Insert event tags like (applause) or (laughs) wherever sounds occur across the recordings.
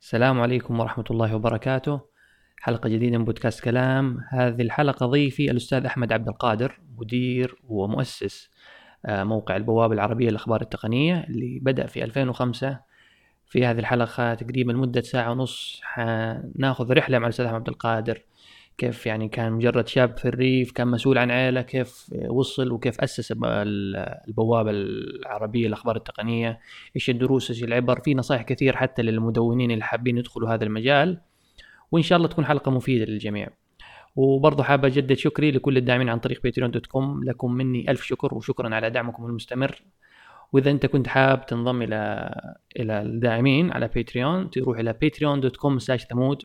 السلام عليكم ورحمة الله وبركاته. حلقة جديدة من بودكاست كلام. هذه الحلقة ضيفي الأستاذ أحمد عبد القادر مدير ومؤسس آه، موقع البوابة العربية للأخبار التقنية اللي بدأ في 2005 في هذه الحلقة تقريبا مدة ساعة ونص حناخذ رحلة مع الأستاذ أحمد عبد القادر. كيف يعني كان مجرد شاب في الريف كان مسؤول عن عائلة كيف وصل وكيف أسس البوابة العربية للأخبار التقنية إيش الدروس إيش العبر. في نصائح كثير حتى للمدونين اللي حابين يدخلوا هذا المجال وإن شاء الله تكون حلقة مفيدة للجميع. وبرضه حابة أجدد شكري لكل الداعمين عن طريق باتريون dot com لكم مني ألف شكر وشكرا على دعمكم المستمر. وإذا أنت كنت حاب تنضم إلى إلى الداعمين على باتريون تروح إلى باتريون dot com ثمود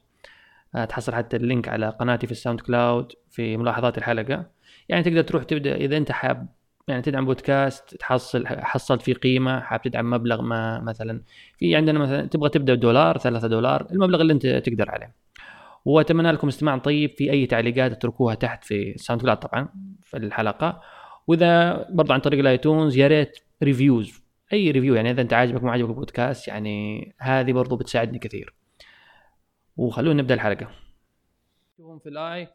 تحصل حتى ال link على قناتي في الساوند كلاود في ملاحظات الحلقة. يعني تقدر تروح تبدأ إذا أنت حاب يعني تدعم بودكاست تحصل حصلت فيه قيمة حاب تدعم مبلغ ما مثلا. في عندنا مثلا تبغى تبدأ دولار ثلاثة دولار المبلغ اللي أنت تقدر عليه. وأتمنى لكم استماع طيب في أي تعليقات اتركوها تحت في الساوند كلاود طبعا في الحلقة. وإذا برضه عن طريق الآيتونز يا ريت reviews أي review يعني إذا أنت عاجبك ما عاجبك البودكاست يعني هذه برضو بتساعدني كثير. وخلونا نبدأ الحلقة. شوفهم في الآي.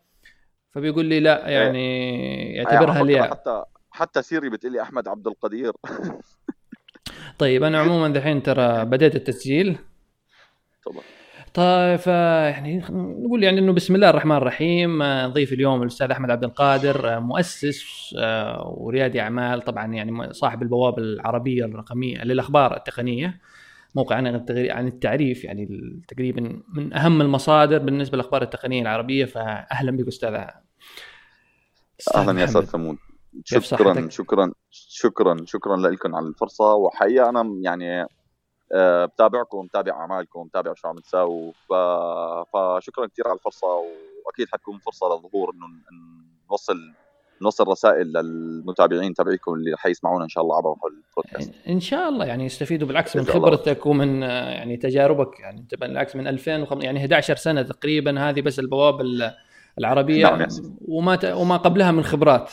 فبيقول لي لا إيه. يعني يعتبرها لي حتى حتى سيري بتقول لي أحمد عبد القدير. (laughs) طيب أنا عموما دحين ترى بديت التسجيل. طبعا طيب يعني نقول يعني إنه بسم الله الرحمن الرحيم. ضيف اليوم الأستاذ أحمد عبد القادر مؤسس آه، وريادي أعمال. طبعا يعني صاحب البوابة العربية الرقمية للأخبار التقنية. موقع عن عن التعريف يعني تقريبا من أهم المصادر بالنسبة للاخبار التقنية العربية فاهلا بك أستاذ أهلا يا أستاذ ثمود شكرا شكرا شكرا شكرا لكم على الفرصة. وحقيقة أنا يعني آه، بتابعكم ومتابع أعمالكم ومتابع شو عم تساووا. فشكرا كثير على الفرصة وأكيد حتكون فرصة للظهور إنه نوصل نوصل رسائل للمتابعين تبعيكم اللي حيسمعونا إن شاء الله عبر البودكاست إن شاء الله يعني يستفيدوا بالعكس من خبرتك ومن يعني تجاربك يعني انت بالعكس من 2005 يعني 11 سنة تقريبا هذه بس البوابه العربية نعم وما وما قبلها من خبرات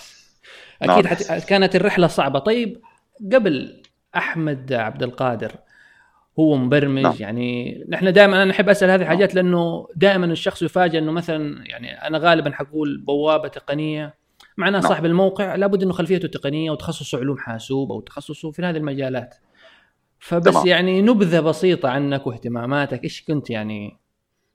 أكيد نعم. حت... كانت الرحلة صعبة طيب قبل أحمد عبد القادر هو مبرمج نعم. يعني نحن دائما أنا أحب أسأل هذه الحاجات نعم. لأنه دائما الشخص يفاجئ إنه مثلا يعني أنا غالبا حقول بوابة تقنية معناه نعم. صاحب الموقع لابد إنه خلفيته تقنية وتخصصه علوم حاسوب أو تخصصه في هذه المجالات. فبس تمام. يعني نبذة بسيطة عنك واهتماماتك. إيش كنت يعني؟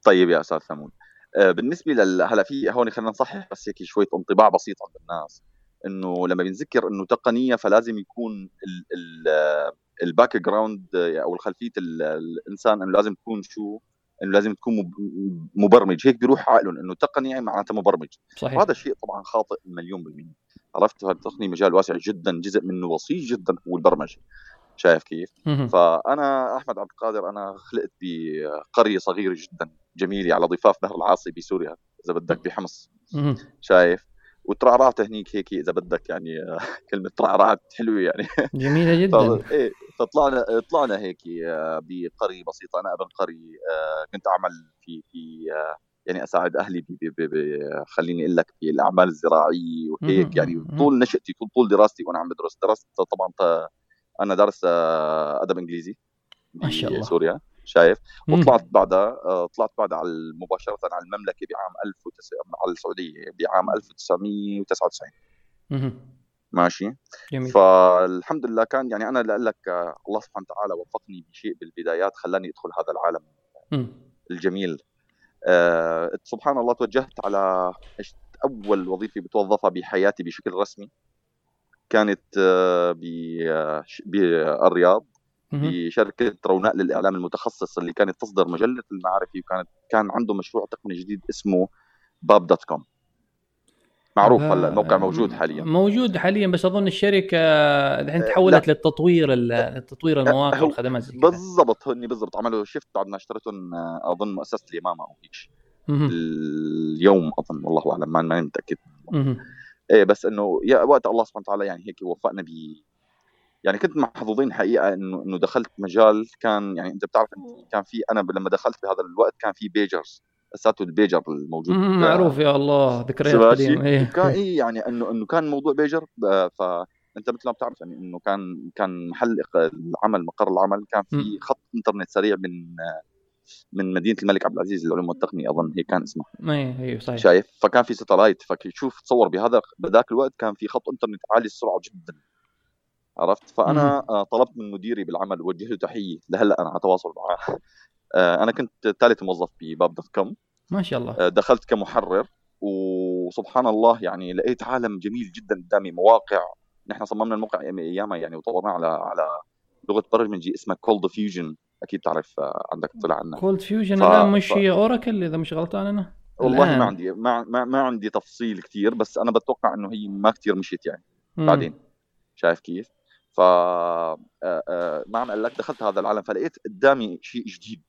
طيب يا أستاذ ثمود. آه، بالنسبة لل هلا في هون خلينا نصحح بس هيك شوية انطباع بسيط عند الناس. إنه لما بنذكر إنه تقنية فلازم يكون ال ال ال background أو خلفيه الإنسان إنه لازم تكون شو؟ إنه لازم تكون مبرمج. هيك بيروح عقلهم إنه تقنية معناتها مبرمج. صحيح. وهذا الشيء طبعا خاطئ مليون بالمية. عرفت؟ هذا التقنية مجال واسع جدا جزء منه بسيط جدا هو البرمجة. شايف كيف؟ فأنا أحمد عبد القادر أنا خلقت بقرية صغيرة جدا جميلة على ضفاف نهر العاصي بسوريا إذا بدك بحمص. شايف؟ وترعرعت هنيك هيك إذا بدك يعني (laughs) كلمة ترعرعت حلوة يعني. جميلة جدا. إيه فطلعنا طلعنا هيك آه، بقرية بسيطة أنا ابن قرية آه، كنت أعمل في في آه، يعني أساعد أهلي خليني أقول لك في الأعمال الزراعية وهيك يعني. طول نشأتي طول دراستي وأنا عم بدرس درست طبعا أنا دارس أدب إنجليزي ما شاء الله. سوريا شايف؟ وطلعت بعدها طلعت بعدها على مباشرة على المملكة بعام 1000 على السعودية بعام 1999 ماشي؟ جميل. فالحمد لله كان يعني أنا لك الله سبحانه وتعالى وفقني بشيء بالبدايات خلاني أدخل هذا العالم. الجميل. أه سبحان الله توجهت على أول وظيفة بتوظفها بحياتي بشكل رسمي كانت آه، آه، بالرياض. بشركة روناء للإعلام المتخصص اللي كانت تصدر مجلة المعرفي وكانت كان عنده مشروع تقني جديد اسمه باب dot com. معروف هلا الموقع موجود حاليا. موجود حاليا بس أظن الشركة الحين تحولت للتطوير للتطوير المواقع والخدمات بالضبط هني بالضبط عملوا shift بعد ما اشتريتهم أظن مؤسسة اليمامة أو هيك. اليوم أظن والله أعلم ما ماني متأكد. إيه بس إنه يا وقت الله سبحانه وتعالى يعني هيك وفقنا ب يعني كنت محظوظين حقيقة إنه إنه دخلت مجال كان يعني أنت بتعرف كان في أنا لما دخلت بهذا الوقت كان في pagers اساته البيجر الموجود معروف يا الله ذكريات قديمة إيه. كان إيه يعني إنه إنه كان موضوع بيجر فانت مثل ما بتعرف يعني إنه كان كان محل العمل مقر العمل كان في خط إنترنت سريع من من مدينة الملك عبد العزيز للعلوم والتقنية أظن هي كان اسمها. اي أيوه صحيح. شايف؟ فكان في satellite فشوف تصور بهذا بذاك الوقت كان في خط إنترنت عالي السرعة جدا. عرفت؟ فأنا آه، طلبت من مديري بالعمل وجه له تحيه لهلا أنا على تواصل معه (laughs) آه، أنا كنت ثالث موظف بباب dot com ما شاء الله. آه، دخلت كمحرر وسبحان الله يعني لقيت عالم جميل جدا قدامي مواقع. نحن صممنا الموقع ايامها يعني وطورناه على على لغة برمجي اسمها كولد فيوجن أكيد تعرف عندك طلع عنها كولد فيوجن ف... الآن مش هي اوراكل إذا مش غلطان أنا؟ والله الآن. ما عندي ما, ما, ما عندي تفصيل كثير بس أنا بتوقع إنه هي ما كثير مشيت يعني. مم. بعدين؟ شايف كيف؟ ف معنى قال لك دخلت هذا العالم فلقيت قدامي شيء جديد.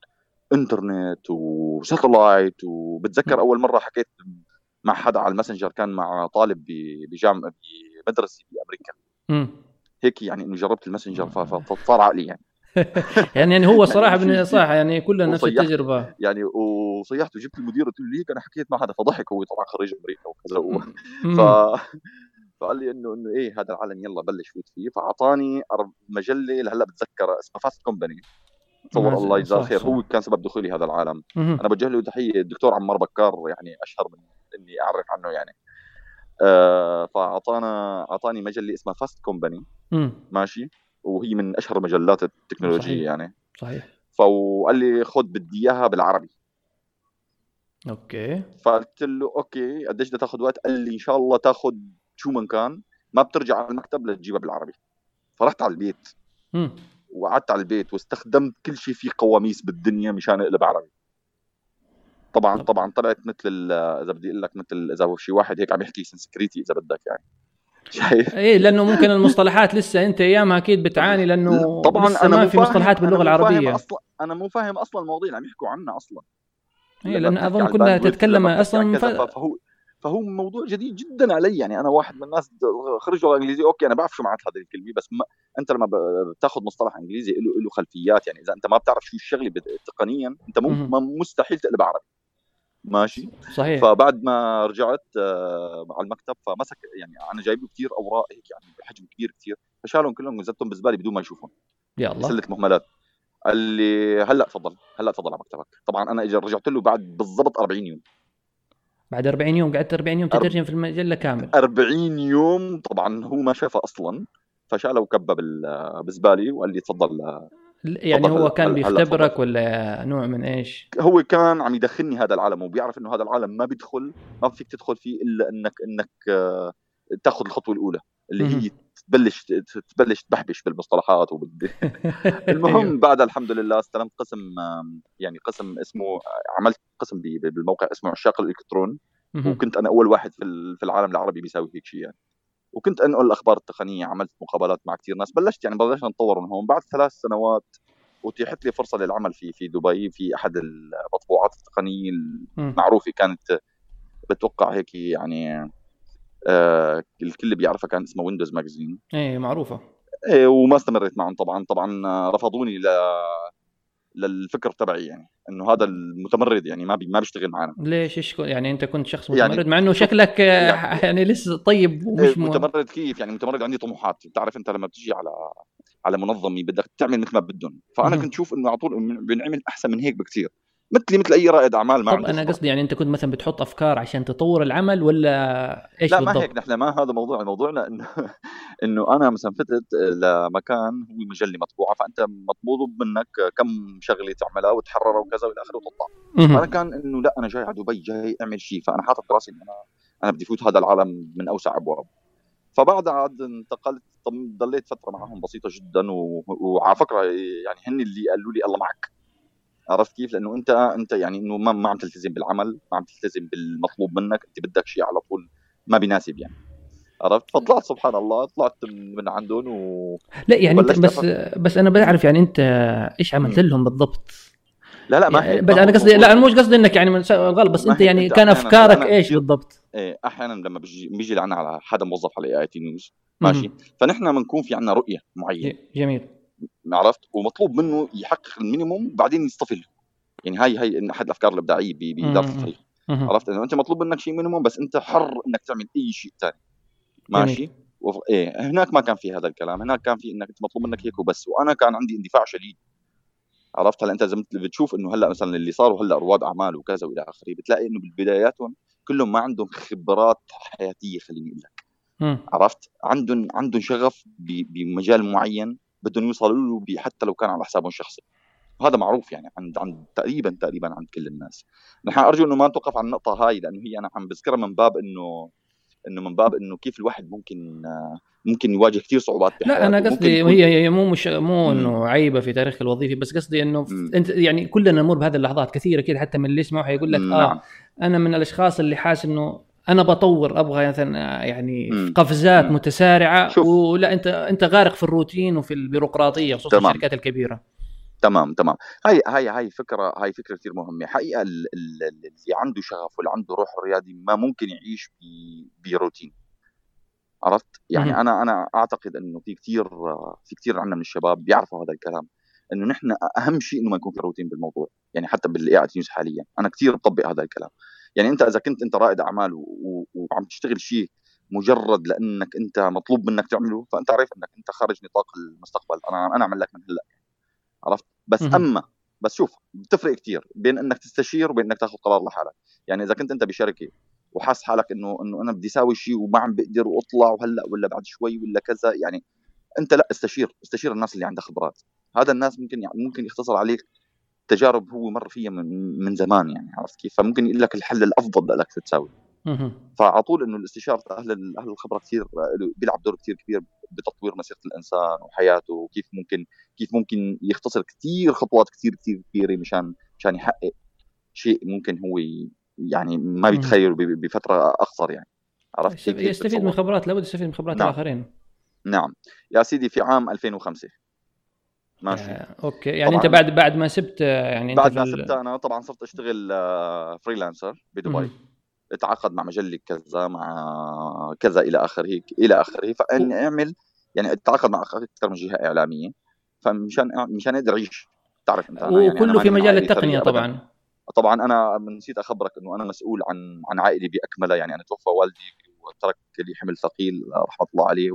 إنترنت و satellite وبتذكر أول مرة حكيت مع حدا على ال Messenger كان مع طالب بجامعة بمدرسه بأمريكا. م. هيك يعني انه جربت ال Messenger فصار عقلي يعني. (laughs) يعني يعني هو صراحة من صح يعني كلنا نفس التجربة. يعني وصيحت وجبت المدير قلت له ليك أنا حكيت مع هذا فضحك هو طبعا خريج أمريكا وكذا ف فقال لي إنه إنه إيه هذا العالم يلا بلش فوت فيه فأعطاني مجلة لهلا بتذكرها اسمها Fast Company تصور الله يجزاه خير هو كان سبب دخولي هذا العالم. أنا بوجه له تحية الدكتور عمار بكار يعني أشهر من إني أعرف عنه يعني. آه فأعطانا أعطاني مجلة اسمها Fast Company ماشي؟ وهي من أشهر مجلات التكنولوجية صحيح. يعني. صحيح. فقال لي خذ بدي إياها بالعربي. okay. فقلت له okay قديش بدها تاخذ وقت؟ قال لي إن شاء الله تاخذ شو من كان ما بترجع على المكتب لتجيبها بالعربي. فرحت على البيت. وقعدت على البيت واستخدمت كل شيء فيه قواميس بالدنيا مشان أقلب عربي. طبعا طبعا طلعت مثل إذا بدي أقول لك مثل إذا هو شي واحد هيك عم يحكي سنسكريتي إذا بدك يعني. شايف؟ إيه لأنه ممكن المصطلحات لسه أنت أيامها أكيد بتعاني لأنه طبعا لسه أنا ما في مصطلحات باللغة العربية. أصلا أنا مو فاهم أصلا المواضيع اللي عم يحكوا عنها أصلا. إيه لأن أظن كلها تتكلم أصلا فهو فهو موضوع جديد جدا علي. يعني أنا واحد من الناس خرج لغه انجليزيه أوكي أنا بعرف شو معنات هذه الكلمة بس ما أنت لما بتاخذ مصطلح إنجليزي له له خلفيات. يعني إذا أنت ما بتعرف شو الشغلة تقنيا أنت مو مستحيل تقلب عربي. ماشي؟ صحيح. فبعد ما رجعت آه على المكتب فمسك يعني أنا جايب له كثير أوراق هيك يعني بحجم كبير كثير فشالهم كلهم ونزلتهم بزبالة بدون ما يشوفون. يا الله. سلة مهملات. قال لي هلأ تفضل هلأ تفضل على مكتبك. طبعا أنا اجى رجعت له بعد بالضبط 40 يوم. بعد 40 يوم قعدت 40 يوم تترجم في المجلة كامل. 40 يوم طبعا هو ما شافها أصلا فشاله وكبه بالزبالة وقال لي تفضل يعني هو كان بيختبرك ولا نوع من إيش؟ هو كان عم يدخلني هذا العالم وبيعرف إنه هذا العالم ما بيدخل ما فيك تدخل فيه إلا انك إنك آه، تاخذ الخطوة الأولى. اللي هي تبلش تبلش تبحبش بالمصطلحات وبال (laughs) المهم أيوه. بعد الحمد لله استلمت قسم يعني قسم اسمه عملت قسم بالموقع اسمه عشاق الإلكترون. وكنت أنا أول واحد في العالم العربي بيساوي هيك شيء يعني. وكنت انقل الأخبار التقنية عملت مقابلات مع كثير ناس. بلشت يعني بلشنا نتطور من هون. بعد ثلاث سنوات اتيحت لي فرصة للعمل في في دبي في أحد المطبوعات التقنية المعروفه كانت بتوقع هيك يعني آه الكل بيعرفها كان اسمها ويندوز ماجازين إيه معروفة. إيه وما استمريت معهم طبعا. طبعا رفضوني ل للفكر تبعي يعني إنه هذا المتمرد يعني ما بي ما بيشتغل معنا. ليش؟ إيش يعني أنت كنت شخص يعني متمرد؟ يعني مع إنه شكلك يعني, (laughs) يعني لسه طيب ومش إيه، متمرد كيف؟ يعني متمرد عندي طموحات. بتعرف أنت لما بتجي على على منظمه بدك تعمل مثل ما بدهم. فأنا كنت أشوف إنه على طول بينعمل أحسن من هيك بكثير مثلي مثل أي رائد أعمال ما طب أنا قصدي يعني أنت كنت مثلا بتحط أفكار عشان تطور العمل ولا إيش لا بالضبط؟ ما هيك نحن ما هذا موضوعنا موضوعنا إنه (laughs) إنه أنا مثلا فتت لمكان هو مجلة مطبوعة فأنت مطلوب منك كم شغلة تعملها وتحررها وكذا وإلى آخره وتطلع. فانا كان إنه لا أنا جاي على دبي جاي أعمل شيء فأنا حاطط راسي إنه أنا أنا بدي فوت هذا العالم من أوسع ابواب فبعد عاد انتقلت ضليت فترة معهم بسيطة جدا وعلى فكرة يعني هن اللي قالوا لي الله معك. عرفت كيف؟ لأنه انت أنت يعني إنه ما, ما عم تلتزم بالعمل، ما عم تلتزم بالمطلوب منك، أنت بدك شيء على طول ما بيناسب يعني. عرفت؟ فطلعت سبحان الله طلعت من عندهم و لا يعني أنت بس أفكر. بس أنا بعرف يعني أنت إيش عملت لهم بالضبط؟ لا لا ما يعني بس أنا قصدي لا أنا مش قصدي إنك يعني غلط بس أنت يعني كان أفكارك إيش بالضبط؟ إيه أحيانا لما بيجي بيجي لعنا على حدا موظف على إي تي نيوز ماشي فنحن بنكون في عندنا رؤية معينة جميل عرفت؟ ومطلوب منه يحقق ال minimum بعدين يصطفل يعني هاي هاي أحد الأفكار الإبداعية باداره الفريق عرفت؟ إنه أنت مطلوب منك شيء minimum بس أنت حر إنك تعمل أي شيء ثاني ماشي؟ وف... إيه هناك ما كان في هذا الكلام. هناك كان في إنك أنت مطلوب منك هيك وبس. وأنا كان عندي اندفاع شديد. عرفت؟ هلأ أنت إذا بتشوف إنه هلأ مثلا اللي صاروا هلا رواد أعمال وكذا وإلى آخره بتلاقي إنه بالبداياتهم كلهم ما عندهم خبرات حياتية خليني أقول لك. عرفت؟ عندهم عندهم شغف بمجال معين بدهم يوصلوا له حتى لو كان على حسابهم الشخصي وهذا معروف يعني عند عند تقريبا تقريبا عند كل الناس. نحن أرجو إنه ما نتوقف عن النقطة هاي لأنه هي أنا عم بذكرها من باب انه إنه من باب إنه كيف الواحد ممكن ممكن يواجه كثير صعوبات لا أنا قصدي هي هي مو مش مو إنه عيبة في تاريخ الوظيفي بس قصدي إنه أنت يعني كلنا نمر بهذه اللحظات كثيرة كذا حتى من اللي يسمعوا حيقول لك آه نعم. أنا من الأشخاص اللي حاس إنه أنا بطور أبغى مثلا يعني مم. قفزات مم. متسارعة. شوف. ولا أنت أنت غارق في الروتين وفي البيروقراطية خصوصا الشركات الكبيرة. تمام تمام. هاي هاي هاي فكرة هاي فكرة كثير مهمة. حقيقة اللي عنده شغف واللي عنده روح رياضي ما ممكن يعيش بروتين. عرفت؟ يعني مم. أنا أنا أعتقد إنه في كثير في كثير عندنا من الشباب بيعرفوا هذا الكلام. إنه نحن أهم شيء إنه ما يكون في روتين بالموضوع. يعني حتى قاعد نيوز حاليا. أنا كثير بطبق هذا الكلام. يعني أنت إذا كنت أنت رائد أعمال وعم تشتغل شيء مجرد لأنك أنت مطلوب منك تعمله فأنت عارف أنك أنت خارج نطاق المستقبل. أنا أنا اعمل لك من هلأ عرفت؟ بس اما بس شوف بتفرق كثير بين إنك تستشير وبين إنك تاخذ قرار لحالك. يعني إذا كنت أنت بشركة وحاس حالك انه إنه أنا بدي اساوي شيء وما عم بقدر وأطلع وهلأ ولا بعد شوي ولا كذا يعني أنت لأ استشير. استشير الناس اللي عندها خبرات. هذا الناس ممكن يعني ممكن يختصر عليك تجارب هو مر فيها من, من زمان يعني عرفت كيف؟ فممكن يقول لك الحل الأفضل لك تساوي. فعلى طول إنه الاستشارة أهل أهل الخبرة كثير بيلعب دور كثير كبير بتطوير مسيرة الإنسان وحياته وكيف ممكن كيف ممكن يختصر كثير خطوات كثير كثير كبيرة مشان مشان يحقق شيء ممكن هو يعني ما بيتخيل بفترة أقصر يعني. عرفت كيف؟ يستفيد من خبرات لابد يستفيد من خبرات نعم. الآخرين. نعم. يا سيدي في عام 2005 ماشي آه، okay. يعني أنت بعد بعد ما سبت يعني بعد ما سبت أنا طبعا صرت أشتغل freelancer آه، بدبي. أتعاقد مع مجلة كذا مع كذا إلى آخره إلى آخره. فاني أعمل يعني أتعاقد مع أكثر من جهة إعلامية. فمشان مشان أقدر أعيش. تعرف أنت أنا وكله يعني في مجال التقنية طبعا. طبعا أنا نسيت أخبرك إنه أنا مسؤول عن عن عائلي باكملها يعني أنا توفى والدي وترك لي حمل ثقيل رحمة الله عليه.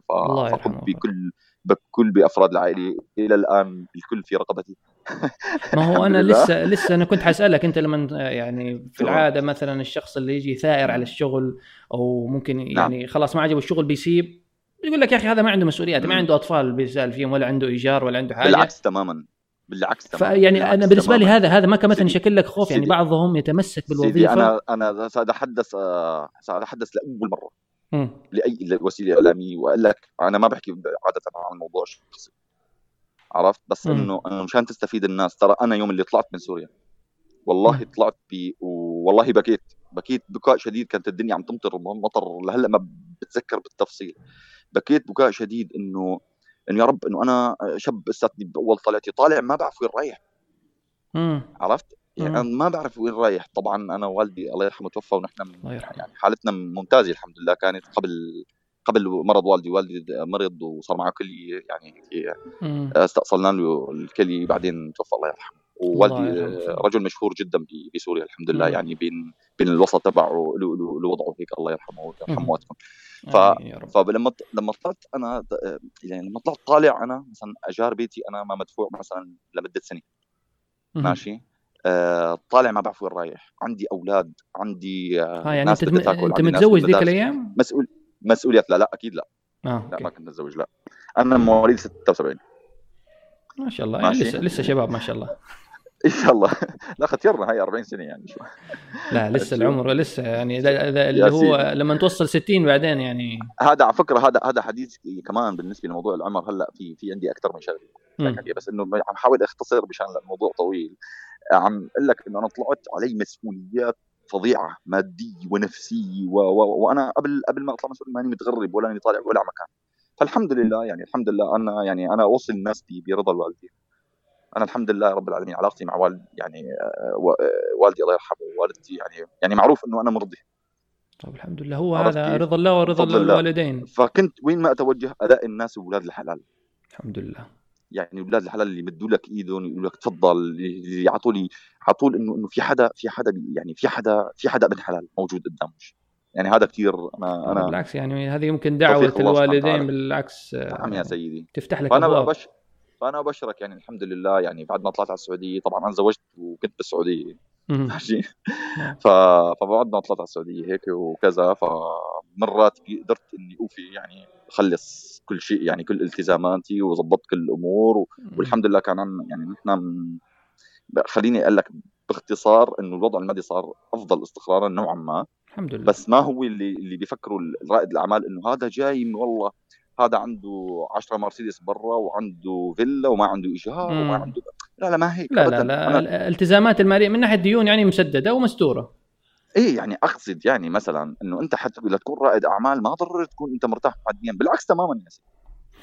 فقمت بكل بكل بأفراد العائلة إلى الآن الكل في رقبتي. (laughs) ما هو أنا لسه لسه أنا كنت حأسألك أنت لما يعني في العادة مثلا الشخص اللي يجي ثائر على الشغل أو ممكن نعم. يعني خلاص ما عجبه الشغل بيسيب يقول لك يا أخي هذا ما عنده مسؤوليات ما عنده أطفال بيسأل فيهم ولا عنده إيجار ولا عنده حاجة. بالعكس تماما. بالعكس تماما. فيعني أنا بالنسبة لي هذا هذا ما كمان يشكل لك خوف يعني بعضهم يتمسك بالوظيفة. أنا أنا سأتحدث آه، سأتحدث لأول مرة. لأي وسيلة إعلامية. واقول لك أنا ما بحكي عادة عن الموضوع الشخصي عرفت؟ بس إنه مشان تستفيد الناس ترى أنا يوم اللي طلعت من سوريا والله. طلعت ب والله بكيت بكيت بكاء شديد. كانت الدنيا عم تمطر مطر لهلأ ما بتذكر بالتفصيل. بكيت بكاء شديد إنه إنه يا رب إنه أنا شاب لساتني باول طلعتي طالع ما بعرف وين رايح. عرفت؟ يعني أنا ما بعرف وين رايح. طبعا أنا والدي الله يرحمه توفى ونحن يعني حالتنا ممتازة الحمد لله. كانت قبل قبل مرض والدي. والدي مرض وصار معه كلي يعني استأصلنا له الكلي بعدين توفى الله يرحمه. ووالدي رجل مشهور جدا بسوريا الحمد لله. يعني بين بين الوسط تبعه لوضعه هيك الله يرحمه ويرحم موتكم ف فلما لما طلعت أنا يعني لما طلعت طالع أنا مثلا أجار بيتي أنا ما مدفوع مثلا لمدة سنة. ماشي؟ آه طالع ما بعرف وين رايح. عندي أولاد عندي آه يعني ناس أنت أنت متزوج ذيك الأيام؟ مسؤول مسؤوليات؟ لا لا أكيد لا. آه، لا ما كنت متزوج لا. أنا مواليد 76 ما شاء الله يعني لسه لسه شباب ما شاء الله. (laughs) إن شاء الله. لا ختيرنا هاي 40 سنة يعني شو. لا (laughs) لسه العمر لسه يعني اللي هو لما توصل 60 بعدين يعني. هذا على فكرة هذا هذا حديث كمان بالنسبة لموضوع العمر هلأ في في عندي أكثر من شغلة. بس إنه عم حاول أختصر مشان الموضوع طويل. عم أقول لك إنه أنا طلعت علي مسؤوليات فظيعة مادية ونفسية و... و... وأنا قبل قبل ما أطلع مسؤول ماني متغرب ولا أني طالع ولا مكان. فالحمد لله يعني الحمد لله أنا يعني أنا اوصي الناس برضا الوالدين أنا الحمد لله رب العالمين علاقتي مع والد يعني آه، والدي الله يرحمه ووالدتي يعني يعني معروف إنه أنا مرضي. طيب الحمد لله. هو هذا رضا الله ورضا الوالدين. فكنت وين ما أتوجه الاقي الناس أولاد الحلال. الحمد لله. يعني أولاد الحلال اللي يمدوا لك إيدهم يقولوا لك تفضل يعطوا لي على طول إنه إنه في حدا في حدا يعني في حدا في حدا أبن حلال موجود قدامه يعني هذا كثير أنا أنا بالعكس يعني هذه يمكن دعوة الوالدين بالعكس نعم يا سيدي. تفتح لك أبواب. بش فأنا أبشرك يعني الحمد لله يعني بعد ما طلعت على السعودية طبعا أنا زوجت وكنت بالسعودية. ماشي نعم. ف... فبعد ما طلعت على السعودية هيك وكذا فمرات قدرت إني أوفي يعني أخلص كل شيء يعني كل التزاماتي وظبطت كل الأمور و... والحمد لله كان عن يعني نحن. خليني أقول لك باختصار إنه الوضع المادي صار أفضل استقرارا نوعا ما الحمد لله بس ما هو اللي اللي بيفكروا رائد الأعمال إنه هذا جاي من والله هذا عنده 10 مرسيدس برا وعنده فيلا وما عنده إيجار وما. عنده لا لا ما هيك لا لا. لا أنا الالتزامات المالية من ناحية ديون يعني مسددة ومستورة. إيه يعني أقصد يعني مثلا إنه أنت حتى لتكون رائد أعمال ما ضروري تكون أنت مرتاح ماديا بالعكس تماما يا سيدي.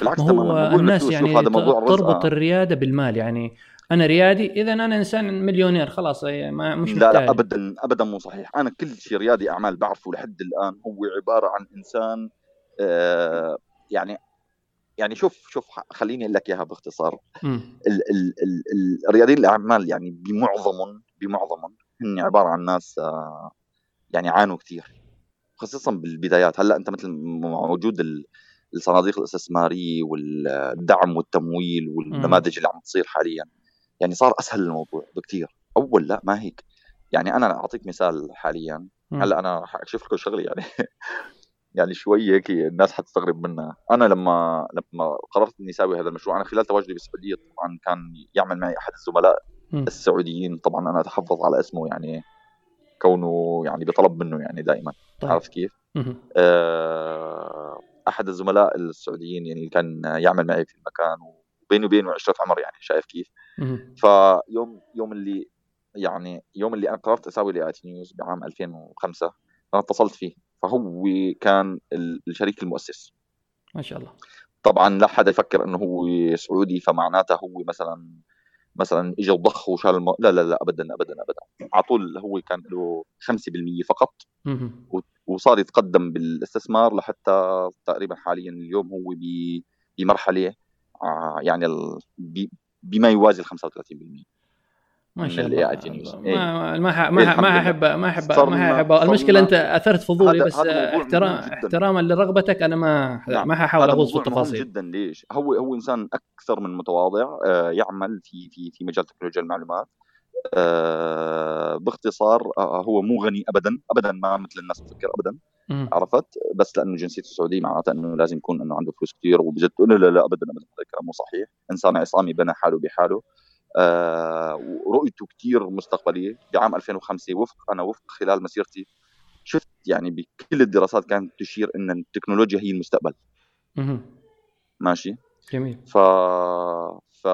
بالعكس تماما هو موضوع الناس يعني هذا موضوع تربط الرزق الريادة بالمال يعني. أنا ريادي إذا أنا إنسان مليونير خلاص ما مش لا لا ابدا ابدا مو صحيح. أنا كل شيء ريادي أعمال بعرفه لحد الآن هو عبارة عن إنسان آه يعني يعني شوف شوف خليني أقول لك إياها باختصار. ال ال ال ال رياديين الأعمال يعني بمعظمهم بمعظمهم هن عبارة عن ناس آه، يعني عانوا كثير خصوصا بالبدايات. هلأ أنت مثل ما وجود ال- الصناديق الاستثمارية والدعم والتمويل والنماذج اللي عم تصير حاليا. يعني صار أسهل الموضوع بكثير. أول لا ما هيك. يعني أنا أعطيك مثال حاليا. هلأ أنا رح أكشف لكم شغله يعني. (laughs) يعني شوي هيك الناس حتستغرب منها أنا لما لما قررت إني أسوي هذا المشروع أنا خلال تواجدي بالسعودية طبعا كان يعمل معي أحد الزملاء مم. السعوديين طبعا أنا أتحفظ على اسمه يعني كونه يعني بطلب منه يعني دائما طيب. عرفت كيف؟ آه، أحد الزملاء السعوديين يعني كان يعمل معي في المكان وبيني وبينه عشرة عمر يعني شايف كيف؟ فيوم يوم اللي يعني يوم اللي أنا قررت أسوي لي اي نيوز بعام 2005 أنا اتصلت فيه فهو كان ال- الشريك المؤسس. ما شاء الله. طبعا لا حدا يفكر إنه هو سعودي فمعناته هو مثلا مثلا اجى وضخ وشال الم... لا لا لا ابدا ابدا ابدا. على طول هو كان له 5% فقط. وصار يتقدم بالاستثمار لحتى تقريبا حاليا اليوم هو بمرحلة آه، يعني بما يوازي ال 35% ما شاء ال الله. إيه. ما ما إيه ما لله. احب ما احب ما أحب المشكلة أنت أثرت فضولي بس احترام. احتراما لرغبتك أنا ما نعم. ما ححاول هذا أغوص في التفاصيل جدا ليش؟ هو هو إنسان أكثر من متواضع آه، يعمل في في في مجال تكنولوجيا المعلومات آه، باختصار آه، هو مو غني ابدا ابدا ما مثل الناس بتفكر ابدا. عرفت بس لأنه جنسيته السعوديه معناتها أنه لازم يكون أنه عنده فلوس كثير وبجد لا لا لا ابدا ابدا هذا الكلام مو صحيح إنسان عصامي بنى حاله بحاله آه ورؤيته كثير مستقبلية. بعام 2005 وفق أنا وفق خلال مسيرتي. شفت يعني بكل الدراسات كانت تشير إن التكنولوجيا هي المستقبل. ماشي؟ جميل. ف ف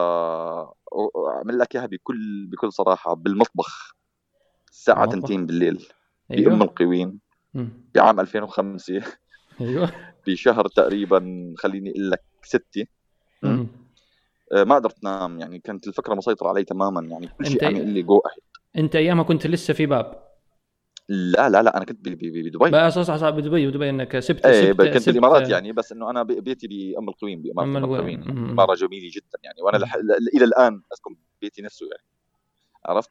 أعمل لك إياها بكل بكل صراحة. بالمطبخ. الساعة المطبخ. 2 بالليل. بأم أيوه القوين. بعام 2005 أيوه. بشهر تقريبا خليني أقول لك ستة. مم. آه، ما قدرت أنام يعني كانت الفكرة مسيطرة علي تماما يعني كل شيء عم يقول لي جو اهيد أنت أيامها كنت لسه في باب لا لا لا أنا كنت بدبي بقى صح صح بدبي بدبي إنك سبت إيه سبت كنت سبت- بالامارات يعني بس إنه أنا بيتي بأم القوين بأمارة أم أم القوين. القوين مم. اماره جميلة جدا يعني وأنا لح... إلى الآن أسكن بيتي نفسه يعني عرفت.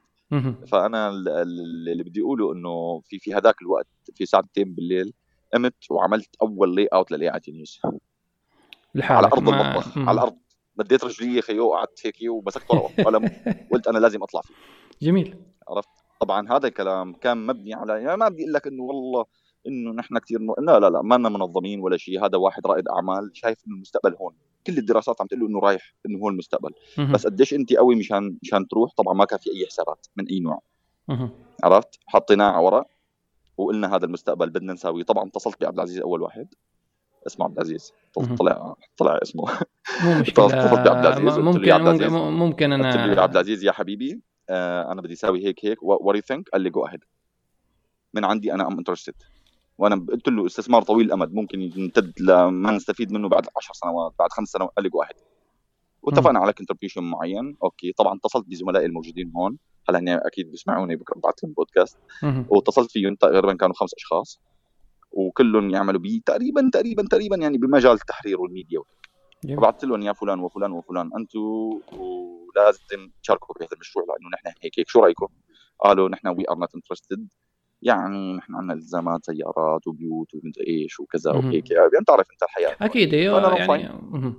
فأنا ال- ال- اللي بدي أقوله إنه في في هذاك الوقت في ساعتين بالليل قمت وعملت أول layout لل AI نيوز على لحالك أرض ما- المطبخ. على الأرض مديت رجلي خيو وقعدت هيك ومسكت ورقة وقلم قلت أنا لازم أطلع فيه. جميل. طبعا هذا الكلام كان مبني على يعني ما بدي أقول لك إنه والله إنه نحن كثير م... لا لا لا ما لنا منظمين ولا شيء هذا واحد رائد أعمال شايف إنه المستقبل هون. كل الدراسات عم تقول له إنه رايح إنه هو المستقبل. بس قديش أنت قوي مشان مشان تروح؟ طبعا ما كان في أي حسابات من أي نوع. عرفت؟ حطيناه على ورق وقلنا هذا المستقبل بدنا نساويه. طبعا اتصلت بعبد العزيز أول واحد. اسمه عبد العزيز. طلع طلع اسمه. مو (laughs) مشكلة. بعبد العزيز، ممكن عبد ممكن, العزيز، ممكن قلت أنا عبد العزيز يا حبيبي آه أنا بدي أسوي هيك هيك. what you think قال لي go ahead من عندي أنا I'm interested وأنا قلت له استثمار طويل الأمد ممكن يمتد لما نستفيد منه بعد 10 سنوات بعد خمس سنوات. قال لي go ahead واتفقنا على contribution معين. أوكي طبعا اتصلت بزملائي الموجودين هون. هلا هن أكيد بيسمعوني بكرة ببعث لهم بودكاست. واتصلت فيهم تقريبا كانوا خمس أشخاص. وكلهم يعملوا بي تقريبا تقريبا تقريبا يعني بمجال التحرير والميديا. فبعثت لهم يا فلان وفلان وفلان. أنتم ولازم تشاركوا بهذا المشروع لأنه نحن هيك هيك. شو رأيكم؟ قالوا نحن we are not interested يعني نحن عندنا التزامات سيارات وبيوت ومدري إيش وكذا. وهيك. يعني بتعرف أنت الحياة. أكيد أيوه يعني.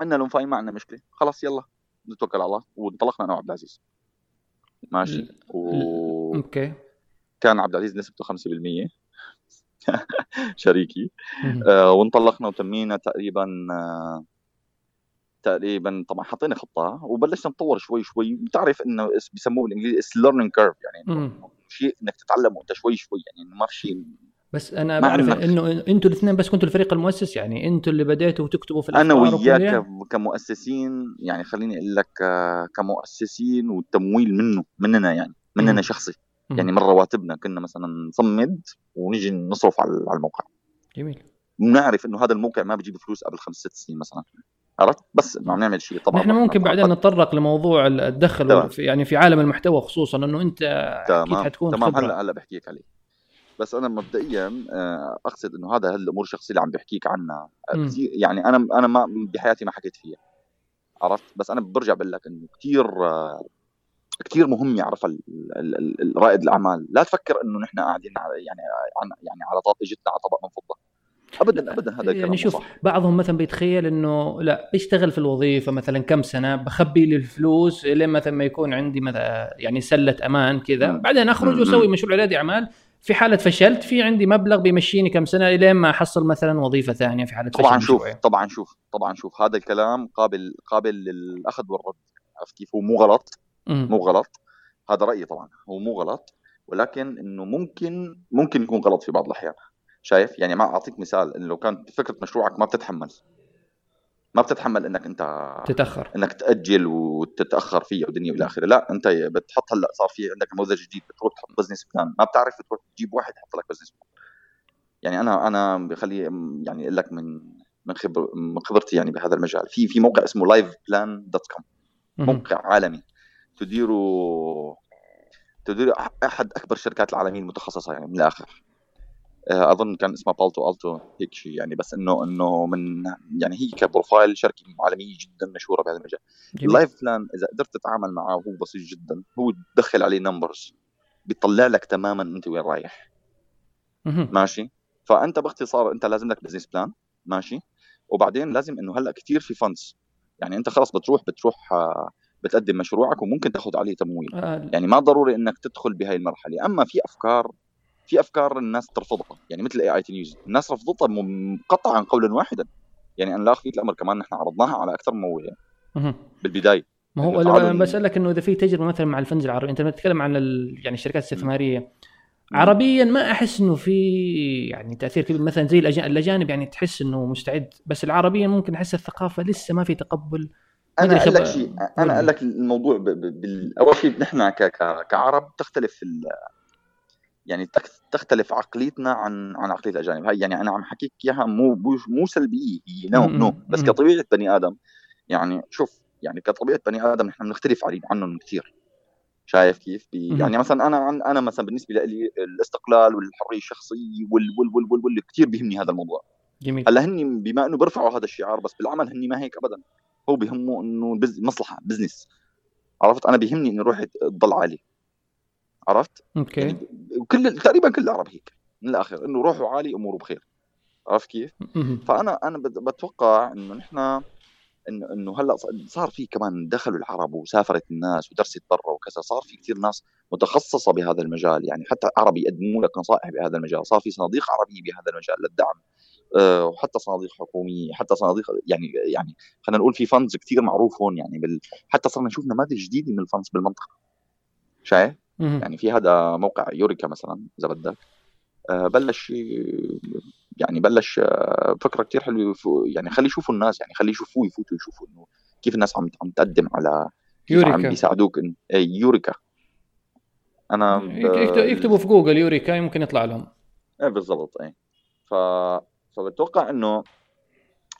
قلنا لهم fine ما عندنا مشكلة. خلاص يلا. نتوكل على الله. وانطلقنا أنا وعبد العزيز. ماشي. و... أوكي. كان عبد العزيز نسبته 5% (laughs) شريكي. آه وانطلقنا وتمينا تقريبا آه تقريبا طبعا حطينا خطة وبلشنا نطور شوي شوي. بتعرف إنه بسموه بالإنجليزي it's learning curve يعني شيء إنك تتعلم وانت شوي شوي يعني ما في شيء بس أنا بعرف إنه إنتوا الاثنين بس كنتوا الفريق المؤسس؟ يعني إنتوا اللي بديتوا تكتبوا في أنا وياك كمؤسسين يعني خليني أقول لك آه، كمؤسسين والتمويل منه مننا يعني مننا مم. شخصي. يعني من رواتبنا كنا مثلا نصمد ونيجي نصرف على الموقع. جميل. بنعرف إنه هذا الموقع ما بيجيب فلوس قبل خمس ست سنين مثلا. عرفت؟ بس إنه عم نعمل شيء طبعا. نحن ممكن بعدين نتطرق لموضوع الدخل في يعني في عالم المحتوى خصوصا إنه أنت تمام. أكيد حتكون تمام. هلا هلأ بحكيك عليه. بس أنا مبدئيا آه، أقصد إنه هذا هالأمور الشخصية اللي عم بحكيك عنها. يعني أنا أنا ما بحياتي ما حكيت فيها. عرفت؟ بس أنا برجع بقول لك إنه كثير كثير مهم يعرفها رائد الأعمال. لا تفكر إنه نحن قاعدين يعني يعني على طاقة اجتنا على طبق من فضة. ابدا ابدا هذا يعني شوف صح. بعضهم مثلا بيتخيل إنه لا بيشتغل في الوظيفة مثلا كم سنة بخبي لي الفلوس لين مثلا ما يكون عندي مثلا يعني سلة أمان كذا. بعدين أخرج وأسوي مشروع ريادي أعمال. في حالة فشلت في عندي مبلغ بيمشيني كم سنة الين ما أحصل مثلا وظيفة ثانية في حالة فشل طبعا شوف مشروعي. طبعا شوف طبعا شوف. هذا الكلام قابل قابل للأخذ والرد. عرفت كيف؟ هو مو غلط. مو غلط. هذا رأيي طبعا هو مو غلط. ولكن إنه ممكن ممكن يكون غلط في بعض الأحيان. شايف؟ يعني ما أعطيك مثال إنه لو كانت فكرة مشروعك ما بتتحمل. ما بتتحمل إنك أنت تتأخر. إنك تأجل وتتأخر فيه ودنيا والى آخره. لا أنت بتحط هلأ صار في عندك نموذج جديد بتروح تحط business plan ما بتعرف بتروح تجيب واحد يحط لك business plan يعني أنا أنا بخلي يعني أقول لك من من خبر من خبرتي يعني بهذا المجال. في في موقع اسمه LivePlan dot com موقع عالمي. تديره تدير أحد أكبر الشركات العالمية المتخصصة يعني من الآخر. آه، أظن كان اسمها Palo Alto هيك شيء يعني بس إنه إنه من يعني هي ك profile شركة عالمية جدا مشهورة بهذا المجال. ال LivePlan إذا قدرت تتعامل معه هو بسيط جدا. هو تدخل عليه numbers بيطلع لك تماما أنت وين رايح. ماشي؟ فأنت باختصار أنت لازم لك business plan ماشي؟ وبعدين لازم إنه هلأ كثير في funds يعني أنت خلص بتروح بتروح آه، بتقدم مشروعك وممكن تاخذ عليه تمويل. آه. يعني ما ضروري إنك تدخل بهاي المرحلة. أما في أفكار في أفكار الناس ترفضها. يعني مثل AIT News الناس رفضتها قطعا قولا واحدا. يعني أنا لا اخفيك الأمر كمان نحن عرضناها على أكثر من موية بالبداية. ما هو يعني أنا بسالك إنه إذا في تجربة مثلا مع ال funds العربي أنت بتتكلم عن يعني الشركات الاستثمارية عربيا ما أحس إنه في يعني تأثير كبير. مثلا زي الأجانب يعني تحس إنه مستعد بس العربيا ممكن أحس الثقافة لسه ما في تقبل. أنا أقول لك شيء أنا أقول لك الموضوع أول شيء نحن كعرب تختلف في يعني تختلف عقليتنا عن عن عقلية الأجانب. هاي يعني أنا عم حكيك إياها مو مو سلبية هي no no بس كطبيعة بني آدم يعني شوف يعني كطبيعة بني آدم نحن بنختلف عنهم كثير. شايف كيف؟ يعني مثلا أنا أنا مثلا بالنسبة لي الاستقلال والحرية الشخصية وال وال وال وال, وال كثير بيهمني هذا الموضوع. جميل. هلأ هن بما إنه بيرفعوا هذا الشعار بس بالعمل هن ما هيك ابدا. هو بيهمه إنه مصلحة business عرفت؟ أنا بيهمني إنه روحي تضل عالي عرفت؟ أوكي. يعني كل تقريبا كل العرب هيك من الآخر إنه روحوا عالي أموره بخير. عرفت كيف؟ فأنا أنا بتوقع إنه نحن انه إنه هلأ صار في كمان دخلوا العرب وسافرت الناس ودرست برا وكذا صار في كثير ناس متخصصة بهذا المجال. يعني حتى عرب يقدموا لك نصائح بهذا المجال. صار في صناديق عربيه بهذا المجال للدعم. وحتى صناديق حكومية حتى صناديق يعني يعني خلينا نقول في فندز كثير معروف هون يعني بال حتى صرنا نشوف نماذج جديدة من الفندز بالمنطقة. شايف؟ يعني في هذا موقع يوريكا مثلا إذا بدك. آه، بلش يعني بلش آه، فكرة كثير حلوة يعني خلي يشوفوا الناس يعني خلي يشوفوه يفوتوا يشوفوا إنه كيف الناس عم عم تقدم على يوريكا. عم بيساعدوك اي يوريكا. أنا يكتبوا في جوجل يوريكا يمكن يطلع لهم. إيه بالضبط اي ف فبتوقع إنه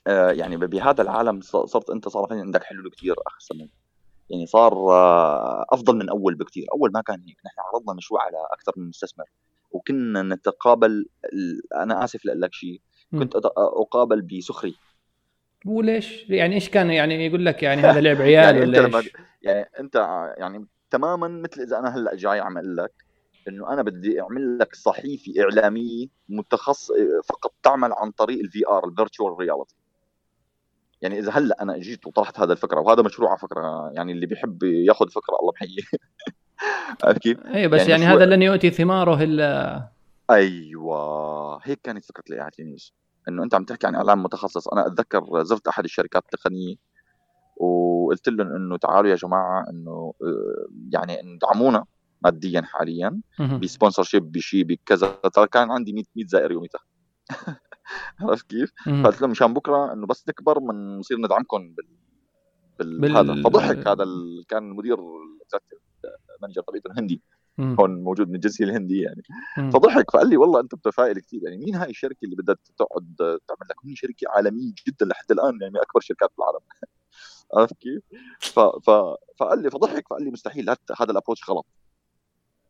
آه يعني بهذا العالم صرت أنت صار عندك حلول كثير أحسن يعني صار آه، أفضل من أول بكثير أول ما كان هيك نحن عرضنا مشروع على أكثر من مستثمر وكنا نتقابل أنا آسف لك شيء كنت أقابل بسخري وليش يعني إيش كان يعني يقول لك يعني (laughs) هذا لعب عيال يعني ولا إيش؟ يعني أنت يعني تماما مثل إذا أنا هلأ جاي عم أقول لك إنه أنا بدي أعمل لك صحيفة إعلامية متخصص فقط تعمل عن طريق ال VR ال virtual reality يعني إذا هلأ أنا إجيت وطرحت هذا الفكرة وهذا مشروع على فكرة يعني اللي بيحب ياخذ فكرة الله محييه (laughs) عرفت كيف؟ اي بس يعني, يعني هذا لن يؤتي ثماره الا أيوه هيك كانت فكرة ال AI إنه أنت عم تحكي عن اعلام متخصص. أنا أتذكر زرت أحد الشركات التقنية وقلت لهم إنه تعالوا يا جماعة إنه آه، يعني ادعمونا ماديا حاليا ب sponsorship بشيء بكذا ترى كان عندي 100 100 زائر يوميتها. (laughs) عرفت كيف؟ فقلت لهم مشان بكرة إنه بس نكبر بنصير ندعمكم بال بال... هذا. فضحك. هذا ال... كان المدير manager تبعته الهندي. هون موجود من الجنسية الهندية يعني. فضحك. فقال لي والله أنت متفائل كثير يعني مين هاي الشركة اللي بدها تقعد تعمل لك؟ هي شركة عالمية جدا لحد الآن يعني من أكبر شركات في العالم (laughs) عرفت كيف؟ ف... ف... فقال لي فضحك. فقال لي مستحيل. هذا ال approach غلط.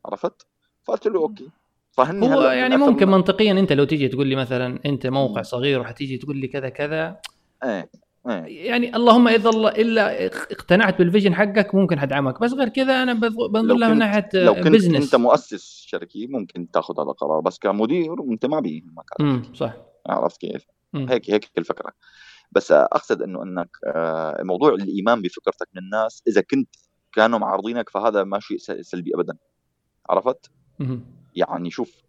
عرفت؟ فقلت له أوكي فهني هو يعني ممكن منطقيا أنت لو تيجي تقول لي مثلا أنت موقع صغير وحتيجي تقول لي كذا كذا إيه إيه يعني اللهم إذا الله إلا اقتنعت بال vision حقك ممكن حدعمك بس غير كذا أنا بنظر لها من ناحية لو كنت business. أنت مؤسس شركه ممكن تأخذ هذا القرار بس كمدير أنت ما بيهمك صح عرفت كيف؟ مم. هيك هيك الفكرة بس أقصد إنه إنك آه، موضوع الإيمان بفكرتك من الناس إذا كنت كانوا معارضينك فهذا ما شيء سلبي ابدا عرفت؟ يعني شوف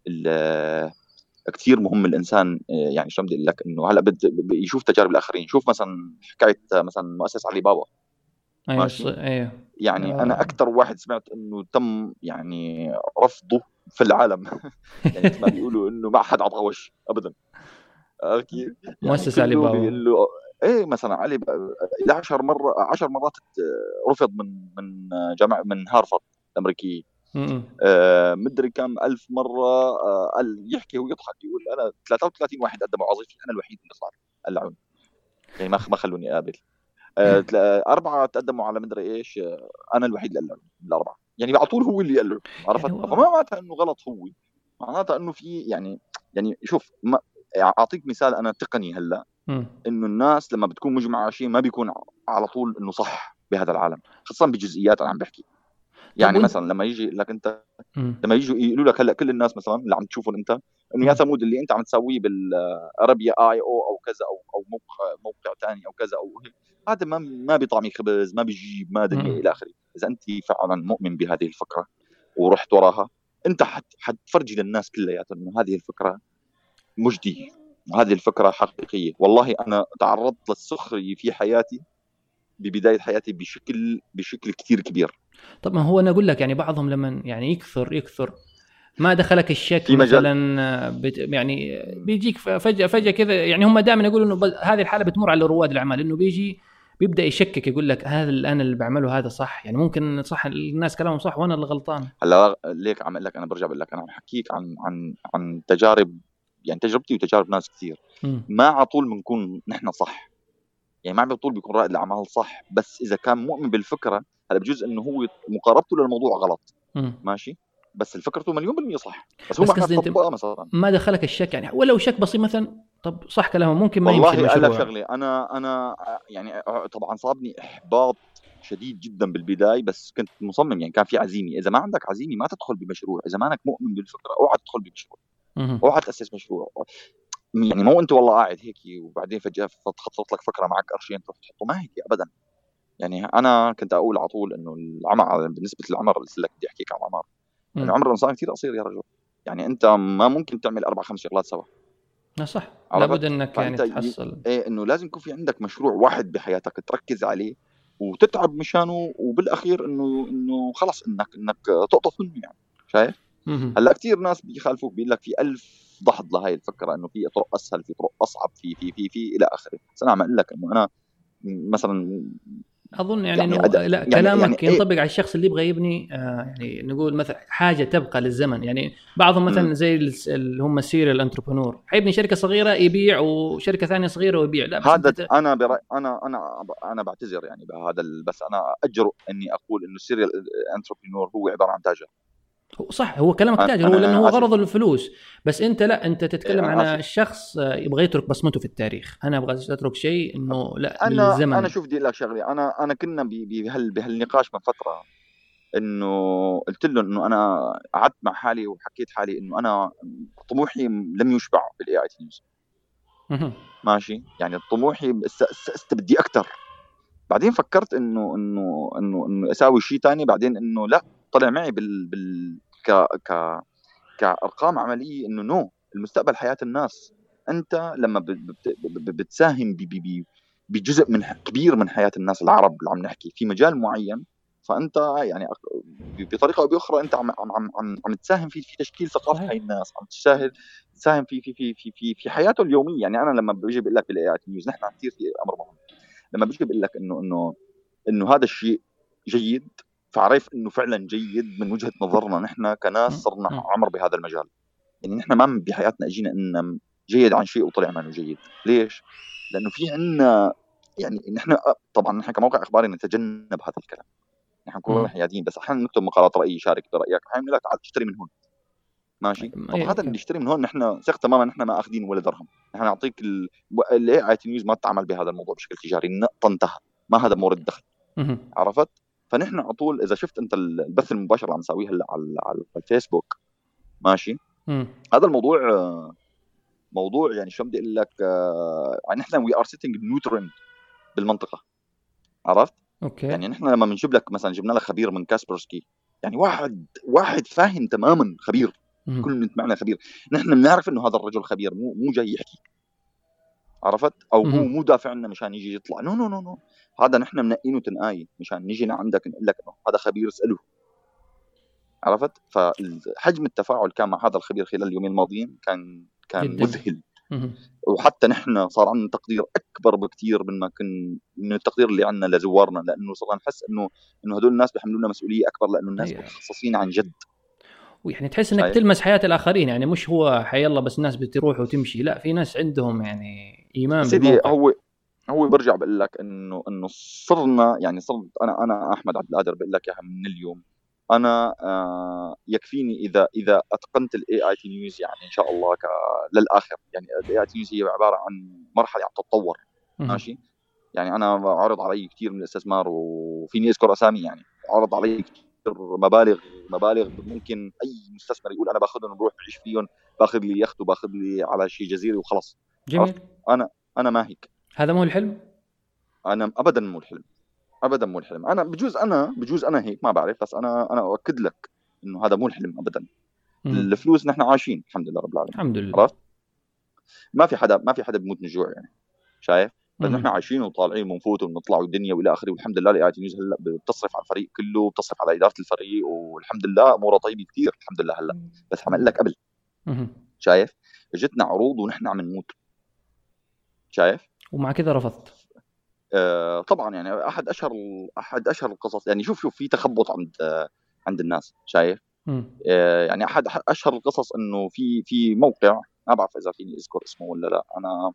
كثير مهم الإنسان يعني شو بدي أقول لك؟ إنه هلأ يشوف تجارب الآخرين. شوف مثلا حكاية مثلا مؤسس علي بابا. أيوه ماشي. أيوه يعني آه. أنا أكثر واحد سمعت إنه تم يعني رفضه في العالم. (laughs) يعني مثل ما بيقولوا إنه ما حد عطاه وش ابدا كيف؟ يعني مؤسس علي بابا. بيقول له إيه مثلا علي 10 مرة 10 مرات رفض من من جامعه من هارفارد الامريكيه آه مدري كم ألف مرة آه قال يحكي ويضحك يقول أنا 33 واحد قدموا وظيفتي أنا الوحيد اللي صار قلعوني يعني ما ما خلوني أقابل. آه أربعة تقدموا على مدري إيش آه أنا الوحيد اللي قلعوني الأربعة. يعني على طول هو اللي قلعه عرفت؟ يعني فما معناتها إنه غلط هو. معناتها إنه في يعني يعني شوف ما أعطيك مثال أنا تقني هلأ. إنه الناس لما بتكون مجمعة على شيء ما بيكون على طول إنه صح بهذا العالم خاصة بجزئيات أنا عم بحكي. يعني مثلا لما يجي لك أنت لما يجوا يقولوا لك هلأ كل الناس مثلا اللي عم تشوفهم أنت إنه يا ثمود اللي أنت عم تسويه بالارابيا آي أو أو كذا أو أو موقع موقع ثاني أو كذا أو هذا ما ما بيطعمي خبز ما بيجيب ما دنيا إلى آخره. إذا أنت فعلا مؤمن بهذه الفكرة ورحت وراها أنت حتفرجي للناس كلياتهم إنه هذه الفكرة مجدية هذه الفكرة حقيقية. والله أنا تعرضت للسخريه في حياتي ببداية حياتي بشكل بشكل كثير كبير. طب ما هو أنا أقول لك يعني بعضهم لما يعني يكثر يكثر ما دخلك الشك في مثلا بت يعني بيجيك فجاه فجأة كذا يعني هم دائما يقولوا إنه هذه الحالة بتمر على رواد الأعمال إنه بيجي بيبدأ يشكك يقول لك هذا اللي أنا اللي بعمله هذا صح. يعني ممكن صح الناس كلامهم صح وأنا اللي غلطان. هلا ليك عم لك أنا برجع بقول لك أنا عم حكيك عن عن عن تجارب يعني تجربتي وتجارب ناس كثير. ما على طول بنكون نحن صح. يعني ما عم بطول بيكون رائد الأعمال صح بس إذا كان مؤمن بالفكرة هذا بجوز إنه هو مقاربته للموضوع غلط. م. ماشي؟ بس فكرته مليون بالمية صح بس هو بس ما مثلا. ما دخلك الشك يعني؟ ولو شك بسيط مثلا طب صح كلامه ممكن ما يمشي المشروع والله شغله أنا أنا يعني طبعا صابني إحباط شديد جدا بالبداية بس كنت مصمم يعني كان في عزيمه إذا ما عندك عزيمه ما تدخل بمشروع. إذا ما انك مؤمن بالفكرة أوعى تدخل بمشروع. أوعى تأسس مشروع. يعني مو أنت والله قاعد هيك وبعدين فجأة خطط لك فكرة معك قرشين تروح تحطه. ما هيك ابدا. يعني أنا كنت أقول على طول إنه العمر بالنسبة للعمر اللي لك بدي احكيك عن العمر يعني عمر الانسان كثير قصير يا رجل. يعني أنت ما ممكن تعمل أربع خمس شغلات سوا. صح. لابد إنك يعني تحصل. إيه إنه لازم يكون في عندك مشروع واحد بحياتك تركز عليه وتتعب مشانه وبالأخير إنه إنه خلص إنك إنك تقطف منه يعني. شايف؟ هلأ كثير ناس بيخالفوك بيقول لك في ألف دحض لهي الفكرة إنه في طرق أسهل في طرق أصعب في في في في إلى آخره. بس أنا عم أقول لك إنه أنا مثلا أظن يعني, يعني إنه لا يعني كلامك يعني ينطبق إيه؟ على الشخص اللي يبغى يبني آه يعني نقول مثلا حاجة تبقى للزمن. يعني بعضهم مثلا زي اللي هم ال serial entrepreneur حيبني شركة صغيرة يبيع وشركة ثانية صغيرة ويبيع. لا هذا أنت... أنا برأي أنا أنا أنا بعتذر يعني بهذا بس أنا اجرؤ إني أقول إنه ال serial entrepreneur هو عبارة عن تاجر. صح هو كلامك تاجر هو لأنه هو غرضه الفلوس. بس أنت لا أنت تتكلم عن الشخص يبغى يترك بصمته في التاريخ. أنا أبغى أترك شيء إنه لا أنا بالزمن. أنا شوف بدي لك شغلة. أنا أنا كنا بهال بهالنقاش من فترة إنه قلت له إنه أنا قعدت مع حالي وحكيت حالي إنه أنا طموحي لم يشبع بال AITnews مهم. ماشي؟ يعني طموحي بدي أكثر بعدين فكرت انه انه انه إنه أساوي شيء تاني بعدين إنه لا طلع معي بال بال ك ك كأرقام عملية إنه نو المستقبل حياة الناس. أنت لما بتساهم بجزء من كبير من حياة الناس العرب اللي عم نحكي في مجال معين فأنت يعني بطريقة أو بأخرى أنت عم عم عم عم, عم تساهم في في تشكيل ثقافة. هاي الناس عم تساهم تساهم في في في في في, في حياته اليومية. يعني أنا لما بيجي بقول لك بال AITnews نحن كثير في أمر مهم. لما بيجي بقول لك إنه إنه إنه هذا الشيء جيد فعرف إنه فعلا جيد من وجهة نظرنا نحن كناس صرنا. عمر بهذا المجال. يعني نحن ما بحياتنا أجينا إن جيد عن شيء وطلع منه جيد. ليش؟ لأنه في عنا يعني نحن طبعا نحن كموقع إخباري نتجنب هذا الكلام. نحن نكون. حياديين بس أحيانا نكتب مقالات رأي شارك برأيك. أحيانا لك تعال اشتري من هون. ماشي؟ طب أي، هذا okay. اللي يشتري من هون نحن ثق تماما نحن ما أخذين ولا درهم. نحن نعطيك ال AITnews ما تتعامل بهذا الموضوع بشكل تجاري. نقطه انتهى ما هذا مورد دخل. عرفت؟ فنحن على طول إذا شفت أنت البث المباشر اللي عم نسويه هلأ على على الفيسبوك ماشي؟ مم. هذا الموضوع آه، موضوع يعني شو بدي أقول لك آه، يعني نحن we are setting new trend بالمنطقة عرفت؟ okay. يعني نحن لما بنجيب لك مثلا جبنا لك خبير من كاسبرسكي يعني واحد واحد فاهم تماما خبير مهم. كل معنى خبير. نحن بنعرف إنه هذا الرجل خبير مو مو جاي يحكي عرفت؟ أو هو مهم. مو دافع عنا مشان يجي يطلع. no no no no هذا نحن منقينه تنقاي مشان نيجي لعندك نقول لك إنه هذا خبير اسأله عرفت فحجم التفاعل كان مع هذا الخبير خلال اليومين الماضيين كان كان جداً. مذهل. وحتى نحن صار عندنا تقدير أكبر بكثير من ما كن من التقدير اللي عندنا لزوارنا لأنه صرنا نحس انه إنه هدول الناس بيحملونا مسؤولية أكبر لأنه الناس. متخصصين عن جد ويعني تحس إنك. تلمس حياة الآخرين يعني مش هو حي الله بس الناس بتروح وتمشي لا في ناس عندهم يعني إيمان سيدي هو هو برجع بقول لك انه إنه صرنا يعني صرت أنا أنا أحمد عبد القادر بقول لك إياها من اليوم. أنا آه يكفيني اذا إذا أتقنت ال AITnews يعني إن شاء الله ك للآخر. يعني ال AITnews هي عبارة عن مرحلة عم تتطور. مهم. ماشي؟ يعني أنا عرض علي كثير من الاستثمار وفيني أذكر أسامي يعني. عرض علي كثير مبالغ مبالغ ممكن أي مستثمر يقول أنا باخذهم وبروح بعيش فيهم باخذ لي يخت وباخذ لي على شيء جزيره وخلص جميل. أنا ما هيك. هذا مو الحلم؟ أنا ابدا مو الحلم. ابدا مو الحلم. أنا بجوز أنا بجوز أنا هيك ما بعرف بس أنا أنا أؤكد لك إنه هذا مو الحلم ابدا. مهم. الفلوس نحن عايشين الحمد لله رب العالمين. الحمد لله. عرفت ما في حدا ما في حدا بيموت من الجوع يعني شايف؟ بس. نحن عايشين وطالعين وبنفوت وبنطلع والدنيا والى آخره والحمد لله ال AITnews هلأ بتصرف على الفريق كله وبتصرف على إدارة الفريق والحمد لله أموره طيبة كثير الحمد لله هلأ. بس عم لك قبل. مهم. شايف؟ اجتنا عروض ونحن عم نموت. شايف؟ ومع كذا رفضت. آه، طبعا يعني أحد أشهر أحد أشهر القصص يعني شوف شوف في تخبط عند عند الناس شايف. آه، يعني أحد أشهر القصص إنه في في موقع ما بعرف إذا فيني أذكر اسمه ولا لا أنا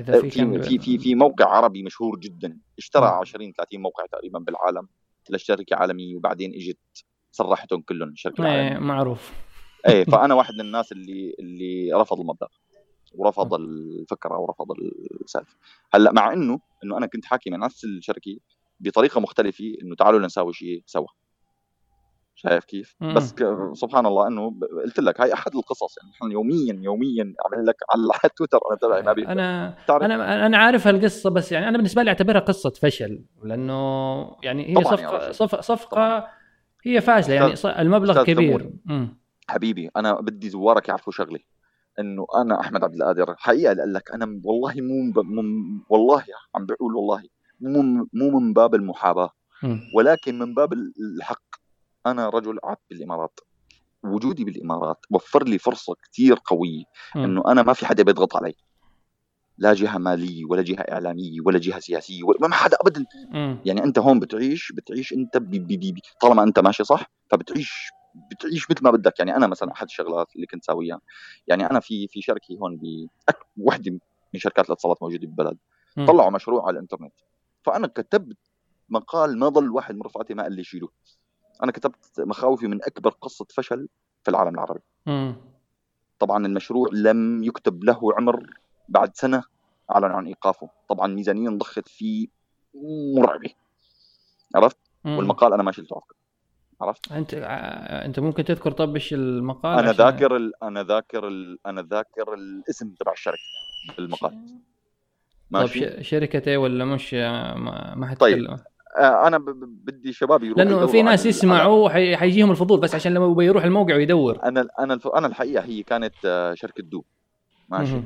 إذا في في في في, في موقع عربي مشهور جدا اشترى مم. 20 30 موقع تقريبا بالعالم لشركة عالمية وبعدين إجت سرحتهم كلهم الشركة إيه، العالميه معروف. إيه (laughs) فأنا واحد من الناس اللي اللي رفض المبلغ. ورفض الفكرة ورفض السالفه هلأ مع إنه إنه أنا كنت حاكي مع نفس الشركة بطريقة مختلفة إنه تعالوا لنساوي شيء سوا. شايف كيف؟ مم. بس سبحان الله إنه قلت لك هاي أحد القصص. يعني نحن يوميا يوميا أعمل لك على تويتر أنا تبعي ما بيقدر أنا تعرف؟ أنا أنا عارف هالقصة بس يعني أنا بالنسبة لي أعتبرها قصة فشل لأنه يعني هي طبعاً صفقة رجل. صف صفقة هي فاشلة يعني المبلغ كبير. حبيبي أنا بدي زوارك يعرفوا شغله إنه أنا أحمد عبد القادر حقيقة قال لك أنا والله مو من والله عم بقول والله مو مو من باب المحاباة. ولكن من باب ال- الحق أنا رجل قعدت بالإمارات وجودي بالإمارات وفر لي فرصة كثير قوية. إنه أنا ما في حدا بيضغط علي لا جهة مالية ولا جهة إعلامية ولا جهة سياسية ولا ما حدا ابدا. يعني أنت هون بتعيش بتعيش أنت بي بي بي طالما أنت ماشي صح فبتعيش بتعيش مثل ما بدك يعني أنا مثلا أحد الشغلات اللي كنت ساويها يعني أنا في في شركة هون ب وحدة من شركات الاتصالات موجودة بالبلد. طلعوا مشروع على الإنترنت فأنا كتبت مقال ما ضل واحد من رفقاتي ما قال لي شيله أنا كتبت مخاوفي من أكبر قصة فشل في العالم العربي مم. طبعا المشروع لم يكتب له عمر بعد سنة اعلنوا عن إيقافه طبعا ميزانية ضخت فيه مرعبة عرفت مم. والمقال أنا ما شلته على. عرفت؟ أنت ع- أنت ممكن تذكر طب إيش المقال أنا عشان- ذاكر ال... أنا ذاكر ال... أنا ذاكر الاسم تبع الشركة بالمقال. طيب ماشي. ش- شركة إيه ولا مش ما, ما طيب، حتكلم آه أنا بدي شباب يروحوا لأنه في ناس يسمعوا حي- حيجيهم الفضول بس عشان لما يروح الموقع ويدور. أنا أنا الف... أنا الحقيقة هي كانت آه، شركة دوب ماشي.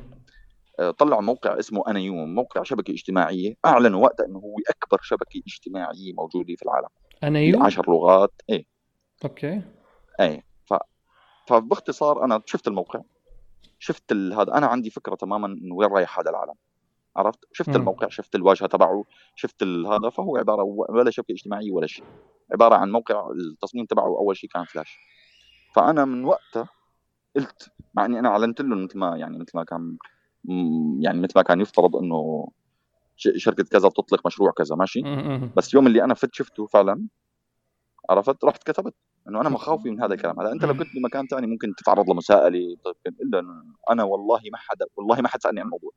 آه، طلعوا موقع اسمه أنا يوم موقع شبكة اجتماعية. أعلنوا وقتها إنه هو أكبر شبكة اجتماعية موجودة في العالم. أنا يو؟ 10 لغات إيه okay. إيه ف... فباختصار أنا شفت الموقع شفت ال... هذا أنا عندي فكرة تماما انه وين رايح هذا العالم عرفت؟ شفت مم. الموقع شفت الواجهة تبعه شفت. هذا فهو عبارة ولا شبكة اجتماعية ولا شيء عبارة عن موقع التصميم تبعه أول شيء كان فلاش. فأنا من وقتها قلت مع إني أنا أعلنت له مثل ما يعني مثل ما كان يعني مثل ما كان يفترض إنه شركة كذا بتطلق مشروع كذا ماشي. بس يوم اللي أنا فت شفته فعلا عرفت؟ رحت كتبت إنه أنا مخاوفي من هذا الكلام. هذا أنت لو كنت بمكان ثاني ممكن تتعرض لمساءله طيب، إلا أنا والله ما حدا والله ما حد سألني عن الموضوع.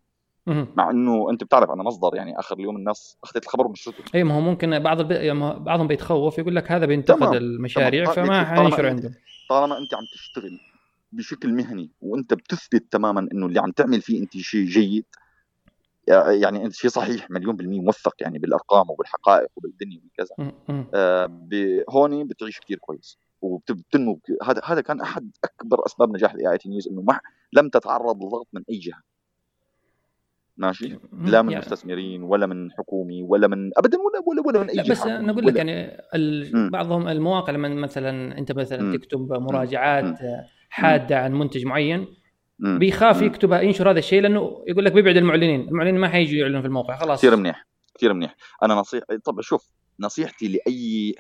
مع إنه أنت بتعرف أنا مصدر يعني آخر اليوم الناس أخذت الخبر ونشرته اي ما هو ممكن بعض الب... يعني بعضهم بيتخوف يقول لك هذا بينتقد تمام، المشاريع تمام. فما حينشر عنده طالما أنت عم تشتغل بشكل مهني وأنت بتثبت تماما إنه اللي عم تعمل فيه أنت شيء جيد يعني إنت شيء صحيح مليون بالمية موثق يعني بالأرقام وبالحقائق وبالدنيا. مم. آه، هون بتعيش كثير كويس وبتنمو هذا هذا كان أحد أكبر أسباب نجاح ال AITnews إنه ما لم تتعرض لضغط من أي جهة ماشي لا من يعني- مستثمرين ولا من حكومي ولا من ابدا ولا ولا ولا من أي جهة بس أنا أقول لك يعني. بعضهم المواقع لما مثلا أنت مثلا مم. تكتب مراجعات مم. حادة عن منتج معين مم. بيخاف مم. يكتبها ينشر هذا الشيء لأنه يقول لك بيبعد المعلنين، المعلنين ما حيجوا يعلنوا في الموقع خلاص كثير منيح كثير منيح أنا نصيحة طب شوف نصيحتي لأي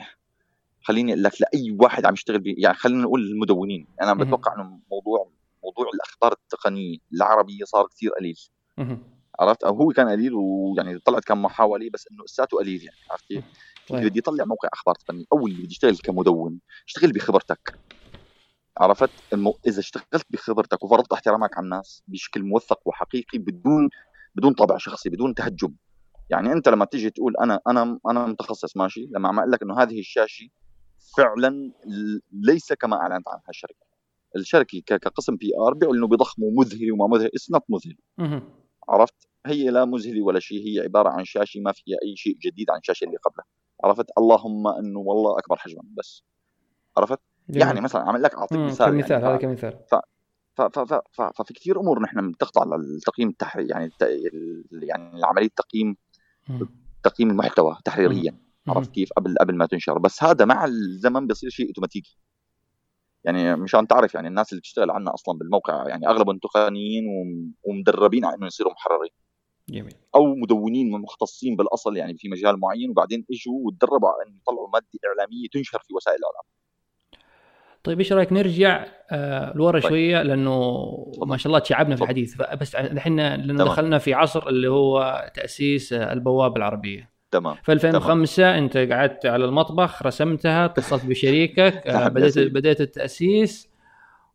خليني أقول لك لأي واحد عم يشتغل بي... يعني خلينا نقول المدونين أنا مهم. بتوقع إنه موضوع موضوع الاخبار التقنية العربية صار كثير قليل. عرفت أو هو كان قليل ويعني طلعت كم محاولة بس إنه لساته قليل يعني عرفت كيف؟ اللي طيب. بده يطلع موقع أخبار تقنية أو اللي بده يشتغل كمدون اشتغل بخبرتك عرفت؟ المو... إذا اشتغلت بخبرتك وفرضت احترامك على الناس بشكل موثق وحقيقي بدون بدون طابع شخصي بدون تهجم. يعني أنت لما تيجي تقول أنا أنا أنا متخصص ماشي؟ لما عم أقول لك إنه هذه الشاشة فعلا ليس كما أعلنت عنها الشركة. الشركة كقسم PR بيعلنوا بضخم ومذهل وما مذهل. it's not مذهل. عرفت؟ هي لا مذهله ولا شيء. هي عبارة عن شاشة ما فيها أي شيء جديد عن الشاشة اللي قبلها. عرفت؟ اللهم أنه والله أكبر حجما. بس. عرفت؟ جميل. يعني مثلا عم لك أعطيك. مثال كمثال يعني هذا ف- كمثال ف- ف- ف- ف- ففي كثير أمور نحن بتخضع للتقييم التحري يعني الت... ال- يعني عمليه تقييم مم. تقييم المحتوى تحريريا. عرفت كيف قبل قبل ما تنشر بس هذا مع الزمن بيصير شيء أوتوماتيكي يعني مشان تعرف يعني الناس اللي بتشتغل عنا أصلا بالموقع يعني أغلبهم تقنيين وم- ومدربين على إنه يصيروا محررين جميل أو مدونين مختصين بالأصل يعني في مجال معين وبعدين إجوا وتدربوا على إنه يطلعوا مادة إعلامية تنشر في وسائل الإعلام طيب إيش رأيك نرجع آه لورا طيب. شوية؟ لأنه ما شاء الله تشعبنا في. الحديث. بس الحين لأنه تمام. دخلنا في عصر اللي هو تأسيس آه، البوابه العربية. تمام. في 2005 أنت قعدت على المطبخ رسمتها اتصلت بشريكك (laughs) آه، نعم بديت سيدي. بديت التأسيس.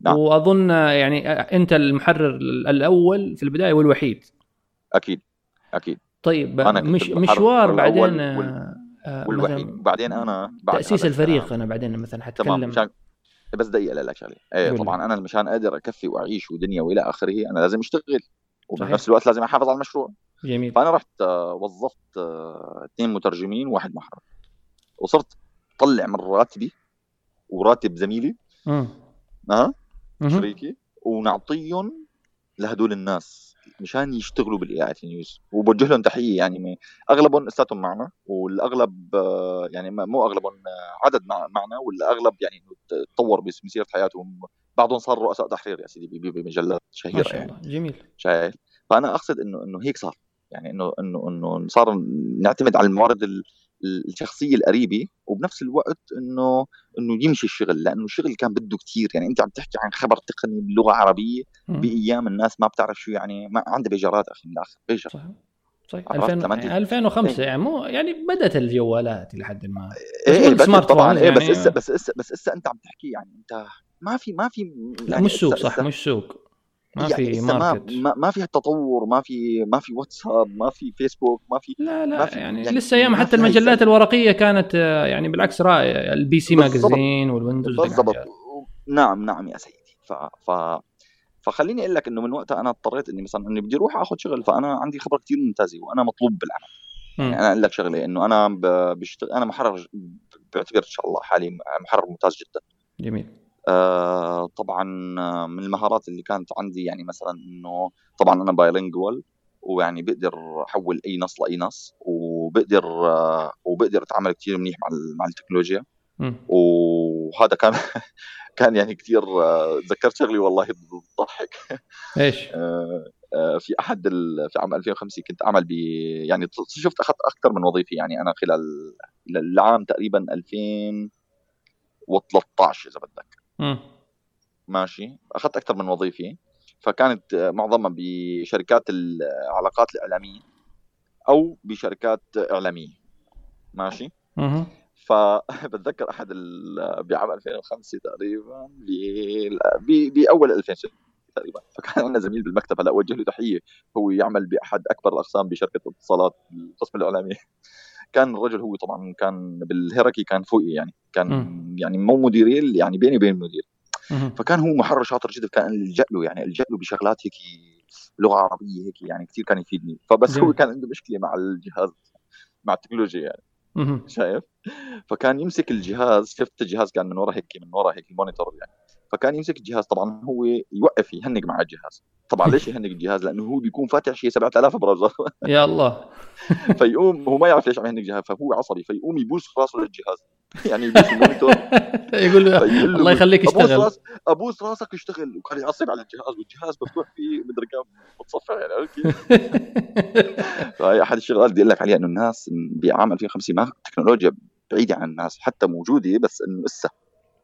نعم. وأظن آه، يعني آه، أنت المحرر الأول في البداية والوحيد. أكيد. أكيد. طيب مش مشوار بعدين وال- آه، آه، والوحيد بعدين أنا بعد تأسيس الفريق أنا. بعدين مثلا تمام. حتكلم مشان بس دقيقة لك شغلة إيه. طبعا أنا مشان أقدر أكفي وأعيش ودنيا وإلى آخره أنا لازم أشتغل. وبنفس الوقت لازم أحافظ على المشروع جميل فأنا رحت آه، وظفت آه، اثنين مترجمين وواحد محرر وصرت طلع من راتبي وراتب زميلي. ها مهم. شريكي ونعطيهم لهدول الناس مشان يشتغلوا بالاي اي نيوز وبوجه لهم تحية يعني أغلبهم لساتهم معنا والأغلب آه، يعني ما- مو أغلبهم آه، عدد مع- معنا والأغلب يعني تطور بمسيره حياتهم. بعضهم صار رؤساء تحرير يا سيدي بمجلات ما شهيره شاء يعني. الله. جميل. شايف فأنا أقصد انه إنه هيك صار. يعني انه انه إنه صار نعتمد على الموارد ال- ال- الشخصية القريبة وبنفس الوقت إنه إنه يمشي الشغل لأنه الشغل كان بده كثير يعني أنت عم تحكي عن خبر تقني باللغة العربية. بأيام الناس ما بتعرف شو يعني ما عندها بيجرات أخي من الآخر بيجر. صح صحيح. عرفت؟ 2000 لما أنت- يعني 2005 يعني مو يعني بدأت الجوالات إلى حد ما. إيه إيه ال smart طبعا. phone إيه بس يعني- اسا بس اسا بس إسا أنت عم تحكي يعني أنت ما في ما في لا يعني مش سوق صح مش سوق. ما يعني في ما, market ما ما في التطور ما في ما في واتساب ما في فيسبوك ما في لا ما لا في- يعني, يعني لسه أيام ما حتى المجلات. الورقية كانت آه، يعني بالعكس رائعة. ال PC. Magazine وال Windows بالضبط. نعم نعم يا سيدي. ف ف فخليني أقول لك إنه من وقتها أنا اضطريت إني مثلا إني بدي أروح آخذ شغل فأنا عندي خبرة كثير ممتازة وأنا مطلوب بالعمل. يعني أنا أقول لك شغلة إنه أنا بشتغل أنا محرر بعتبر إن شاء الله حالي محرر ممتاز جدا. جميل. آه طبعا من المهارات اللي كانت عندي يعني مثلا إنه طبعا أنا bilingual ويعني بقدر أحول أي نص لأي نص وبقدر آه وبقدر أتعامل كثير منيح مع مع التكنولوجيا. وهذا كان (laughs) كان يعني كثير آه، تذكرت شغلي والله بتضحك إيش؟ (laughs) آه، آه، في أحد في عام 2005 كنت أعمل ب يعني شفت أخذت أكثر من وظيفة يعني أنا خلال العام تقريبا 2013 إذا بدك. ماشي. أخذت أكثر من وظيفة. فكانت معظمها بشركات العلاقات الإعلامية أو بشركات إعلامية. ماشي؟ فبتذكر (laughs) أحد بعام 2005 تقريبا بأول 2006 تقريبا. فكان عندنا زميل بالمكتب هلأ أوجه له تحية. هو يعمل بأحد أكبر الأقسام بشركة اتصالات القسم الإعلامي. كان الرجل هو طبعا كان بالهيراركي كان فوقي يعني كان م. يعني مو مديري يعني بيني وبين المدير. فكان هو محرر شاطر جدا كان الجا له يعني الجا له بشغلات هيك لغة عربية هيك يعني كثير كان يفيدني. فبس هو كان عنده مشكلة مع الجهاز مع التكنولوجيا يعني. شايف؟ فكان يمسك الجهاز شفت الجهاز كان من ورا هيك من ورا هيك ال monitor يعني. فكان يمسك الجهاز طبعا هو يوقف يهنق مع الجهاز. طبعا ليش يهنق الجهاز؟ لأنه هو بيكون فاتح شيء 7000 browser. (laughs) يا الله. فيقوم هو ما يعرف ليش عم يهنق الجهاز فهو عصبي فيقوم يبوس راسه للجهاز. يعني يبوس ال monitor. (laughs) يقول له الله يخليك اشتغل ابوس, راس أبوس راسك اشتغل وكان يعصب على الجهاز والجهاز مفتوح فيه مدري كم متصفح يعني عرفت؟ (laughs) فهي أحد الشغلات بدي أقول لك عليها إنه الناس بعام 2005 ما التكنولوجيا بعيدة عن الناس حتى موجودة بس إنه لسه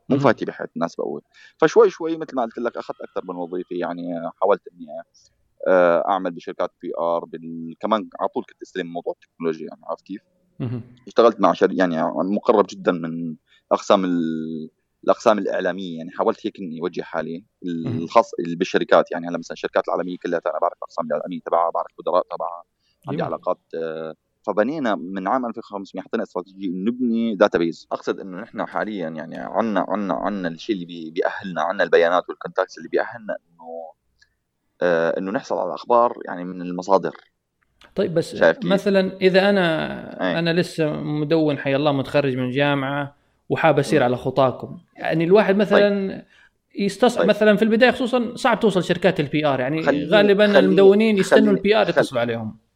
مو فايتة بحياة الناس بقول. فشوي شوي مثل ما قلت لك أخذت أكثر من وظيفة يعني حاولت إني آه، أعمل بشركات PR بال... كمان على طول كنت أستلم موضوع التكنولوجيا يعني عرفت كيف؟ اشتغلت مع شر... يعني مقرب جدا من اقسام ال... الأقسام الإعلامية يعني حاولت هيك إني أوجه حالي الخاص بالشركات يعني هلأ مثلا الشركات العالمية كلها أنا بعرف الأقسام الإعلامية تبعها بعرف المدراء تبعها عندي علاقات آه، فبنينا من عام 2500 حطينا استراتيجية نبني data base أقصد إنه نحن حاليا يعني عنا عنا عنا الشيء اللي بيأهلنا عنا البيانات وال contacts اللي بيأهلنا إنه آه إنه نحصل على الأخبار يعني من المصادر طيب بس مثلا إذا أنا أي. أنا لسه مدون حي الله متخرج من جامعة وحاب أسير م. على خطاكم يعني الواحد مثلا طيب. يستصعب طيب. مثلا في البداية خصوصا صعب توصل شركات ال PR يعني خلي غالبا خلي المدونين يستنوا ال PR يتصلوا عليهم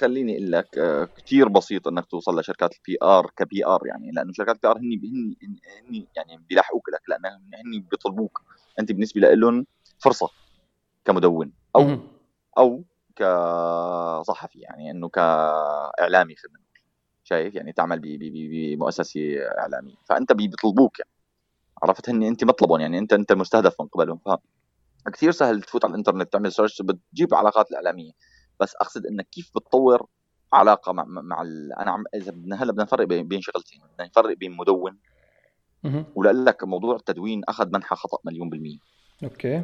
خليني أقول لك آه، كثير بسيط إنك توصل لشركات ال PR ك PR يعني لأنه شركات ال PR هن هن هن يعني بيلاحقوك لك لأنه هن بيطلبوك. أنت بالنسبة لهم فرصة كمدون أو أو كصحفي يعني إنه كإعلامي خلينا شايف؟ يعني تعمل بمؤسسة إعلامية. فأنت بيطلبوك يعني. عرفت؟ هن أنت مطلبهم يعني انت أنت مستهدف من قبلهم. ف كثير سهل تفوت على الإنترنت تعمل سيرش بتجيب علاقات الإعلامية. بس أقصد إنك كيف بتطور علاقة مع مع أنا عم إذا بدنا هلأ بدنا نفرق بين شغلتين. بدنا نفرق بين مدون ولأقول لك موضوع التدوين أخذ منحى خطأ مليون بالمية. أوكي.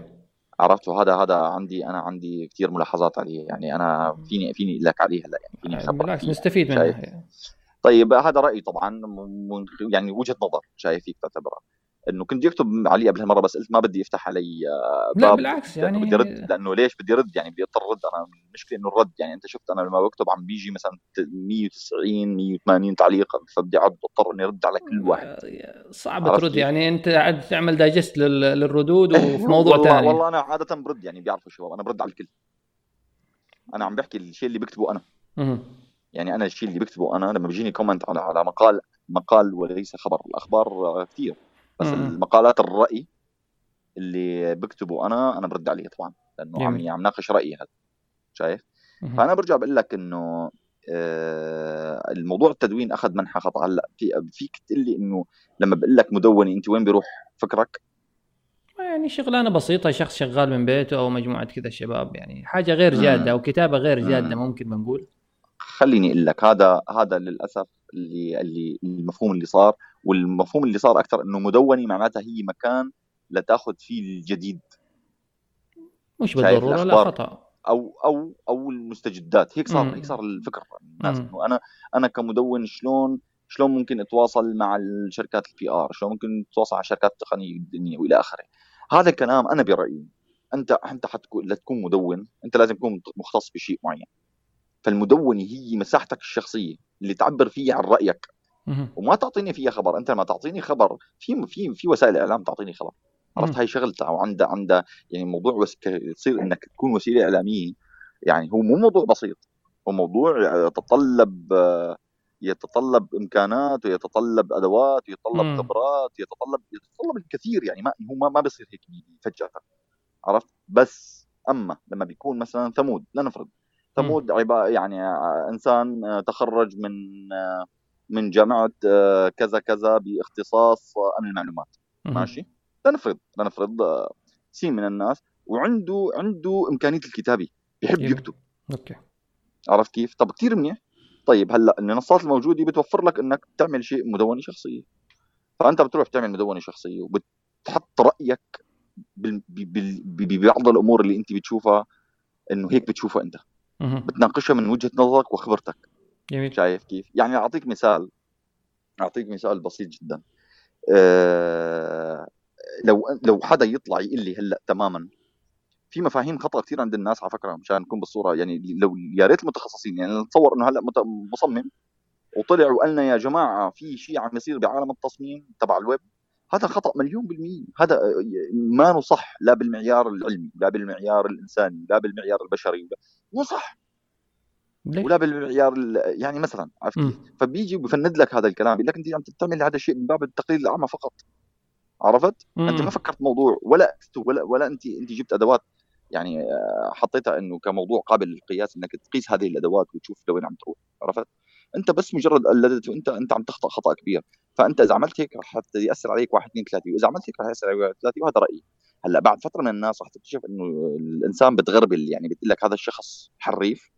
عرفت؟ وهذا هذا عندي أنا عندي كثير ملاحظات عليه. يعني أنا فيني فيني أقول لك عليه هلأ. يعني فيني خبر بالعكس نستفيد منها. طيب هذا رأيي طبعا. يعني وجهة نظر شايف فيك تعتبرها. إنه كنت أكتب علي قبل هالمرة بس قلت ما بدي يفتح علي باب لا بالعكس يعني بدي رد لأنه ليش بدي رد؟ يعني بدي أضطر أرد. أنا المشكلة إنه الرد يعني أنت شفت أنا لما بكتب عم بيجي مثلا 190 180 تعليق فبدي اقعد أضطر إني أرد على كل واحد. آه، صعب ترد يعني أنت قاعد تعمل digest للردود وفي موضوع ثاني والله أنا عادة برد يعني بيعرفوا الشباب أنا برد على الكل. أنا عم بحكي الشيء اللي بكتبه أنا. يعني أنا الشيء اللي بكتبه أنا لما بيجيني comment على على مقال مقال وليس خبر الأخبار كثير بس مم. المقالات الرأي اللي بكتبه أنا أنا برد عليه طبعا لأنه عم عم ناقش رأيي هذا شايف؟ مم. فأنا برجع بقول لك إنه آه الموضوع التدوين أخذ منحى خطأ. هلأ في فيك تقول لي إنه لما بقول لك مدوني أنت وين بيروح فكرك؟ يعني شغلانة بسيطة شخص شغال من بيته أو مجموعة كذا شباب يعني حاجة غير جاده أو كتابة غير جاده ممكن بنقول. خليني أقول لك هذا هذا للأسف اللي اللي المفهوم اللي صار والمفهوم اللي صار أكثر إنه مدوني معناتها هي مكان لتأخذ فيه الجديد. مش بالضرورة لا خطأ. أو أو أو المستجدات. هيك صار هيك صار الفكر الناس إنه أنا أنا كمدون شلون شلون ممكن أتواصل مع الشركات ال PR شلون ممكن أتواصل مع الشركات التقنيه الدنيا وإلى آخره؟ هذا الكلام أنا برأيي أنت أنت حتكون لتكون مدون أنت لازم تكون مختص بشيء معين. فالمدونه هي مساحتك الشخصية اللي تعبر فيها عن رأيك. وما تعطيني فيها خبر. أنت لما تعطيني خبر في في في وسائل إعلام تعطيني خبر. عرفت. هاي شغلتها وعندها عندها يعني موضوع وس... يصير إنك تكون وسيلة إعلامية. يعني هو مو موضوع بسيط. هو موضوع يتطلب يتطلب إمكانات ويتطلب أدوات ويتطلب. خبرات يتطلب يتطلب الكثير. يعني ما هو ما, ما بيصير هيك فجأة. عرفت؟ بس أما لما بيكون مثلا ثمود لنفرض ثمود عبا يعني إنسان تخرج من من جامعة كذا كذا باختصاص أمن المعلومات. ماشي لنفرض لنفرض آه، سين من الناس وعنده عنده إمكانية الكتابة بيحب جميل. يكتب أوكي عرفت كيف؟ طب كثير منيح طيب هلأ المنصات الموجودة بتوفر لك إنك تعمل شيء مدونه شخصية فأنت بتروح تعمل مدونه شخصية وبتحط رأيك ببعض الأمور اللي أنت بتشوفها إنه هيك بتشوفها أنت. بتناقشها من وجهة نظرك وخبرتك. جميل. شايف كيف؟ يعني أعطيك مثال. أعطيك مثال بسيط جدا. أه لو لو حدا يطلع يقول لي هلأ تماما في مفاهيم خطا كثير عند الناس على فكرة مشان نكون بالصورة. يعني لو يا ريت المتخصصين يعني نتصور إنه هلأ مصمم وطلع وقال لنا يا جماعة في شيء عم يصير بعالم التصميم تبع الويب. هذا خطأ مليون بالمية هذا ما هو صح لا بالمعيار العلمي لا بالمعيار الإنساني لا بالمعيار البشري مو صح؟ ولا بالمعيار ال- يعني مثلا عرفت. كيف؟ فبيجي وبفند لك هذا الكلام بيقول لك أنت عم تعمل هذا الشيء من باب التقليد الأعمى فقط عرفت؟ أنت مم. ما فكرت موضوع ولا ولا ولا انت أنت جبت أدوات يعني آه، حطيتها إنه كموضوع قابل للقياس إنك تقيس هذه الأدوات وتشوف لوين عم تروح عرفت؟ أنت بس مجرد وانت أنت عم تخطأ خطأ كبير فأنت إذا عملت هيك رح يأثر عليك واحد اثنين ثلاثة. وإذا عملت هيك رح يأثر عليك واحد ثلاثة. وهذا رأيي. هلأ بعد فترة من الناس رح تكتشف إنه الإنسان بتغربل يعني بتقول لك هذا الشخص حريف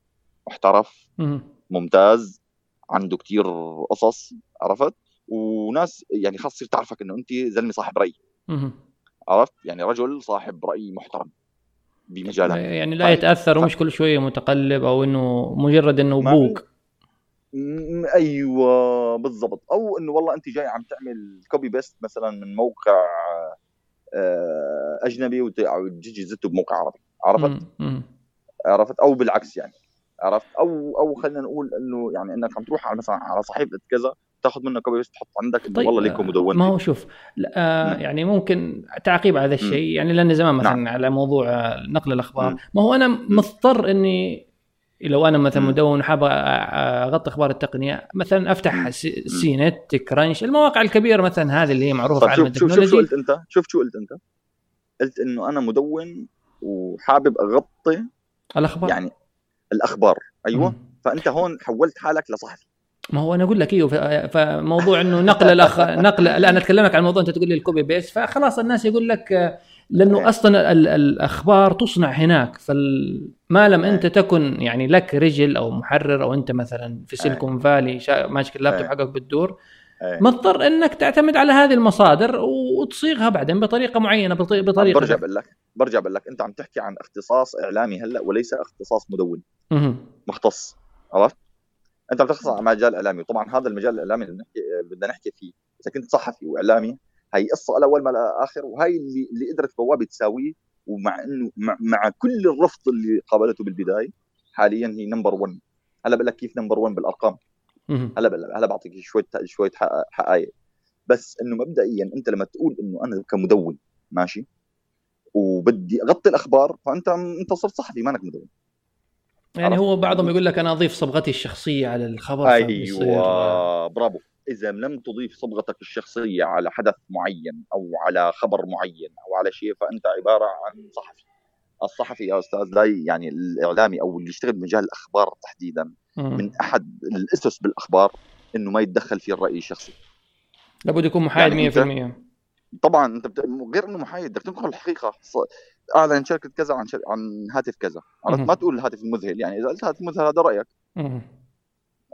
محترف مم. ممتاز عنده كتير قصص عرفت؟ وناس يعني خاص تصير تعرفك إنه أنت زلمة صاحب رأي. عرفت؟ يعني رجل صاحب رأي محترم بمجالك. يعني لا طيب. يتأثر ومش كل شوية متقلب أو إنه مجرد إنه بوق م- أيوه بالضبط أو انه والله انت جاي عم تعمل copy paste مثلا من موقع اجنبي وت- وتجي زته بموقع عربي عرفت. عرفت أو بالعكس يعني عرفت أو أو خلينا نقول انه يعني انك عم تروح على مثلا على صحيفه كذا تاخذ منه copy paste تحط عندك انه طيب والله ليكم مدون ما هو شوف آه. يعني ممكن تعقيب على هذا الشيء يعني لأن زمان مثلا نعم. على موضوع نقل الاخبار. ما هو أنا مضطر اني لو أنا مثلا. مدون وحاب أغطي أخبار التقنية مثلا أفتح. CNET Crunch المواقع الكبيرة مثلا هذه اللي هي معروفة في عالم شوف شو قلت أنت؟ شوف شو قلت أنت؟ قلت إنه أنا مدون وحابب أغطي الأخبار. يعني الأخبار أيوه. مم. فأنت هون حولت حالك لصحفي. ما هو أنا أقول لك أيوه فموضوع إنه نقل الاخ نقل لا أنا أتكلمك عن الموضوع أنت تقول لي ال copy paste فخلاص الناس يقول لك لأنه إيه. أصلا ال- الأخبار تصنع هناك فما لم أنت تكن يعني لك رجل أو محرر أو أنت مثلا في Silicon Valley شا- ماسك اللابتوب إيه. حقك بتدور إيه. مضطر إنك تعتمد على هذه المصادر وتصيغها بعدين بطريقة معينة بطريقه بطريقة برجع بقول لك برجع بقول لك أنت عم تحكي عن اختصاص إعلامي هلأ وليس اختصاص مدون. مختص عرفت أنت عم تختص على مجال إعلامي وطبعا هذا المجال الإعلامي اللي بنحكي بدنا نحكي فيه إذا كنت صحفي وإعلامي هي قصه الأول ما الآخر وهي اللي اللي قدرت بوابة تساويه ومع إنه مع, مع كل الرفض اللي قابلته بالبداية حاليا هي نمبر 1 هلأ بقول لك كيف نمبر 1 بالأرقام. هلأ هلأ بعطيك شوية شوية حق- حقائق بس إنه مبدئيا أنت لما تقول إنه أنا كمدون ماشي؟ وبدي أغطي الأخبار فأنت أنت صرت صحفي مانك مدون. يعني؟ هو بعضهم يقول لك أنا أضيف صبغتي الشخصية على الخبر أيوه برافو. إذا لم تضيف صبغتك الشخصية على حدث معين أو على خبر معين أو على شيء فأنت عبارة عن صحفي. الصحفي يا أستاذ لا يعني الإعلامي أو اللي يشتغل بمجال الأخبار تحديدا. من أحد الأسس بالأخبار إنه ما يتدخل في الرأي الشخصي. لابد يكون محايد يعني 100% طبعا أنت بت... غير إنه محايد بدك تنقل الحقيقة. أعلن شركة كذا عن شر... عن هاتف كذا. عرفت. ما تقول الهاتف المذهل يعني إذا قلت هاتف مذهل هذا رأيك.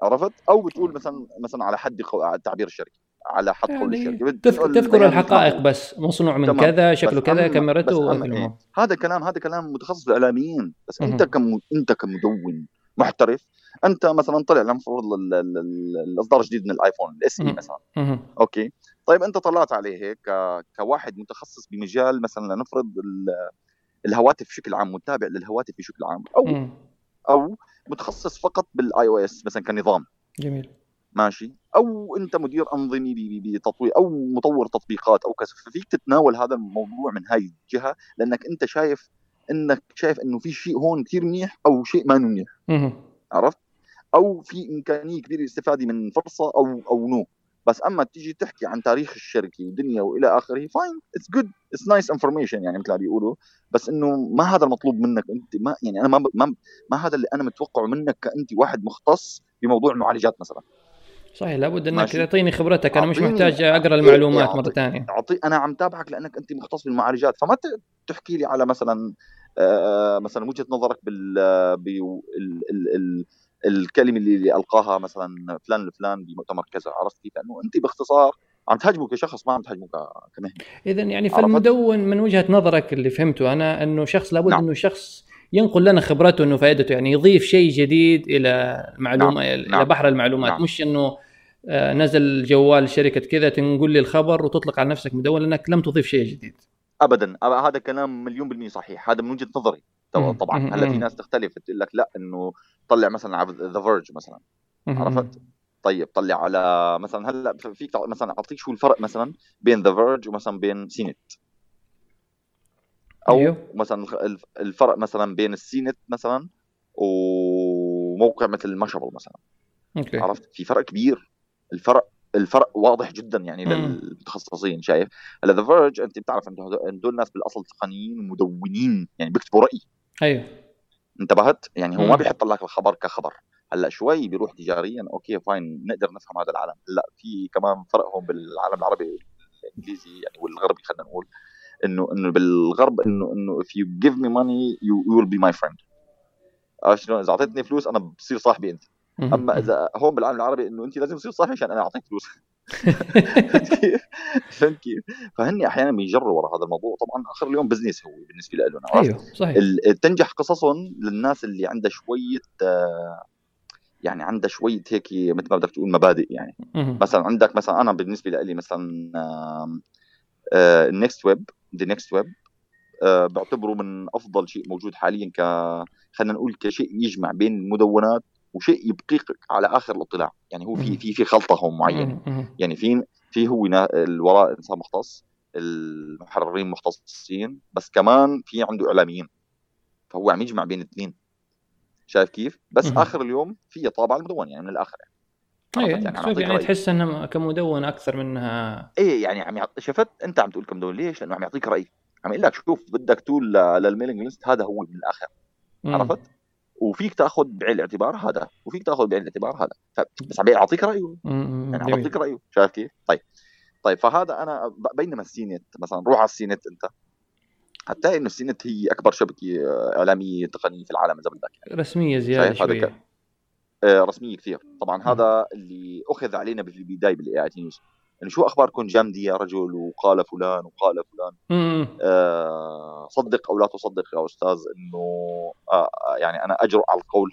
عرفت أو بتقول مثلا مثلا على حد قو... تعبير الشركة على حد قول يعني الشركة تذكر بيان الحقائق. بس مصنوع من تمام. كذا شكله كذا كاميرته. إيه؟ هذا كلام هذا كلام متخصص بالإعلاميين بس. أنت كم أنت كمدون محترف أنت مثلا طلع المفروض ال- ال- ال- الإصدار الجديد من ال iPhone ال SE مم. مثلا. أوكي طيب أنت طلعت عليه هيك ك... كواحد متخصص بمجال مثلا لنفرض ال... الهواتف بشكل عام متابع للهواتف بشكل عام أو مم. أو متخصص فقط بال iOS مثلا كنظام. جميل. ماشي. أو أنت مدير انظمه بتطوير أو مطور تطبيقات أو كذا. ففيك تتناول هذا الموضوع من هاي الجهة لأنك أنت شايف إنك شايف إنه في شيء هون كثير منيح أو شيء ما منيح. عرفت؟ أو في إمكانية كبيرة للاستفاده من فرصة أو or no. بس أما تيجي تحكي عن تاريخ الشركة ودنيا وإلى آخره fine it's good it's nice information يعني مثل ما بيقولوا بس إنه ما هذا المطلوب منك أنت ما يعني أنا ما ما, ما هذا اللي أنا متوقعه منك كأنت واحد مختص بموضوع المعالجات مثلا صحيح لابد إنك. تعطيني خبرتك أنا مش محتاج أقرأ المعلومات مرة ثانية أعطي أنا عم تابعك لأنك أنت مختص بالمعالجات فما تحكي لي على مثلا آه، مثلا وجهة نظرك بال بال ال ال الكلمة اللي اللي ألقاها مثلا فلان الفلان بمؤتمر كذا عرفت كيف؟ لأنه أنت باختصار عم تهاجمه كشخص ما عم تهاجمه كمهنة اذا يعني؟ فالمدون من وجهة نظرك اللي فهمته أنا أنه شخص لابد نعم. أنه شخص ينقل لنا خبرته أنه فائدته يعني يضيف شيء جديد إلى المعلومه إلى نعم. بحر المعلومات نعم. مش إنه آه، نزل جوال شركة كذا تنقل لي الخبر وتطلق على نفسك مدون لأنك لم تضيف شيء جديد ابدا هذا كلام مليون بالمية صحيح هذا من وجهة نظري تو- مم. طبعا. هلا في. ناس تختلف تقول لك لا إنه طلع مثلا على The Verge مثلا عرفت؟ طيب طلع على مثلا هلا فيك مثلا أعطيك شو الفرق مثلا بين The Verge ومثلا بين CNET أو أيوه. مثلا الفرق مثلا بين ال CNET مثلا وموقع مثل Mashable مثلا okay عرفت في فرق كبير الفرق الفرق واضح جدا يعني. للمتخصصين شايف هلا The Verge أنت بتعرف انه هدول هدول الناس بالأصل تقنيين ومدونين يعني بيكتبوا رأي أيوه. انتبهت؟ يعني هو. ما بيحط لك الخبر كخبر. هلأ شوي بيروح تجاريا okay fine نقدر نفهم هذا العالم. لأ في كمان فرق هون بالعالم العربي الانجليزي يعني والغربي خلينا نقول إنه إنه بالغرب إنه إنه if you give me money you, you will be my friend. شلون؟ إذا أعطيتني فلوس أنا بصير صاحبي أنت. أما إذا هون بالعالم العربي إنه أنت لازم تصير صاحبي عشان أنا أعطيك فلوس. فهمت كيف؟ فهمت كيف؟ فهن أحيانا بيجروا ورا هذا الموضوع طبعا آخر اليوم business هو بالنسبة لهم؟ أيوه صحيح تنجح قصصهم للناس اللي عندها شوية آه، يعني عندها شوية هيك مثل ما بدك تقول مبادئ يعني مم. مثلا عندك مثلا أنا بالنسبة لي مثلا ال Next Web The Next Web بعتبره من أفضل شيء موجود حاليا ك خلينا نقول كشيء يجمع بين المدونات وشيء يبقيك على آخر الاطلاع يعني هو في. في في خلطة هون معينة. يعني في في هو الوراء إنسان مختص المحررين مختصين بس كمان في عنده إعلاميين فهو عم يجمع بين الاثنين شايف كيف؟ بس. آخر اليوم في طابع المدون يعني من الآخر يعني. أيوه يعني يعني. تحس انها كمدون أكثر منها إيه يعني عم يعط... شفت أنت عم تقول كم دول ليش؟ لأنه عم يعطيك رأي عم يقول لك شوف بدك tool ل- لل mailing list هذا هو من الآخر. عرفت؟ وفيك تأخذ بعين الاعتبار هذا وفيك تأخذ بعين الاعتبار هذا. بس عم يعطيك رأيه. يعني. يعطيك رأيه شايف كيف؟ طيب طيب فهذا أنا بينما ال CNET مثلا روح على ال CNET أنت حتلاقي إنه ال CNET هي أكبر شبكة آه، إعلامية تقنية في العالم إذا بدك يعني. رسمية زيادة شوية آه، رسمية كثير طبعا. هذا اللي أخذ علينا بالبداية بال AIT News انه شو اخباركم جامدة يا رجل وقال فلان وقال فلان. آه، صدق أو لا تصدق يا أستاذ إنه آه، آه، يعني أنا اجرؤ على القول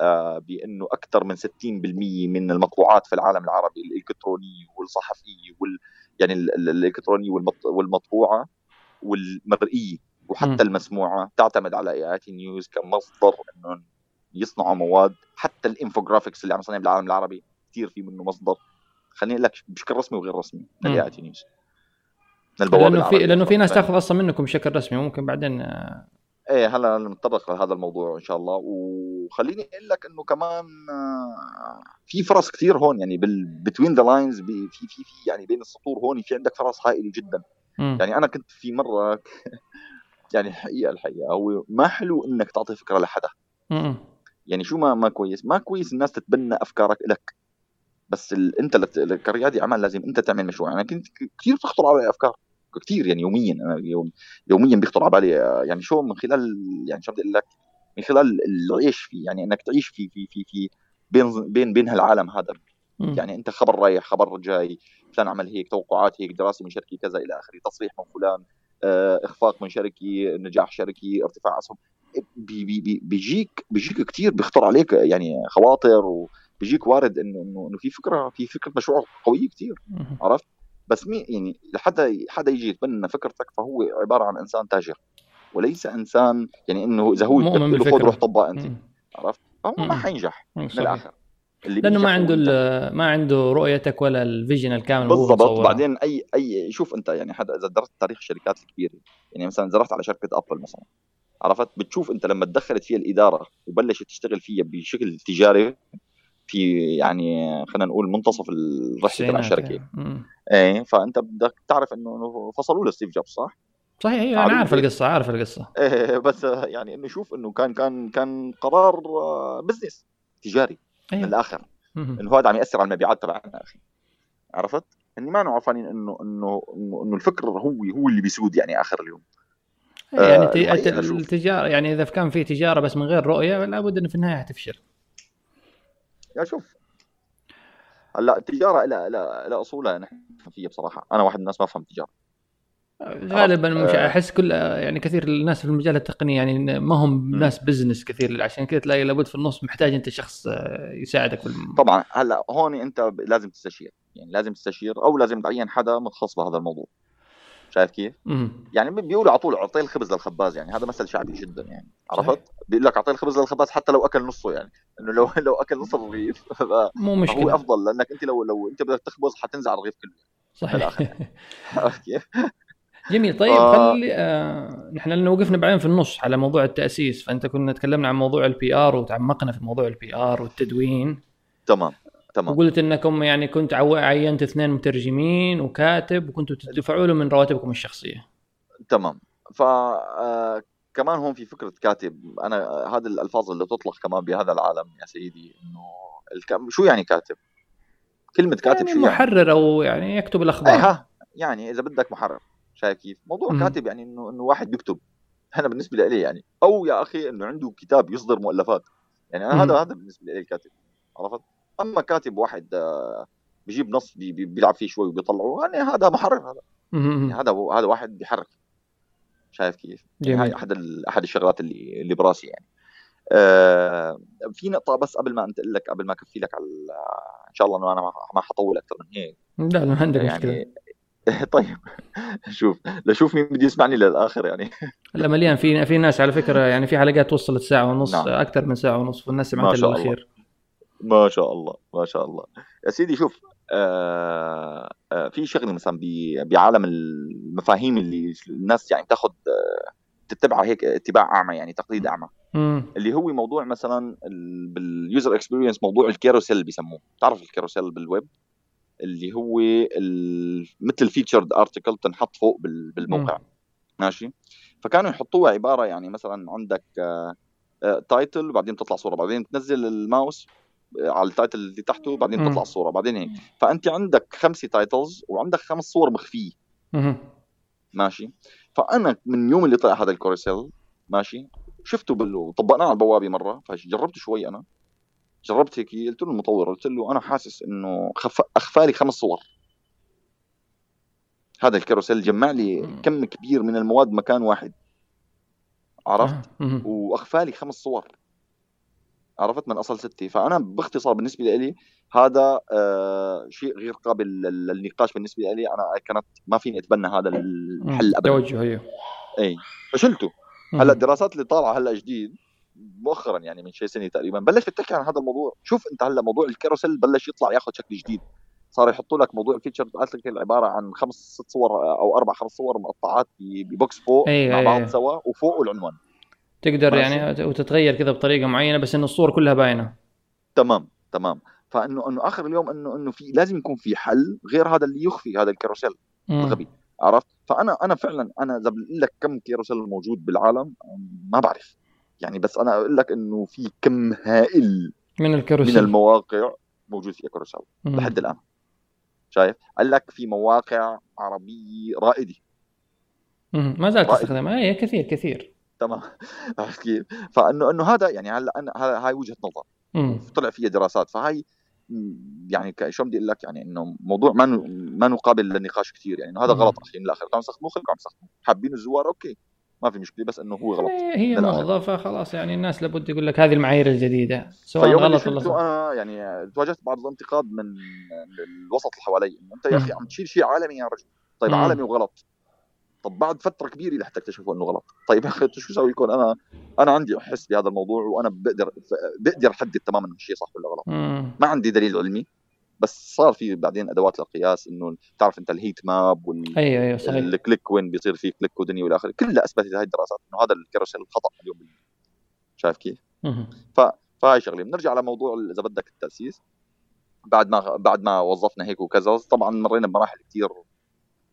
آه، بأنه أكثر من 60% من المطبوعات في العالم العربي الإلكترونية والصحفية وال يعني ال- ال- الإلكترونية والمط- والمطبوعة والمرئية مم. وحتى المسموعة تعتمد على AIT News كمصدر إنه يصنعوا مواد حتى ال infographics اللي عم يصنع بالعالم العربي كثير في منه مصدر خليني لك بشكل رسمي وغير رسمي. AIT News من البوابة لأنه في لأنه في ناس؟ تاخذ أصلا منكم بشكل رسمي ممكن بعدين آه، إيه هلا نتطرق لهذا الموضوع إن شاء الله. وخليني أقول لك إنه كمان آه، في فرص كثير هون يعني between the lines في في في يعني بين السطور هون في عندك فرص هائلة جدا. مم. يعني أنا كنت في مرة (laughs) يعني الحقيقة الحقيقة هو ما حلو إنك تعطي فكرة لحدا. مم. يعني شو ما ما كويس. ما كويس الناس تتبنى أفكارك لك بس ال... انت لت... كريادي اعمال لازم انت تعمل مشروع. أنا كنت كثير تخطر علي أفكار. كثير يعني يوميا أنا يوم... يوميا بيخطر على بالي آه، يعني شو من خلال يعني شو بدي أقول لك من خلال العيش فيه يعني إنك تعيش في في في في بين بين بين هالعالم هذا. مم. يعني أنت خبر رايح خبر جاي فلان عمل هيك توقعات هيك دراسة من شركة كذا إلى آخره تصريح من فلان آه، إخفاق من شركة نجاح شركة ارتفاع أسهم. بي بي بي بيجيك بيجيك كثير بيخطر عليك يعني خواطر وبيجيك وارد انه انه إنه في فكره في فكرة مشروع قويه كثير. عرفت بس مي يعني لحتى حدا يجي يتبنى فكرتك فهو عبارة عن إنسان تاجر وليس إنسان يعني إنه إذا هو مؤمن بالفكرة. خذ روح طبق أنت مم. عرفت فهو. ما حينجح. من. الآخر لأنه ما عنده ما عنده رؤيتك ولا ال vision الكامل بالضبط. بعدين اي اي شوف أنت يعني حدا إذا درست تاريخ الشركات الكبيرة يعني مثلا إذا رحت على شركة Apple مثلا عرفت بتشوف أنت لما تدخلت فيها الإدارة وبلشت تشتغل فيها بشكل تجاري في يعني خلينا نقول منتصف الرحلة تبع الشركة يعني. إيه فأنت بدك تعرف إنه فصلوا له ستيف جوبز صح؟ صحيح أيوه أنا عارف. القصة عارف القصة إيه بس يعني إنه شوف إنه كان كان كان قرار آه، business تجاري من أيوه الآخر. إنه هذا عم يأثر على المبيعات تبعنا أخي عرفت؟ اني ما عارفين إنه إنه إنه الفكر هو هو اللي بيسود يعني آخر اليوم يعني آه،. التجارة يعني إذا كان في تجارة بس من غير رؤية لابد إنه في النهاية حتفشل يا شوف. هلأ التجارة لها لها لها أصولها نحن فيها بصراحة. أنا واحد من الناس ما بفهم تجارة. غالبا مش آه. أحس كل يعني كثير الناس في المجال التقني يعني ما هم ناس بزنس كثير. عشان كذا تلاقي لابد في النص محتاج أنت شخص آه، يساعدك في الم... طبعا. هلأ هون أنت لازم تستشير. يعني لازم تستشير أو لازم تعين حدا متخصص بهذا الموضوع. شايف كيف؟ يعني بيقولوا على طول أعطيه الخبز للخباز يعني هذا مثل شعبي جدا يعني. عرفت؟ بيقول لك أعطيه الخبز للخباز حتى لو أكل نصه يعني إنه لو (laughs) لو أكل نص الرغيف (laughs) مو مشكلة أفضل لأنك أنت لو لو أنت بدك تخبز حتنزع الرغيف كله صحيح (laughs) كيف؟ جميل طيب آه. خلي آه نحن لأنه وقفنا بعدين في النص على موضوع التأسيس فأنت كنا تكلمنا عن موضوع ال PR وتعمقنا في موضوع ال PR والتدوين تمام تمام وقلت إنكم يعني كنت عينت اثنين مترجمين وكاتب وكنتوا تدفعوا له من رواتبكم الشخصية تمام ف آه، كمان هون في فكرة كاتب أنا هذه الألفاظ اللي تطلق كمان بهذا العالم يا سيدي إنه الك... شو يعني كاتب؟ كلمة كاتب يعني شو يعني؟ محرر أو يعني يكتب الأخبار ها يعني إذا بدك محرر شايف كيف؟ موضوع مم. كاتب يعني إنه إنه واحد بيكتب أنا بالنسبة لي يعني أو يا أخي إنه عنده كتاب يصدر مؤلفات يعني أنا مم. هذا هذا بالنسبة لي الكاتب عرفت؟ أما كاتب واحد آه، بيجيب نص بي- بي- بيلعب فيه شوي وبيطلعه يعني هذا محرر هذا. يعني هذا هو هذا واحد بيحرك شايف كيف؟ يعني. هاي أحد أحد الشغلات اللي اللي براسي يعني آه في نقطة بس قبل ما أنتقل لك قبل ما أكفي لك على إن شاء الله إنه أنا ما حطول أكثر من هيك لا لا ما عندك يعني (laughs) طيب شوف لشوف مين بده يسمعني للآخر يعني (laughs) لا مليان في في ناس على فكرة يعني في حلقات وصلت ساعة ونص نعم. أكثر من ساعة ونص والناس ما سمعت شاء الله. الاخير ما شاء الله ما شاء الله. يا سيدي شوف آه آه في شغلة مثلا بعالم المفاهيم اللي الناس يعني تاخذ آه تتبعها هيك اتباع أعمى يعني تقليد أعمى. اللي هو موضوع مثلا ال- بال user experience موضوع ال carousel بيسموه. بتعرف ال carousel بال web؟ اللي هو مثل ال featured article تنحط فوق بال- بالموقع. ماشي؟ فكانوا يحطوها عبارة يعني مثلا عندك title وبعدين تطلع صورة. بعدين تنزل الماوس. آه، على ال title اللي تحته بعدين مم. تطلع الصورة بعدين هيك. فأنت عندك خمسه titles وعندك خمس صور مخفية. ماشي. فأنا من يوم اللي طلع هذا ال carousel ماشي شفته بال... وطبقناه على البوابة مرة فجربت شوي أنا. جربت هيك قلت له المطور قلت له أنا حاسس إنه خف... أخفى لي خمس صور. هذا ال carousel جمع لي. كم كبير من المواد مكان واحد. عرفت. وأخفى لي خمس صور. عرفت من أصل ستة فأنا باختصار بالنسبة لي هذا آه شيء غير قابل لل- للنقاش بالنسبة لي أنا كانت ما فيني أتبنى هذا الحل ابدا. توجه أيوه. إي. فشلته. هلأ الدراسات اللي طالعة هلأ جديد مؤخرا يعني من شيء سنة تقريبا بلشت تحكي عن هذا الموضوع. شوف أنت هلأ موضوع ال carousel بلش يطلع ياخذ شكل جديد. صار يحطوا لك موضوع ال feature article عبارة عن خمس ست صور أو أربع خمس صور مقطعات ب box فوق أيوة، مع بعض أيوة. سوا وفوقه العنوان. تقدر. يعني وتتغير كذا بطريقة معينة بس انه الصور كلها باينة تمام تمام فإنه إنه آخر اليوم إنه إنه في لازم يكون في حل غير هذا اللي يخفي هذا ال carousel. الغبي عرفت فأنا أنا فعلا أنا إذا بقول لك كم carousel موجود بالعالم ما بعرف يعني بس أنا أقول لك إنه في كم هائل من من ال carousel المواقع موجود فيها carousel. لحد الآن شايف قال لك في مواقع عربية رائدة. ما زالت. تستخدمها اي كثير كثير تمام. (laughs) عرفت كيف؟ فانه إنه هذا يعني هلا أنا هاي وجهة نظر. طلع فيها دراسات. فهاي م، يعني شو بدي أقول لك؟ يعني إنه موضوع ما ما قابل للنقاش كثير يعني إنه هذا. غلط أخي. من الآخر. كانوا يستخدموه خليكم عم تستخدموه حابين الزوار؟ okay. ما في مشكلة. بس إنه هو غلط. هي. موضه فخلاص يعني الناس لابد يقول لك هذه المعايير الجديدة. سواء غلط ولا صح. أنا يعني تواجهت بعض الانتقاد من الوسط اللي حوالي. إنه أنت يا أخي. عم تشيل شيء عالمي يا رجل. طيب. عالمي وغلط. طب بعد فترة كبيرة لحتى اكتشفوا إنه غلط. طيب يا أخي شو أسوي يكون؟ أنا أنا عندي احس بهذا الموضوع وأنا بقدر بقدر أحدد تماما إنه الشيء صح ولا غلط. ما عندي دليل علمي بس صار في بعدين أدوات للقياس إنه تعرف أنت ال heat map وال أيوه أيوه صحيح. ال click وين بيصير فيه click ودنيا والى آخره. كلها أثبتت هاي الدراسات إنه هذا ال carousel خطا اليوم. شايف كيف؟ مم. فهاي شغلة. بنرجع على موضوع إذا بدك التأسيس. بعد ما بعد ما وظفنا هيك وكذا طبعا مرينا بمراحل كثير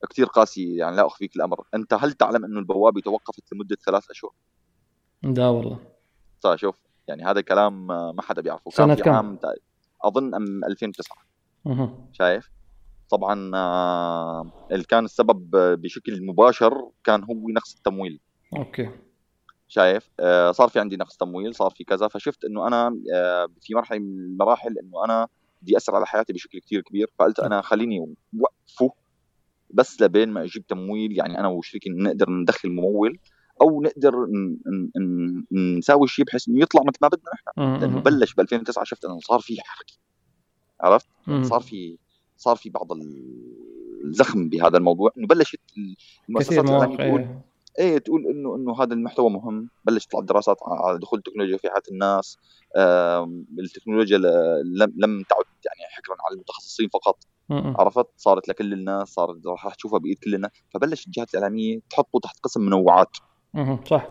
كثير قاسيه يعني لا أخفيك الأمر. أنت هل تعلم انه البوابه توقفت لمدة ثلاث أشهر؟ لا والله. صار شوف يعني هذا كلام ما حدا بيعرفه. سنة كان كم؟ عام أظن أم 2009 مم. شايف؟ طبعا اللي كان السبب بشكل مباشر كان هو نقص التمويل. أوكي. شايف؟ آه، صار في عندي نقص تمويل صار في كذا فشفت إنه أنا آه، في مرحلة من المراحل إنه أنا بدي اسر على حياتي بشكل كتير كبير فقلت أنا خليني وقفه بس لبين ما أجيب تمويل يعني أنا وشريكي نقدر ندخل ممول أو نقدر نساوي شيء بحيث إنه يطلع مثل ما بدنا نحن لأنه. بلش ب 2009 شفت إنه صار في حركة عرفت. صار في صار في بعض الزخم بهذا الموضوع إنه بلشت المؤسسات الاعلاميه تقول. إيه تقول انه إنه هذا المحتوى مهم بلش تطلع دراسات على دخول التكنولوجيا في حياة الناس التكنولوجيا لم لم تعد يعني حكرا على المتخصصين فقط. عرفت صارت لكل الناس صارت راح تشوفها بإيد كل الناس فبلشت الجهات الإعلامية تحطه تحت قسم منوعات. صح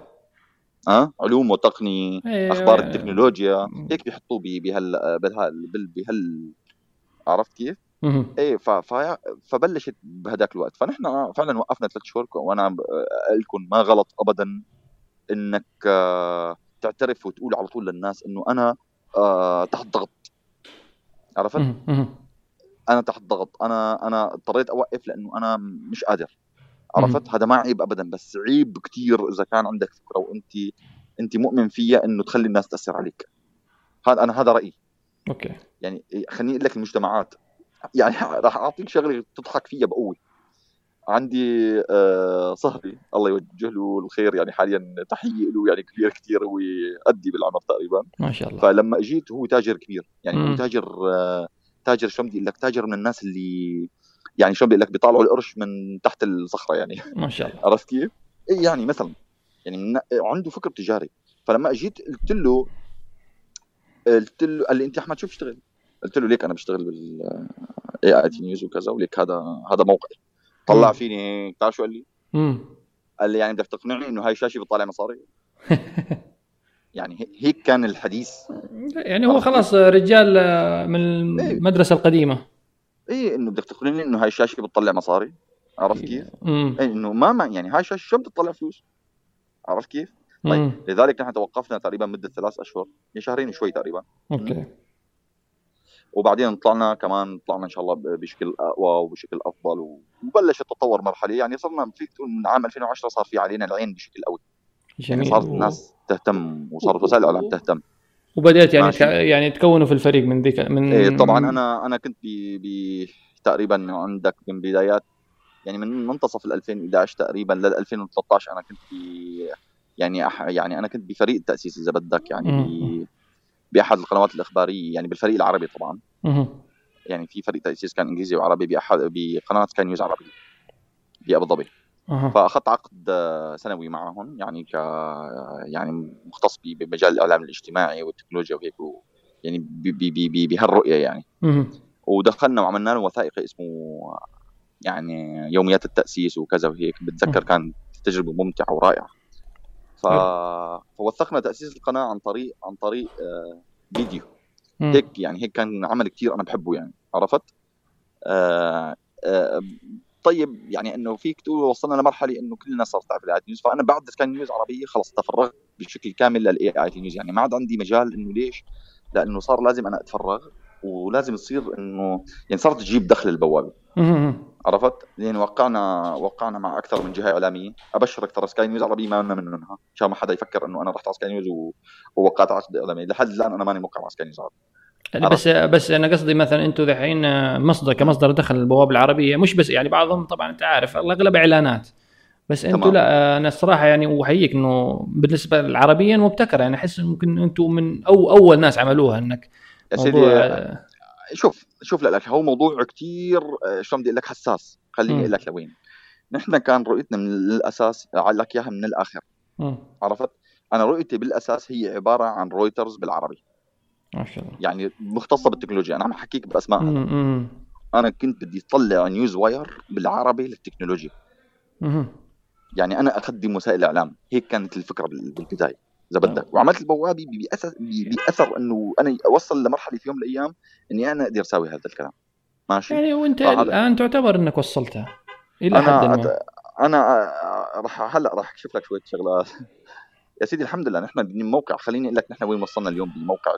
ها علوم وتقنيه إيه. أخبار التكنولوجيا. هيك بيحطوه بي- بهال بهال عرفت كيف؟ إيه ف... ف... فبلشت بهداك الوقت. فنحن فعلا وقفنا ثلاث شهور وأنا ب- لكم ما غلط ابدا إنك آه، تعترف وتقول على طول للناس إنه أنا آه، تحت ضغط. عرفت؟ أنا تحت ضغط. أنا أنا اضطريت أوقف لأنه أنا مش قادر. عرفت؟ هذا ما عيب ابدا بس عيب كتير إذا كان عندك فكرة وأنت أنت مؤمن فيها إنه تخلي الناس تأثر عليك. هذا أنا هذا رأيي. أوكي. يعني خليني أقول لك المجتمعات. يعني (laughs) راح أعطيك شغلة تضحك فيها بقوة. عندي آه، صهري الله يوجه له الخير يعني حاليا تحية له يعني كبير كثير هو قدي بالعمر تقريبا. ما شاء الله. فلما أجيت هو تاجر كبير. يعني مم. هو تاجر آه، تاجر شو بدي لك تاجر من الناس اللي يعني شو بدي لك بيطالعوا القرش من تحت الصخرة يعني. ما شاء الله. عرفت كيف؟ إيه يعني مثلا يعني عنده فكر تجاري. فلما أجيت قلت له قلت له قال لي أنت أحمد شو بتشتغل؟ قلت له ليك أنا بشتغل بال AIT News وكذا وليك هذا هذا موقعي طلع. فيني هيك تعرف شو قال لي؟ مم. قال لي يعني بدك تقنعني إنه هاي شاشه بتطلع مصاري؟ (laughs) يعني هي- هيك كان الحديث يعني هو خلاص رجال من المدرسة القديمة إيه إنه بدك تقنعني إنه هاي الشاشة بتطلع مصاري عرفت كيف؟ إيه إنه ما ما يعني هاي الشاشة شو بتطلع فلوس؟ عرفت كيف؟ طيب. لذلك نحن توقفنا تقريبا مدة ثلاث أشهر يعني شهرين وشوي تقريبا أوكي وبعدين طلعنا كمان طلعنا إن شاء الله بشكل أقوى وبشكل أفضل وبلش التطور مرحلي يعني صرنا فيك تقول من عام 2010 صار في علينا العين بشكل قوي يعني جميل. صارت الناس تهتم وصارت وسائل الإعلام تهتم. وبدأت يعني. تك... يعني تكونوا في الفريق من ذيك من إيه طبعا أنا أنا كنت ب ب تقريبا عندك من بدايات يعني من منتصف ال 2011 تقريبا لل 2013 أنا كنت ب يعني أح يعني أنا كنت بفريق التاسيس إذا بدك يعني ب بأحد القنوات الإخبارية يعني بالفريق العربي طبعا. يعني في فريق تأسيس كان إنجليزي وعربي باحد بقناة سكاي نيوز عربي بأبو ظبي. فأخذت عقد سنوي معهم يعني ك يعني مختص بمجال الإعلام الاجتماعي والتكنولوجيا وهيك و... يعني بهالرؤية يعني. ودخلنا وعملنا له وثائقي اسمه يعني يوميات التأسيس وكذا وهيك بتذكر كانت تجربة ممتعة ورائعة ف... فوثقنا تأسيس القناة عن طريق عن طريق آه، فيديو. هيك يعني هيك كان عمل كتير أنا بحبه يعني عرفت؟ آه آه طيب يعني إنه فيك تقول وصلنا لمرحلة إنه كل الناس صارت تعرف ال AIT News فأنا بعد سكاي نيوز عربية خلص تفرغت بشكل كامل لل AIT News يعني ما عاد عندي مجال إنه ليش؟ لأنه صار لازم أنا أتفرغ ولازم يصير إنه يعني صارت تجيب دخل البوابة. عرفت؟ لأن وقعنا وقعنا مع أكثر من جهة إعلامية، أبشرك ترى سكاي نيوز عربيه ما لنا منها، عشان ما حدا يفكر إنه أنا رحت على سكاي نيوز و... ووقعت عقد اعلامي، لحد الآن أنا ماني موقع مع سكاي نيوز عربي. يعني بس بس أنا قصدي مثلا أنتم دحين مصدر كمصدر دخل البوابة العربية. مش بس يعني بعضهم طبعا أنت عارف الأغلب إعلانات. بس أنتم. لا أنا الصراحة يعني واحييك إنه بالنسبة للعربيا مبتكرة. يعني أحس ممكن أنتم من أو أول ناس عملوها إنك يا سيدي شوف شوف لك هو موضوع كتير آه، شلون بدي أقول لك حساس. خليني. أقول لك لوين. نحن كان رؤيتنا من الأساس لك إياها من الآخر. مم. عرفت؟ أنا رؤيتي بالأساس هي عبارة عن رويترز بالعربي. ما شاء الله. يعني مختصة بالتكنولوجيا. أنا عم احكيك بأسماء. أنا كنت بدي أطلع newswire بالعربي للتكنولوجيا. مم. يعني أنا اقدم وسائل إعلام. هيك كانت الفكرة بال- بالبداية. إذا. بدك. وعملت البوابة بأثر إنه أنا أوصل لمرحلة في يوم من الأيام إني أنا أقدر أسوي هذا الكلام. ماشي؟ يعني وأنت الآن تعتبر إنك وصلتها إلى حد ما. أت... أنا آه، راح هلأ راح أكشف لك شوية شغلات. يا سيدي الحمد لله نحن بالموقع خليني أقول لك نحن وين وصلنا اليوم بموقع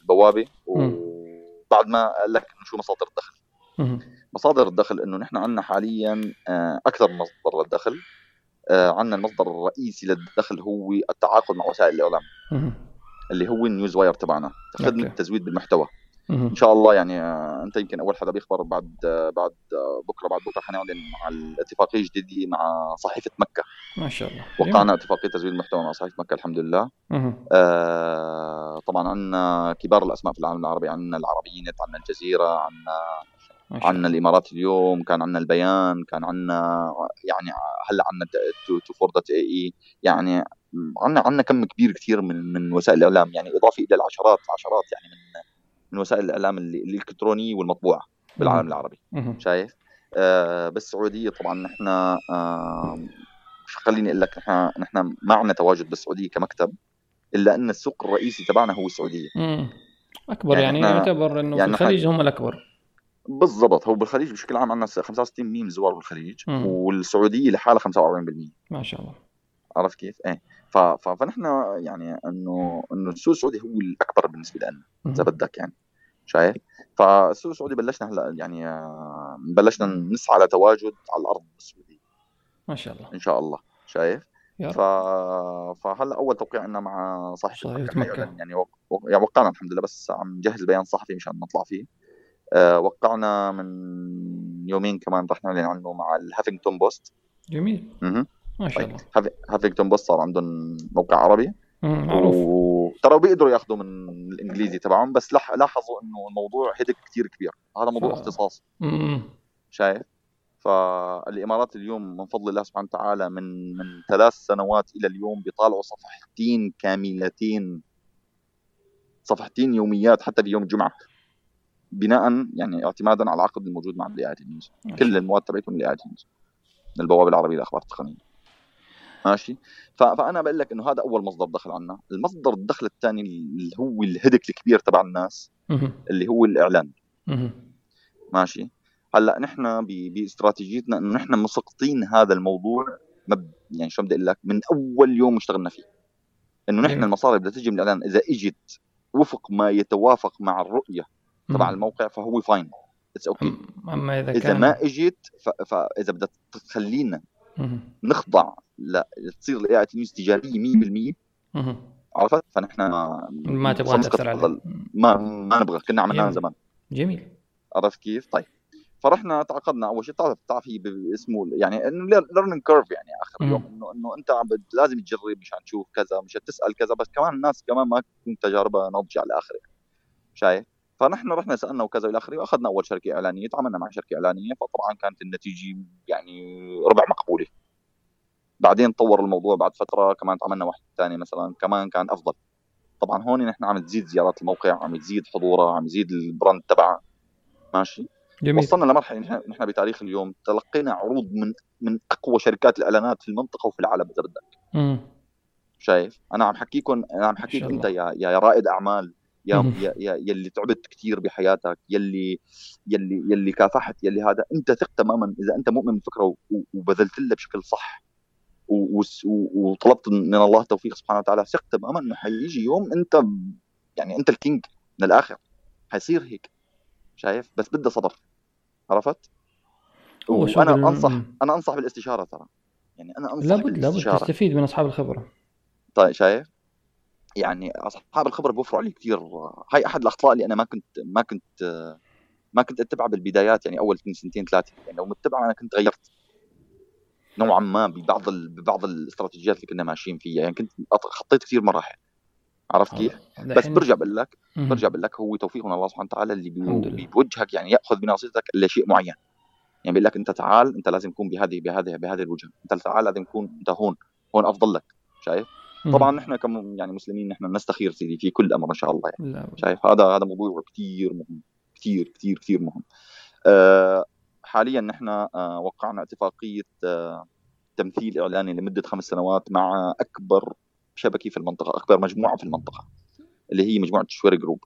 البوابة. وبعد ما قال لك شو مصادر الدخل. مصادر الدخل إنه نحن عندنا حاليا آه، أكثر مصدر للدخل. عندنا المصدر الرئيسي للدخل هو التعاقد مع وسائل الإعلام. اللي هو ال newswire تبعنا خدمه okay. تزويد بالمحتوى. إن شاء الله يعني آه، أنت يمكن أول حدا بيخبر بعد آه، بعد آه، بكرة بعد بكرة حنعلن مع الاتفاقية الجديدة مع صحيفة مكة ما شاء الله وقعنا اتفاقية تزويد المحتوى مع صحيفة مكة الحمد لله. آه، طبعا عندنا كبار الأسماء في العالم العربي عندنا العربية نت عندنا الجزيرة عندنا عندنا الإمارات اليوم كان عندنا البيان كان عندنا يعني هلأ عندنا two four dot AE يعني عندنا عندنا كم كبير كثير من من وسائل الإعلام يعني اضافي إلى العشرات عشرات يعني من من وسائل الإعلام الإلكترونية والمطبوعة بالعالم. العربي. شايف آه بالسعوديه طبعا نحن آه خليني أقول لك نحن نحن ما عندنا تواجد بالسعودية كمكتب إلا أن السوق الرئيسي تبعنا هو السعودية. أكبر يعني يعني, يعتبر إنه يعني في الخليج هم الأكبر بالضبط هو بالخليج بشكل عام عندنا 65 مليون زوار بالخليج مم. والسعودية لحالها 45% ما شاء الله عرفت كيف؟ إيه ف... ف... فنحن يعني انه إنه السوق السعودي هو الأكبر بالنسبة لنا. إذا بدك يعني شايف؟ فالسوق السعودي بلشنا هلأ يعني آه، بلشنا نسعى لتواجد على الأرض السعودية ما شاء الله إن شاء الله شايف؟ ف... فهلأ أول توقيع عندنا مع صحيفه مكة. حيعلن يعني وق... يعني وقعنا الحمد لله بس عم نجهز بيان صحفي مشان نطلع فيه وقعنا من يومين كمان رح نعلن عنه مع الهافينغتون بوست جميل. مهم. ما شاء طيب الله. هاف- هافينغتون بوست صار عندهم موقع عربي. معروف. وترى بيقدروا ياخذوا من الإنجليزي تبعهم بس لح... لاحظوا إنه الموضوع هيدك كثير كبير. هذا موضوع ف- اختصاص. شايف؟ فالإمارات اليوم من فضل الله سبحانه وتعالى من من ثلاث سنوات إلى اليوم بيطالعوا صفحتين كاملتين. صفحتين يوميات حتى في يوم الجمعة. بناء يعني اعتمادا على العقد الموجود مع ال AIT News ما شاء كل. المواد تبعتهم ال AIT News من البوابة العربية للاخبار التقنية. ماشي؟ فأنا بقول لك إنه هذا أول مصدر دخل عنا. المصدر الدخل الثاني اللي هو الهدك الكبير تبع الناس. اللي هو الإعلان. ماشي؟ هلأ نحن باستراتيجيتنا إنه نحن مسقطين هذا الموضوع مب... يعني شو بدي أقول لك؟ من أول يوم اشتغلنا فيه. إنه نحن جميل. المصاري بدها تجي من الإعلان. إذا إجت وفق ما يتوافق مع الرؤية تبع. الموقع فهو fine it's okay أما إذا إذا كان ما اجت. فاذا بدها تخلينا. نخضع لا تصير ال AIT News تجارية 100% مم. عرفت فنحن ما تبغى تاثر ال- ما ما نبغى كنا عملناها. زمان جميل عرفت كيف؟ طيب فرحنا تعاقدنا أول شيء تعرف تعرف هي اسمه يعني إنه learning curve يعني آخر مم. اليوم انه إنه أنت عم لازم تجرب مشان تشوف كذا مشان تسأل كذا بس كمان الناس كمان ما تكون تجاربها ناضجة على الآخر يعني. شايف؟ فنحن رحنا سألنا وكذا والى آخره واخذنا أول شركة إعلانية تعاملنا مع شركة إعلانية فطبعا كانت النتيجة يعني ربع مقبولة. بعدين طور الموضوع بعد فترة كمان تعاملنا واحد ثاني مثلا كمان كان أفضل. طبعا هون نحن عم تزيد زيارات الموقع عم تزيد حضوره عم يزيد البراند تبعه. ماشي؟ جميل. وصلنا لمرحلة نحن بتاريخ اليوم تلقينا عروض من من أقوى شركات الإعلانات في المنطقة وفي العالم إذا بدك. شايف؟ أنا عم حكيكم أنا عم حكيك أنت. يا يا رائد أعمال. يا. يا, يا يلي تعبت كثير بحياتك يلي يلي يلي كافحت يلي هذا انت ثق تماما إذا انت مؤمن بالفكرة وبذلت لها بشكل صح وطلبت من الله التوفيق سبحانه وتعالى ثق تماما إنه حيجي يوم أنت يعني أنت الكينج من الآخر. حيصير هيك شايف؟ بس بدها صبر. عرفت؟ وأنا أنصح. أنا أنصح بالاستشارة ترى. يعني أنا أنصح لابد لابد تستفيد من أصحاب الخبرة. طيب شايف؟ يعني أصحاب الخبره بيوفروا علي كثير هاي أحد الأخطاء اللي أنا ما كنت ما كنت ما كنت أتبعها بالبدايات يعني أول سنتين ثلاثة يعني لو متبع أنا كنت غيرت نوعا ما ببعض ال... ببعض الاستراتيجيات اللي كنا ماشيين فيها يعني كنت خطيت كثير مراحل عرفت كيف؟ بس دحين- برجع بقول لك. برجع بقول لك هو توفيق من الله سبحانه وتعالى اللي بي... لله. بيوجهك يعني يأخذ بناصيتك لشيء معين يعني بيقول لك أنت تعال أنت لازم تكون بهذه بهذه بهذه الوجهة أنت تعال لازم تكون أنت هون هون أفضل لك شايف طبعا نحن كم يعني مسلمين نحن نستخير سيدي في كل أمر ان شاء الله يعني. لا. شايف؟ هذا هذا موضوع كثير مهم. كثير كثير كثير مهم. أه حاليا نحن أه وقعنا اتفاقية أه تمثيل إعلاني لمدة خمس سنوات مع أكبر شبكة في المنطقة أكبر مجموعة في المنطقة اللي هي مجموعة شويري Group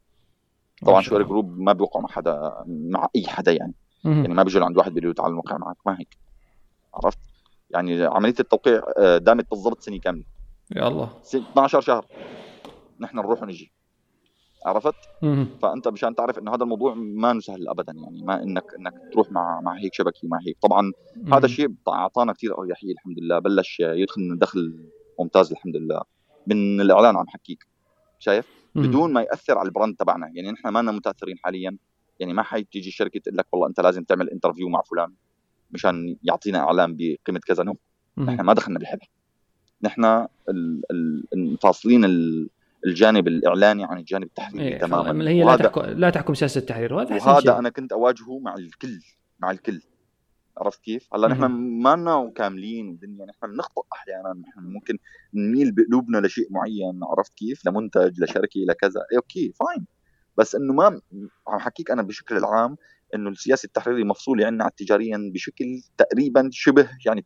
طبعا شويري Group ما بيوقعوا مع حدا مع أي حدا يعني. مم. يعني ما بيجوا عند واحد بيقولوا تعال نوقع معك. ما هيك. عرفت؟ يعني عملية التوقيع آه، دامت بالضبط سنة كاملة. يا الله 12 شهر. نحن نروح ونجي. عرفت؟ مم. فأنت مشان تعرف إنه هذا الموضوع ما سهل ابدا يعني ما انك إنك تروح مع مع هيك شبكة مع هيك. طبعا مم. هذا الشيء أعطانا كثير اريحيه الحمد لله بلش يدخل دخل ممتاز الحمد لله من الإعلان عم حكيك. شايف؟ مم. بدون ما يأثر على ال brand تبعنا. يعني نحن ما متأثرين حاليا. يعني ما حتيجي الشركة تقول لك والله أنت لازم تعمل interview مع فلان مشان يعطينا إعلان بقيمة كذا no نحن ما دخلنا بالهبة نحن فاصلين الجانب الإعلاني عن الجانب التحريري إيه تماما. هي لا تحكم لا تحكم سياسة التحرير وهذا وهذا أنا كنت أواجهه مع الكل مع الكل. عرفت كيف؟ هلأ نحن ما لنا كاملين الدنيا نحن بنخطئ أحيانا نحن ممكن نميل بقلوبنا لشيء معين عرفت كيف؟ لمنتج لشركة لكذا. إيه okay fine. بس إنه ما عم حكيك أنا بشكل العام إنه السياسة التحريرية مفصولة عنا تجاريا بشكل تقريبا شبه يعني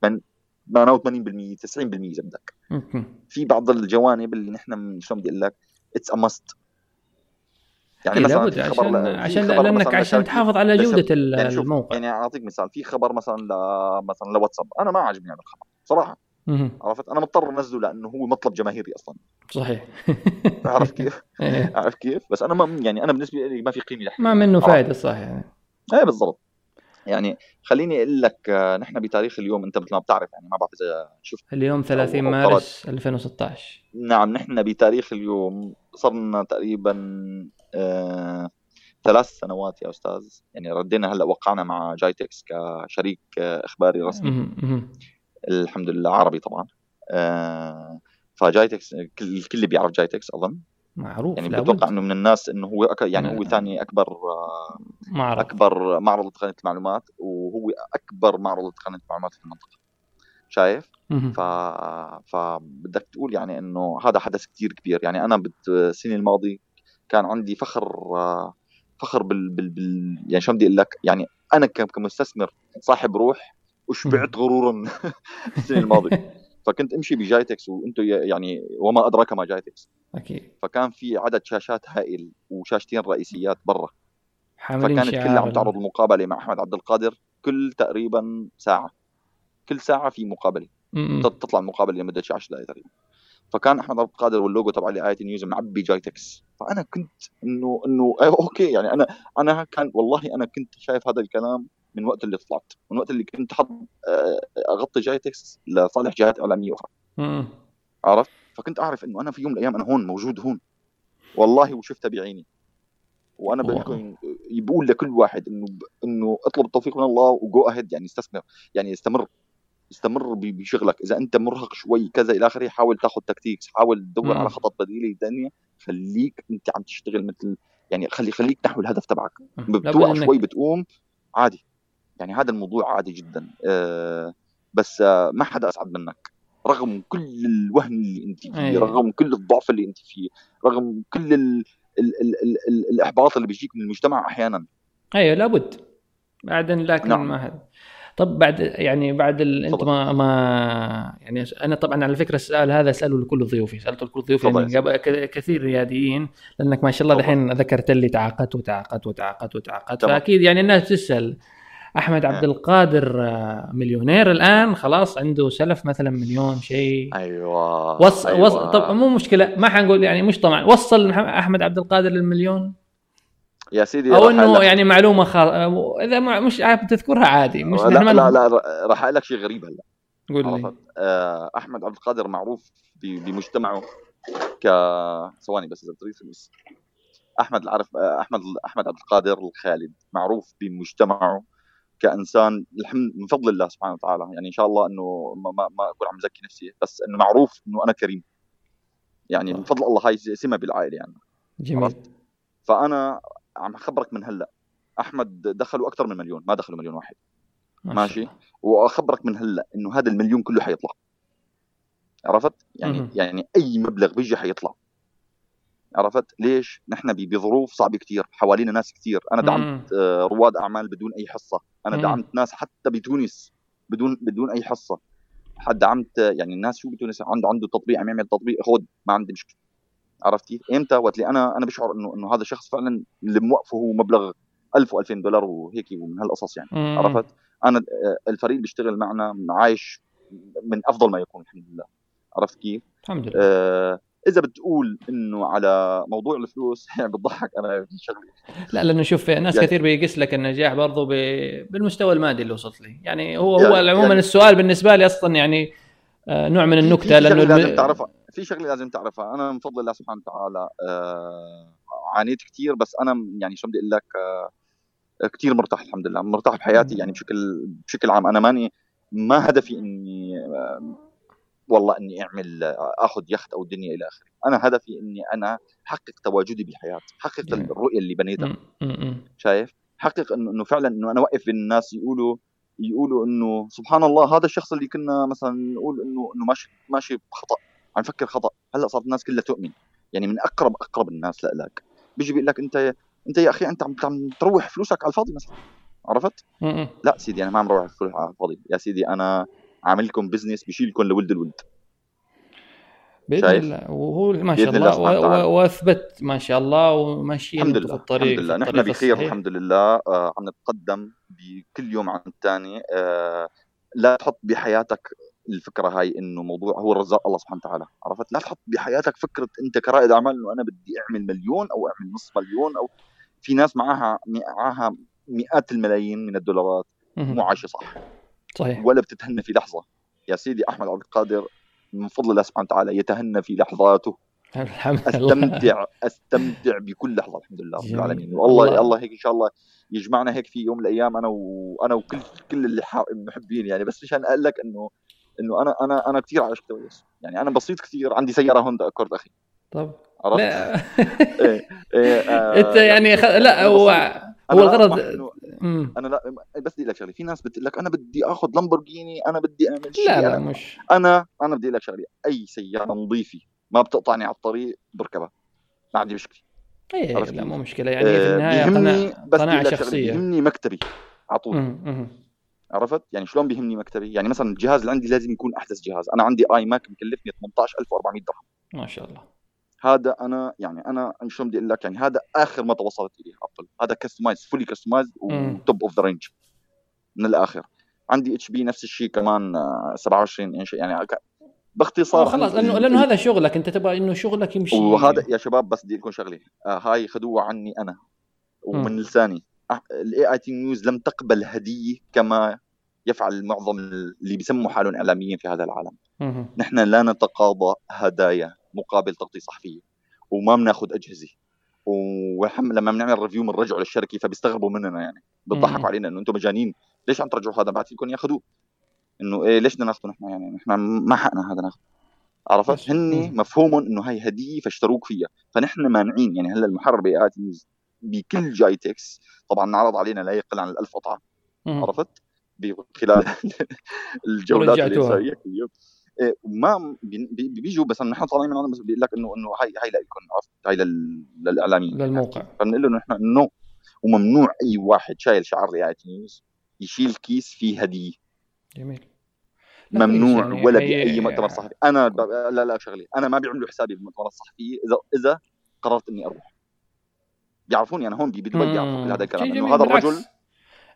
88% 90% اذا بدك في بعض الجوانب اللي نحن شو بدي أقول لك it's a must يعني مثلا لابد عشان عشان لأنك عشان تحافظ على جودة يعني الموقع. يعني أعطيك مثال في خبر مثلا ل... مثلا لواتساب أنا ما عجبني هذا الخبر صراحة. عرفت؟ أنا مضطر أنزله لأنه هو مطلب جماهيري أصلا. صحيح. (laughs) عرف كيف؟ (laughs) إيه. عرف كيف؟ بس أنا ما يعني أنا بالنسبة لي ما في قيمة ما منه فائده صح يعني إيه بالضبط. يعني خليني أقول لك آه، نحن بتاريخ اليوم أنت مثل ما بتعرف يعني ما بعرف إذا شفت اليوم 30 مارس 2016 نعم نحن بتاريخ اليوم صرنا تقريبا آه ثلاث سنوات يا أستاذ. يعني ردينا هلأ وقعنا مع جايتكس كشريك آه، إخباري رسمي. الحمد لله عربي طبعا. آه فجايتكس الكل بيعرف جايتكس أظن. معروف يعني بتوقع إنه من الناس إنه هو أك... يعني هو ثاني أكبر معرض. أكبر معرض لتقنية المعلومات وهو أكبر معرض لتقنية المعلومات في المنطقة. شايف؟ ف... فبدك تقول يعني إنه هذا حدث كثير كبير. يعني أنا بالسنه الماضية كان عندي فخر فخر بال, بال... بال... يعني شو بدي أقول لك؟ يعني أنا كمستثمر صاحب روح وشبعت غرورا (laughs) السنة الماضية. (laughs) فكنت امشي بجايتكس وأنتم يعني وما ادراك ما جايتكس. أكيد. فكان في عدد شاشات هائل وشاشتين رئيسيات برا. فكانت كلها عم تعرض المقابلة مع أحمد عبد القادر كل تقريبا ساعة. كل ساعة في مقابلة. تطلع المقابلة لمدة 10 دقائق تقريبا. فكان أحمد عبد القادر واللوجو تبع AIT News معبي جايتكس. فأنا كنت انه إنه okay يعني أنا أنا كان والله أنا كنت شايف هذا الكلام من وقت اللي طلعت من وقت اللي كنت حط آه، أغطي جايتكس لصالح جهات إعلامية أخرى. عرفت؟ فكنت أعرف إنه أنا في يوم من الأيام أنا هون موجود هون. والله وشفتها بعيني. وأنا بقول لكل واحد إنه إنه اطلب التوفيق من الله و go ahead يعني استثمر يعني استمر استمر بشغلك. إذا أنت مرهق شوي كذا إلى آخره حاول تاخذ تكتيكس حاول تدور على خطط بديلة الدنيا خليك أنت عم تشتغل مثل يعني خلي خليك نحو الهدف تبعك. بتوقع شوي بتقوم عادي. يعني هذا الموضوع عادي جدا. آه بس آه ما حدا أسعد منك. رغم كل الوهن اللي أنت فيه أيه. رغم كل الضعف اللي أنت فيه رغم كل ال ال ال ال ال الإحباط اللي بيجيك من المجتمع أحيانا. أيوه لابد. بعدين لكن نعم. ما هذا. طب بعد يعني بعد ال... أنت ما ما يعني أنا طبعا على فكرة السؤال هذا اساله لكل ضيوفي. سالته لكل ضيوفي يعني كثير رياديين لأنك ما شاء الله الحين ذكرت لي تعاقدت وتعاقدت وتعاقدت وتعاقدت. فأكيد يعني الناس تسأل. أحمد عبد القادر آه، مليونير الآن. خلاص عنده سلف مثلا مليون شيء. أيوه وص... أيوة. وص... طب مو مشكلة ما حنقول يعني مش طبعا وصل أحمد عبد القادر للمليون؟ يا سيدي أو إنه يعني معلومة خ... إذا مش عارف تذكرها عادي. مش لا لا, لا, لا راح أقول لك شيء غريب هلا. قول لي. آه، أحمد عبد القادر معروف بمجتمعه ك ثواني بس إذا بس أحمد العرف آه، أحمد أحمد عبد القادر الخالد معروف بمجتمعه كإنسان الحمد من فضل الله سبحانه وتعالى. يعني إن شاء الله إنه ما, ما, ما أكون عم زكي نفسي بس إنه معروف إنه أنا كريم. يعني من فضل الله هاي سمة بالعائلة يعني. جميل. فأنا عم أخبرك من هلأ. أحمد دخلوا أكثر من مليون ما دخلوا مليون واحد. ماشي؟ وأخبرك من هلأ إنه هذا المليون كله حيطلع. عرفت؟ يعني مم. يعني أي مبلغ بيجي حيطلع. عرفت؟ ليش؟ نحن بظروف صعبة كثير حوالينا ناس كثير أنا دعمت آه، رواد أعمال بدون أي حصة. أنا مم. دعمت ناس حتى بتونس بدون بدون أي حصة. حد دعمت آه، يعني الناس شو بتونس؟ عنده عنده تطبيق عم يعمل تطبيق خذ ما عندي مشكله عرفتي إمتى؟ وقت اللي أنا أنا بشعر إنه إنه هذا الشخص فعلا اللي موقفه هو مبلغ 1000 و2000 دولار وهيك ومن هالقصص يعني مم. عرفت؟ أنا آه، الفريق اللي بيشتغل معنا عايش من أفضل ما يكون الحمد لله. عرفت كيف؟ الحمد لله. آه إذا بتقول إنه على موضوع الفلوس (laughs) يعني بتضحك أنا في شغله لا لأنه شوف ناس يعني- كثير بيقيس لك النجاح برضو ب... بالمستوى المادي اللي وصلت لي. يعني هو يعني- هو عموما يعني- السؤال بالنسبة لي أصلا يعني آه، نوع من النكتة لأنه لازم. تعرفها في شغلة لازم تعرفها. أنا من فضل الله سبحانه وتعالى آه عانيت كثير بس أنا يعني شو بدي أقول لك آه كثير مرتاح الحمد لله. مرتاح بحياتي يعني بشكل بشكل عام. أنا ماني ما هدفي إني آه والله إني أعمل آخذ يخت أو الدنيا إلى آخره. أنا هدفي إني أنا أحقق تواجدي بالحياة أحقق. الرؤية اللي بنيتها. شايف؟ حقق إنه إنه فعلا إنه أنا أوقف الناس يقولوا يقولوا إنه سبحان الله هذا الشخص اللي كنا مثلا نقول إنه إنه ماشي ماشي خطا عم نفكر خطأ. هلأ صارت الناس كلها تؤمن. يعني من أقرب أقرب الناس لك بيجي بيقول لك أنت أنت يا أخي أنت عم عم تروح فلوسك على الفاضي مثلا. عرفت. لا سيدي أنا ما عم روح فلوس على الفاضي. يا سيدي أنا عامل لكم بزنس بشيلكم لولد الولد. بإذن؟ الله. وهو ما شاء الله. الله وأثبت ما شاء الله وماشيين الحمد لله في الطريق الحمد لله. نحن بخير. الحمد لله. آه عم نتقدم بكل يوم عن الثاني. آه لا تحط بحياتك الفكرة هاي إنه موضوع هو الرزاق الله سبحانه وتعالى. عرفت؟ لا تحط بحياتك فكرة أنت كرائد أعمال إنه أنا بدي أعمل مليون أو أعمل نص مليون أو في ناس معاها معاها مئات الملايين من الدولارات. مو عايشة صح. صحيح. ولا بتتهنى في لحظة. يا سيدي أحمد عبد القادر من فضل الله سبحانه وتعالى يتهنى في لحظاته. الحمد لله. أستمتع أستمتع بكل لحظة الحمد لله رب. العالمين. والله الله. الله هيك إن شاء الله يجمعنا هيك في يوم من الأيام أنا وأنا وكل كل اللي محبين يعني. بس مشان أقول لك إنه إنه أنا أنا أنا كثير عايش كويس يعني أنا بسيط كثير عندي سيارة هوندا أكورد أخي. طب عرفت؟ لا. إيه إيه (laughs) آه انت يعني خ... لا هو. هو الغرض. أنا لا بس بدي لك شغلة في ناس بتقول لك أنا بدي آخذ لامبورجيني أنا بدي أعمل شيء لا لا أنا مش. أنا أنا بدي لك شغلة أي سيارة نظيفة ما بتقطعني على الطريق بركبها ما عندي مشكلة. إيه عرفت لا كيف؟ مو مشكلة. يعني في آه، النهاية بيهمني قناعة بس قناعة شخصية. بيهمني مكتبي على طول. عرفت؟ يعني شلون بيهمني مكتبي؟ يعني مثلا الجهاز اللي عندي لازم يكون أحدث جهاز. أنا عندي iMac مكلفني 18400 درهم. ما شاء الله. هذا أنا يعني أنا شلون بدي أقول لك؟ يعني هذا آخر ما توصلت إليه أبل. هذا customized fully customized. و top of the range من الآخر. عندي HP نفس الشيء كمان آه، 27 انش يعني ك- باختصار آه خلاص لأنه لأنه هذا شغلك. أنت تبغى إنه شغلك يمشي. وهذا يا شباب بس بدي لكم شغلة. آه هاي خذوها عني أنا. ومن. لساني. ال AIT News لم تقبل هدية كما يفعل معظم اللي بيسموا حالهم إعلاميين في هذا العالم. نحن لا نتقاضى هدايا. مقابل تغطية صحفية وما بناخذ أجهزة والحم لما بنعمل review بنرجعه للشركة فبيستغربوا مننا يعني. بيضحكوا علينا إنه أنتم مجانين ليش عم ترجعوا هذا بعت لكم ياخذوه إنه إيه ليش بدنا ناخذه نحن يعني نحن ما حقنا هذا ناخذه. عرفت هن. مفهومهم إنه هاي هدية فاشتروك فيها فنحن مانعين يعني هلأ المحرر ب AIT News بكل جايتكس طبعا نعرض علينا لا يقل عن الألف قطعة. عرفت خلال (laughs) الجولات ورجعتوها. الانشائيه بي- بي- بيجوا بس نحن طالعين من عندهم بس بيقول لك انه إنه هاي هاي لكم عرفت؟ هاي لل- للإعلاميين. للموقع. فبنقول له نحن no وممنوع أي واحد شايل شعار رعايه نيوز يشيل كيس فيه هدية. جميل. ممنوع يعني ولا بأي مؤتمر صحفي. أنا ب... لا لا شغلي. أنا ما بيعملوا حسابي بالمؤتمرات الصحفيه اذا إذا قررت إني أروح. بيعرفوني أنا هون بدبي بيعرفوا هذا الكلام إنه هذا. الرجل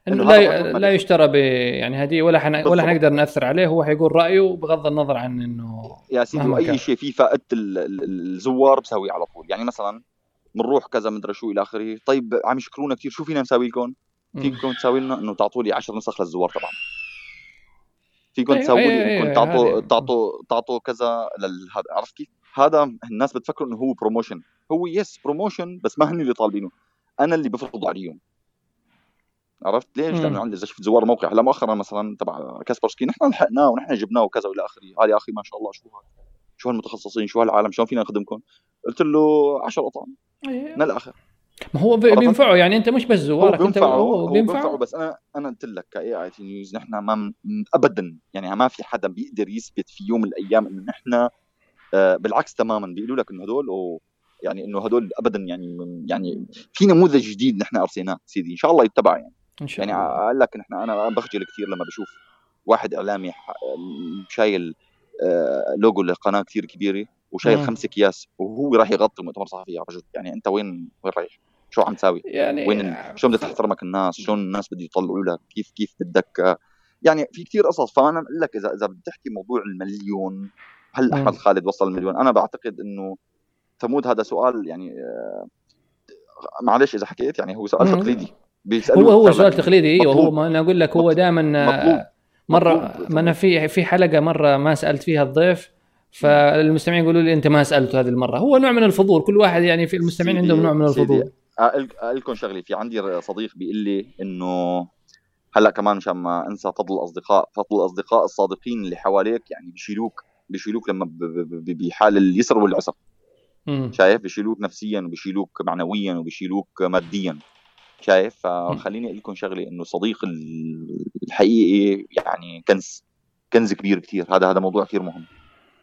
إنه لا لا يشترى ب يعني هدية ولا حن... ولا. حنقدر نأثر عليه. هو حيقول رأيه بغض النظر عن إنه يا سيدي. وأي شيء فيه فائدة ال- ال- الزوار بسويه على طول. يعني مثلا بنروح كذا مدري شو إلى آخره. طيب عم يشكرونا كثير شو فينا نساوي لكم. فيكم تساوي لنا إنه تعطوا لي 10 نسخ للزوار طبعا فيكم أيوة، تسووا أيوة، لي أيوة، انكم تعطوا تعطوا تعطوا كذا لهذا عرفت كيف؟ هذا الناس بتفكروا إنه هو promotion هو yes promotion بس ما هن اللي طالبينه. أنا اللي بفرض عليهم. عرفت ليش؟ مم. لأنه عندي اذا شفت زوار موقع. هلا مؤخرا مثلا تبع كاسبرسكي نحن لحقناه ونحن جبناه وكذا وإلى آخره. قال يا أخي ما شاء الله شو هذا شو هالمتخصصين؟ شو هالعالم؟ شلون فينا نخدمكم؟ قلت له 10 قطع إيه. من الآخر. ما هو؟ بينفعه يعني أنت مش بس هو زوارك أنت بينفعه هو هو بينفعه بينفعه بس أنا أنا قلت لك ك AIT News نحن ما م- ابدا يعني ما في حدا بيقدر يثبت في يوم من الأيام إنه نحن آه، بالعكس تماما. بيقولوا لك إنه هدول أو يعني إنه هدول ابدا يعني يعني في نموذج جديد نحن أرسيناه سيدي. إن شاء الله يتبع يعني. إن شاء يعني الله أقول لك نحن أنا بخجل كثير لما بشوف واحد إعلامي شايل آه، لوجو لقناة كثير كبيرة وشايل. خمس أكياس وهو راح يغطي مؤتمر صحفي يا رجل يعني أنت وين وين رايح؟ شو عم تساوي؟ يعني وين شلون بدك تحترمك الناس؟ شلون الناس بده يطلعوا لك؟ كيف كيف بدك يعني في كثير قصص فأنا بقول لك إذا إذا بتحكي موضوع المليون هل مم. أحمد خالد وصل المليون؟ أنا بعتقد إنه ثمود هذا سؤال يعني آه، معلش إذا حكيت يعني هو سؤال. تقليدي هو هو. سؤال تقليدي أيوه هو أنا أقول لك هو. دائما مطلوب. مره مطلوب. ما أنا في في حلقة مرة ما سألت فيها الضيف فالمستمعين يقولوا لي أنت ما سالته هذه المرة هو نوع من الفضول كل واحد يعني في المستمعين سيدي- عندهم نوع من الفضول أقول أقول لكم شغله في عندي صديق بيقول لي إنه هلا كمان مشان ما أنسى فضل الأصدقاء فضل الأصدقاء الصادقين اللي حواليك يعني بيشيلوك بيشيلوك لما بحال اليسر والعسر. شايف بيشيلوك نفسيا وبيشيلوك معنويا وبيشيلوك ماديا شايف؟ فخليني أقول لكم شغلة إنه الصديق ال- الحقيقي يعني كنز كنز كبير كثير هذا هذا موضوع كثير مهم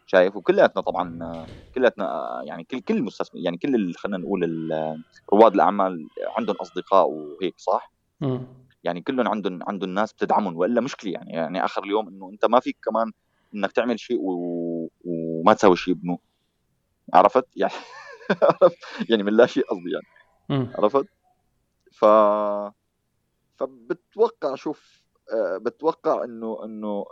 شايف؟ وكلياتنا طبعا كلياتنا يعني كل كل المستثمر يعني كل خلينا نقول رواد الأعمال عندهم أصدقاء وهيك صح؟ مم. يعني كلهم عندهم عندهم ناس بتدعمهم وإلا مشكلة يعني يعني آخر اليوم إنه أنت ما فيك كمان إنك تعمل شيء و... وما تسوي شيء بنو عرفت؟ يعني (laughs) عرفت؟ يعني من لا شيء قصدي يعني. عرفت؟ ف فبتوقع شوف آه، بتوقع إنه إنه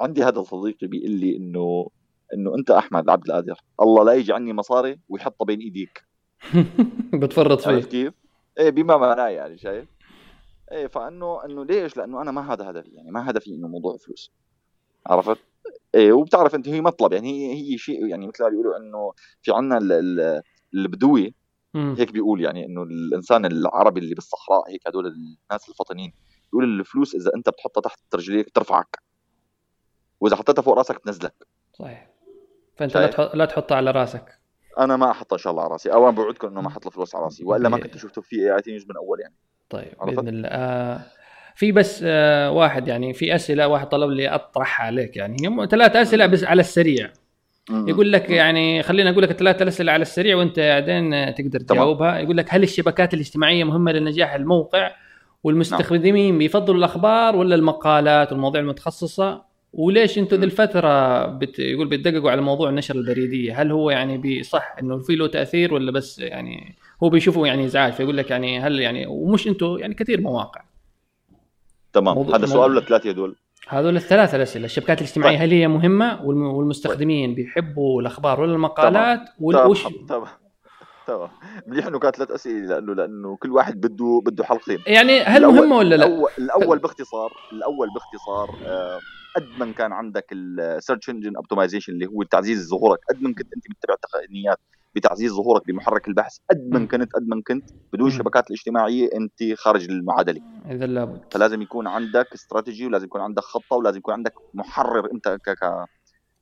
عندي هذا صديقي بيقول لي إنه إنه أنت أحمد عبد القادر الله لا يجي عني مصاري ويحطها بين إيديك (laughs) بتفرط فيه كيف؟ إيه بما معناه يعني شايف؟ إيه فإنه إنه ليش؟ لأنه أنا ما هذا هدفي يعني ما هدفي إنه موضوع فلوس عرفت؟ إيه وبتعرف أنت هي مطلب يعني هي هي شيء يعني مثل ما بيقولوا إنه في ال- البدوي مم. هيك بيقول يعني إنه الإنسان العربي اللي بالصحراء هيك هدول الناس الفطنين بيقول الفلوس إذا أنت بتحطها تحت رجليك بترفعك. وإذا حطيتها فوق راسك بتنزلك. صحيح. فأنت لا شايف؟ تحط لا تحطها على راسك. أنا ما أحطها إن شاء الله على راسي. أو أنا بوعدكم إنه ما أحط الفلوس على راسي وإلا ما كنت شفته في آي اي نيوز من أول يعني. طيب عرفت؟ بإذن الله. آه في بس آه واحد يعني في أسئلة واحد طلب لي اطرحها عليك يعني. هم ثلاث أسئلة بس على السريع. يقول لك يعني خلينا أقول لك الثلاث أسئلة على السريع وأنت بعدين تقدر. تجاوبها. يقول لك هل الشبكات الاجتماعية مهمة لنجاح الموقع والمستخدمين بيفضلوا الأخبار ولا المقالات والمواضيع المتخصصة؟ وليش أنتم ذي الفترة بت... يقول بتدققوا على موضوع النشر البريدية؟ هل هو يعني بصح إنه في له تأثير ولا بس يعني هو بيشوفه يعني إزعاج؟ فيقول لك يعني هل يعني ومش أنتم يعني كثير مواقع. تمام. هذا سؤال. ولا ثلاثة هدول هذول الثلاث الأسئلة الشبكات الاجتماعية طيب. هل هي مهمة؟ والم... والمستخدمين بيحبوا الأخبار ولا المقالات وال... تمام تمام منيح إنه كانت ثلاث أسئلة لأنه لأنه كل واحد بده بده حلقتين. يعني هل الأول- مهمة ولا لا؟ الأول الأول باختصار الأول باختصار آه، قد ما كان عندك ال search engine optimization اللي هو تعزيز ظهورك قد ما كنت أنت متبع تقنيات بتعزيز ظهورك بمحرك البحث قد ما. كنت قد ما كنت بدون. الشبكات الاجتماعية أنت خارج المعادلة إذا لابد فلازم يكون عندك استراتيجي ولازم يكون عندك خطة ولازم يكون عندك محرر أنت ك ك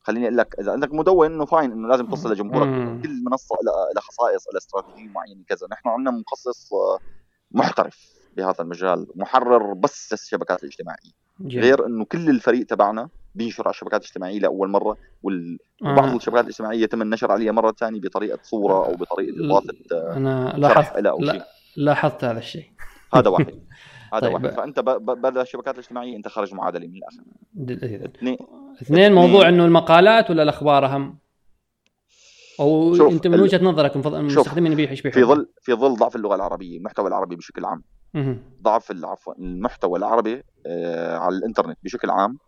خليني أقول لك إذا عندك مدون إنه فاين إنه لازم توصل لجمهورك مم. كل منصة لها خصائص لها استراتيجية معينة كذا نحن عندنا مخصص آه، محترف بهذا المجال محرر بس للشبكات الاجتماعية جميل. غير إنه كل الفريق تبعنا بينشر على الشبكات الاجتماعية لأول مرة وال... وبعض آه. الشبكات الاجتماعية يتم النشر عليها مرة ثانية بطريقة صورة أو بطريقة إضافة آه، أنا لاحظت لا لاحظت هذا الشيء هذا واحد (laughs) هذا طيب. واحد فأنت ب... ب... بلا الشبكات الاجتماعية أنت خارج معادلة من الآخر. اثنين اثنين موضوع إنه المقالات ولا الأخبار أهم؟ أو شوف، أنت من وجهة نظرك المستخدمين بيح- إيش في؟ ظل في ظل ضعف اللغة العربية المحتوى العربي بشكل عام. ضعف عفوا المحتوى العربي آه، على الإنترنت بشكل عام.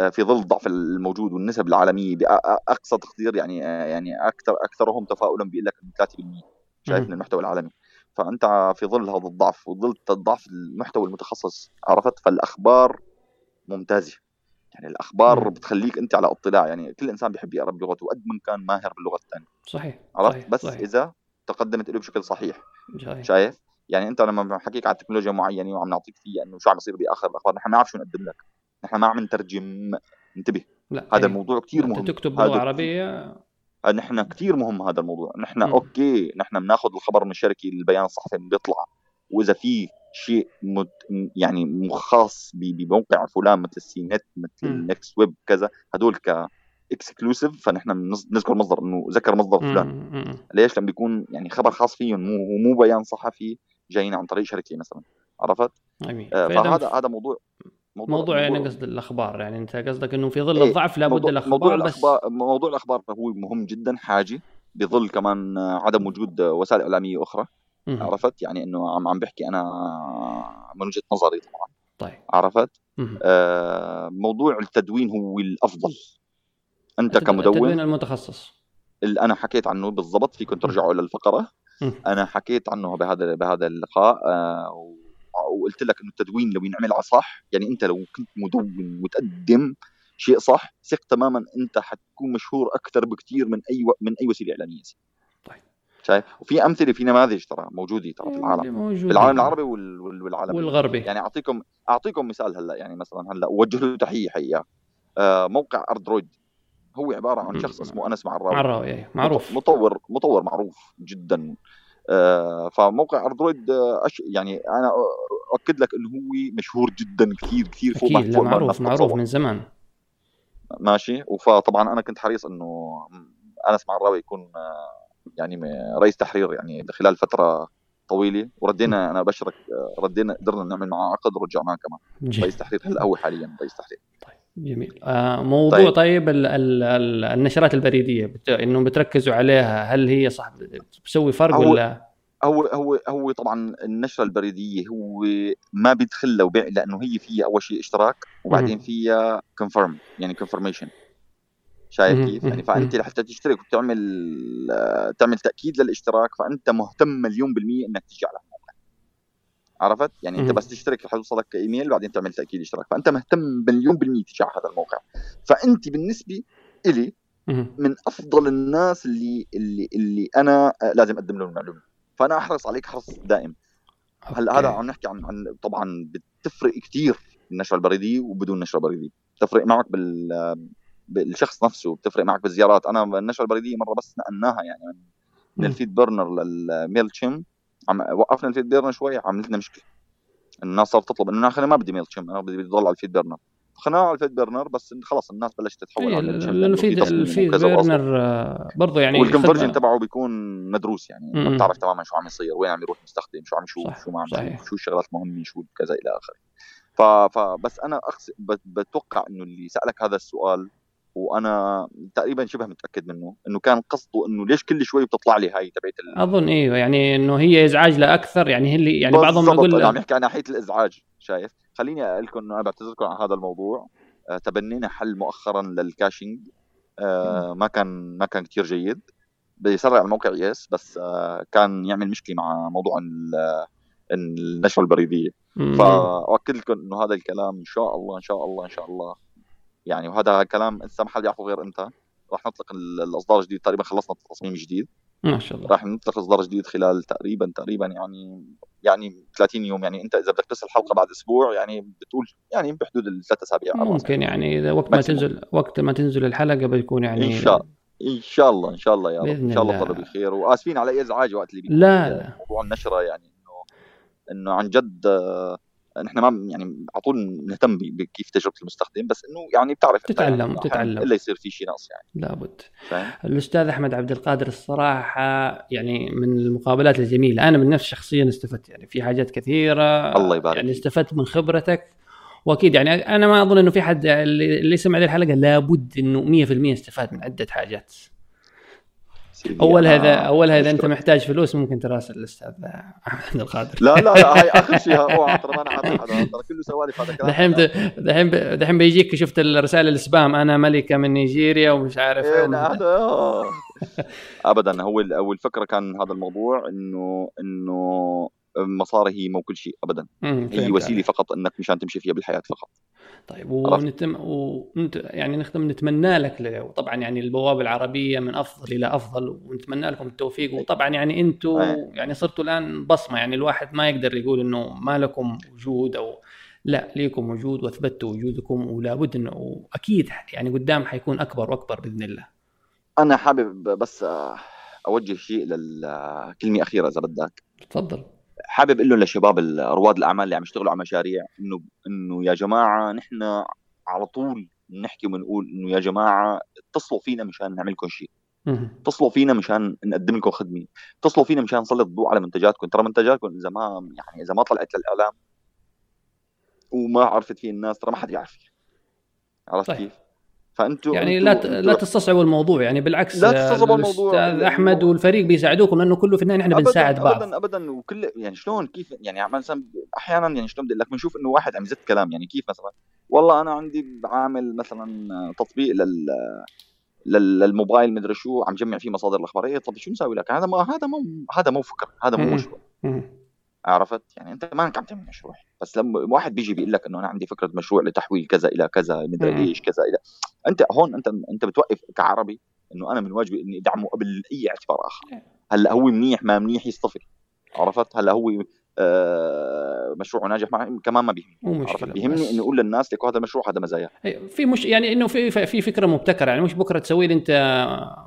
آه، في ظل الضعف الموجود والنسب العالمية باقصى تقدير يعني آه، يعني أكثر أكثرهم تفاؤلا بيقول لك إنه 3% شايف. من المحتوى العالمي فأنت في ظل هذا الضعف وظل ضعف المحتوى المتخصص عرفت فالأخبار ممتازة يعني الأخبار مم. بتخليك أنت على اطلاع يعني كل إنسان بيحب يقرأ بلغته قد من كان ماهر باللغة الثانية صحيح عرفت صحيح. بس صحيح. إذا تقدمت له بشكل صحيح صحيح. شايف يعني انت لما بحكيك على تكنولوجيا معينة وعم نعطيك فيها انه شو عم يصير بآخر الأخبار نحن ما نعرف شو نقدم لك. نحن ما عم نترجم. انتبه. لا هذا أي. الموضوع كثير انت مهم. تكتب هذا بلغه عربيه نحن كثير مهم هذا الموضوع. نحن مم. okay نحن بناخذ الخبر من الشركة البيان الصحفي اللي بيطلع وإذا في شيء مت يعني خاص ب- بموقع فلان مثل ال CNET مثل مم. The Next Web كذا هدول ك exclusive فنحن بنز- نذكر مصدر إنه ذكر مصدر فلان. ليش؟ لما بيكون يعني خبر خاص فيهم مو مو بيان صحفي. جايين عن طريق شركة مثلا عرفت؟ جميل آه، فهذا هذا موضوع موضوع يعني قصد الأخبار يعني أنت قصدك إنه في ظل إيه، الضعف لابد موضوع, الأخبار موضوع بس الاخبار موضوع الأخبار هو مهم جدا حاجة بظل كمان عدم وجود وسائل إعلامية أخرى مم. عرفت؟ يعني إنه عم عم بحكي أنا من وجهة نظري طبعا. طيب. عرفت. آه موضوع التدوين هو الأفضل. أنت التد- التدوين كمدون المتخصص. اللي أنا حكيت عنه بالضبط فيكم ترجعوا للفقره. أنا حكيت عنه بهذا بهذا اللقاء آه وقلت لك إنه التدوين لو ينعمل على صح يعني أنت لو كنت مدون وتقدم شيء صح ثق تماما أنت حتكون مشهور أكثر بكثير من أي و... من أي وسيلة اعلاميه طيب. شايف؟ وفي أمثلة في نماذج ترى موجودة ترى في اللي العالم. موجودين. في العالم العربي وال... وال... والعالم والغربي. يعني أعطيكم أعطيكم مثال هلأ يعني مثلا هلأ وجه له تحية حقيقة. آه موقع أردرويد. هو عبارة عن. شخص اسمه أنس معراوي معراوي معروف. مطور مطور معروف جدا. آه، فموقع اردرويد آه، أش... يعني أنا أؤكد لك إنه هو مشهور جدا كثير كثير فوق أكيد لا معروف معروف. من زمان. ماشي. فطبعا أنا كنت حريص إنه أنس معراوي يكون آه، يعني رئيس تحرير يعني خلال فترة طويلة. وردينا أنا بشرك ردينا قدرنا نعمل معاه عقد ورجعناه كمان. رئيس تحرير هلا هو حاليا رئيس تحرير. جميل آه موضوع طيب. طيب, ال ال ال النشرات البريدية بت... انه بتركزوا عليها هل هي صح بتسوي فرق هو- ولا هو هو هو طبعا النشرة البريدية هو ما بيدخل لو بيع لأنه هي فيها أول شيء اشتراك وبعدين. فيها confirm يعني confirmation شايف. كيف؟ يعني فأنت لحتى تشترك وتعمل آه، تعمل تأكيد للاشتراك فأنت مهتم مليون بالمية إنك تيجي على عرفت؟ يعني انت. بس تشترك رح يوصلك ايميل بعدين تعمل تأكيد اشتراك فأنت مهتم مليون بالمية تيجي على هذا الموقع فأنت بالنسبة إلي. من أفضل الناس اللي اللي اللي أنا آه، لازم أقدم لهم المعلومة فأنا أحرص عليك حرص دائم هلا. هذا عم نحكي عن عن طبعا بتفرق كثير النشره البريديه وبدون نشره بريديه بتفرق معك بال بالشخص نفسه بتفرق معك بالزيارات أنا النشره البريديه مرة بس نقلناها يعني من. ال FeedBurner لل Mailchimp عم وقفنا ال FeedBurner شوي عملت لنا مشكله الناس صارت تطلب إنه أنا ما بدي Mailchimp أنا بدي أضل على ال FeedBurner خليناه على ال FeedBurner بس خلص الناس بلشت تتحول إيه، على لأنه في ال Feed. Burner آه، برضه يعني وال conversion تبعه بيكون مدروس يعني ما. بتعرف تماما شو عم يصير وين عم يروح المستخدم شو عم يشوف شو ما عم. يشوف شو الشغلات المهمه شو كذا إلى آخره. فبس أنا أخس... بتوقع إنه اللي سألك هذا السؤال وأنا تقريبا شبه متأكد منه إنه كان قصده إنه ليش كل شوي بتطلع لي هاي تبعت ال... أظن أيوه يعني إنه هي إزعاج لا أكثر يعني هي اللي يعني بعضهم يقول أنا عم يحكي عن ناحية الإزعاج شايف؟ خليني أقول لكم إنه أنا بعتذركم عن هذا الموضوع. آه، تبنينا حل مؤخرا لل caching آه، ما كان ما كان كثير جيد. بيسرع الموقع yes بس آه، كان يعمل مشكلة مع موضوع ال- النشرة البريدية. فأؤكد لكم إنه هذا الكلام إن شاء الله إن شاء الله إن شاء الله يعني وهذا كلام انسان ما حد يعرفه غير إنت. راح نطلق ال- الأصدار الجديد. تقريبا خلصنا التصميم الجديد ما شاء الله. راح نطلق اصدار جديد خلال تقريبا تقريبا يعني يعني 30 يوم. يعني إنت إذا بدك ترسل الحلقة بعد أسبوع يعني بتقول يعني بحدود الثلاث أسابيع. ممكن يعني إذا وقت ما. تنزل وقت ما تنزل الحلقة بيكون يعني إن شاء إن شاء الله إن شاء الله يا رب. إن شاء الله الله. تضلوا بخير. وآسفين على إي ازعاج وقت اللي لا لا. موضوع النشرة يعني إنه إنه عن جد آه، نحن ما يعني على طول نهتم بكيف تجربة المستخدم بس إنه يعني بتعرف تتعلم- يعني تتعلم. إلا يصير في شيء نقص يعني. لابد. فاهم؟ الأستاذ أحمد عبد القادر الصراحة يعني من المقابلات الجميلة. أنا من نفسي شخصيا استفدت يعني في حاجات كثيرة. الله يبارك يعني. استفدت من خبرتك. وأكيد يعني أنا ما أظن إنه في حد اللي سمع هذه الحلقة لابد إنه 100% استفاد من عدة حاجات. أول هذا أول هذا أنت. محتاج فلوس ممكن تراسل الأستاذ احمد القادر لا لا لا هاي آخر شيء اوعى (laughs) ترى ما أنا حدا ترى كله سوالف هذا كلام دحين دحين دحين بيجيك شفت الرسائل السبام أنا ملكة من نيجيريا ومش عارف إيه. (laughs) ابدا هو هو الفكرة كان هذا الموضوع انه إنه مصاري هي مو كل شيء ابدا هي وسيلة. فقط إنك مشان تمشي فيها بالحياة فقط طيب ونتم ونت يعني نختم نتمنى لك ل- طبعا يعني البوابة العربية من أفضل إلى أفضل ونتمنى لكم التوفيق. وطبعا يعني أنتم أي. يعني صرتوا الآن بصمة يعني الواحد ما يقدر يقول إنه ما لكم وجود أو لا ليكم وجود وأثبتوا وجودكم ولا بد إنه أكيد يعني قدام حيكون أكبر وأكبر بإذن الله. أنا حابب بس أوجه شيء للكلمه أخيرة إذا بدك. تفضل. حابب أقول لهم للشباب رواد الأعمال اللي عم يشتغلوا على مشاريع إنه إنه يا جماعة نحن على طول نحكي ونقول إنه يا جماعة اتصلوا فينا مشان نعمل لكم شيء. اتصلوا فينا مشان نقدم لكم خدمة. اتصلوا فينا مشان نسلط الضوء على منتجاتكم. ترى منتجاتكم إذا ما يعني إذا ما طلعت للإعلام وما عرفت فيه الناس ترى ما حد يعرف عرفت كيف؟ فانتم يعني لا لا تستصعبوا الموضوع يعني بالعكس لا تستصعبوا الموضوع. أحمد والفريق بيساعدوكم لأنه كله في النهاية نحن بنساعد بعض. ابدا ابدا وكل يعني شلون كيف يعني مثلا أحيانا يعني شلون بدي لك بنشوف إنه واحد عم يزت كلام يعني كيف مثلا والله أنا عندي عامل مثلا تطبيق لل للموبايل مدري شو عم جمع فيه مصادر الاخبار إيه طب شو نسوي لك؟ هذا ما هذا مو هذا مو فكر هذا مو مشروع. عرفت؟ يعني أنت ما انك عم تعمل مشروع. بس لما واحد بيجي بيقول لك إنه أنا عندي فكرة مشروع لتحويل كذا إلى كذا مدري إيش كذا إلى أنت هون أنت أنت بتوقف كعربي إنه أنا من واجبي إني أدعمه قبل أي اعتبار آخر. هلأ هو منيح ما منيح يصطفل عرفت؟ هلأ هو آه، مشروع ناجح معي كمان ما بيهمني. بيهمني انه أقول للناس لك هذا المشروع هذا مزايا. في مش يعني إنه في في فكرة مبتكرة. يعني مش بكرة تسوي لي أنت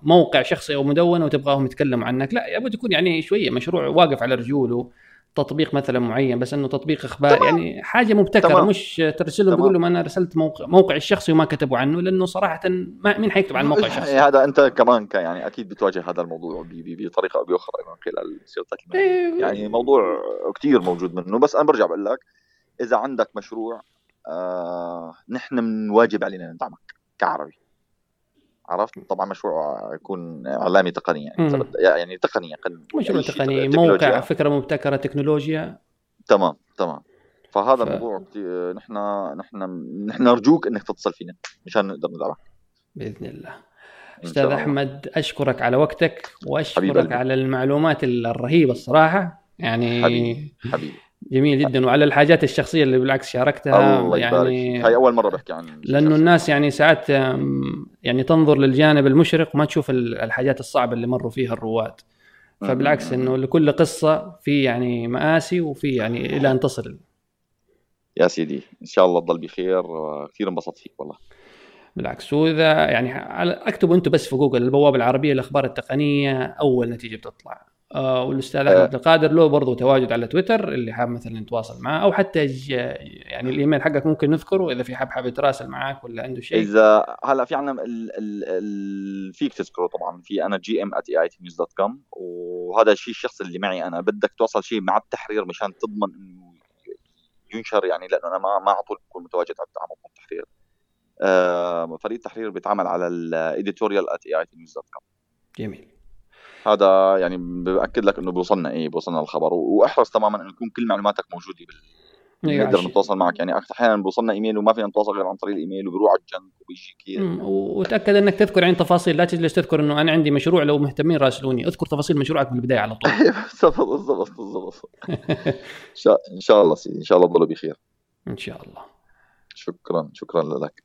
موقع شخصي أو مدونه وتبغاهم يتكلموا عنك. لا لابد يكون يعني شوية مشروع واقف على رجوله. تطبيق مثلا معين بس إنه تطبيق إخبار تمام. يعني حاجة مبتكرة تمام. مش ترسل لهم تقول لهم أنا رسلت موقع موقعي الشخصي وما كتبوا عنه لأنه صراحة ما مين حيكتب عن الموقع الشخصي هذا أنت كمان يعني أكيد بتواجه هذا الموضوع بطريقة أو بأخرى من خلال سيرتك إيه. يعني موضوع كثير موجود منه بس أنا برجع بقول لك إذا عندك مشروع آه نحن من واجب علينا ندعمك كعربي عرفت؟ طبعا مشروع يكون إعلامي تقني يعني يعني تقني مشروع تقني موقع فكرة مبتكرة تكنولوجيا. تمام تمام. فهذا ف... الموضوع نحن نحن نحن نرجوك إنك تتصل فينا مشان نقدر ندعمك بإذن الله. أستاذ أحمد أشكرك على وقتك وأشكرك على المعلومات الرهيبة الصراحة. يعني حبيبي حبيبي. جميل جدا. وعلى الحاجات الشخصية اللي بالعكس شاركتها الله يعني هاي أول مرة بحكي عن لأنه الناس يعني ساعات يعني تنظر للجانب المشرق وما تشوف الحاجات الصعبة اللي مروا فيها الرواد. فبالعكس إنه لكل قصة في يعني مآسي وفي يعني إلى أن تصل. يا سيدي إن شاء الله تضل بخير كثير انبسطت فيك والله. بالعكس. وإذا يعني أكتبوا أنتم بس في جوجل البوابة العربية الأخبار التقنية أول نتيجة بتطلع. آه والأستاذ احمد عبد القادر له برضه تواجد على تويتر اللي حاب مثلا يتواصل معاه أو حتى يعني الإيميل حقك ممكن نذكره إذا في حاب حاب يتراسل معك ولا عنده شيء. إذا هلأ في عندنا ال ال ال فيك تذكره طبعا في أنا gm @eitnews dot com وهذا الشيء الشخص اللي معي أنا بدك توصل شيء مع التحرير مشان تضمن إنه ينشر يعني لأنه أنا ما ما على طول بكون متواجد على التحرير. آه فريق التحرير بيتعامل على ال editorial @eitnews dot com جميل. هذا يعني بأكد لك إنه بيوصلنا إيه بيوصلنا الخبر وأحرص تماما إنه يكون كل معلوماتك موجودة بال إيه، نقدر نتواصل معك. يعني أحيانا بيوصلنا إيميل وما فينا نتواصل غير عن طريق الإيميل وبيروح على الجنك وبيجي كثير وتأكد إنك تذكر عن تفاصيل. لا تجلس تذكر إنه أنا عندي مشروع لو مهتمين راسلوني. اذكر تفاصيل مشروعك من البداية على طول. (laughs) بالضبط بالضبط بالضبط. (laughs) إن شاء الله سيدي. إن شاء الله تضلوا بخير. إن شاء الله. شكرا شكرا لك.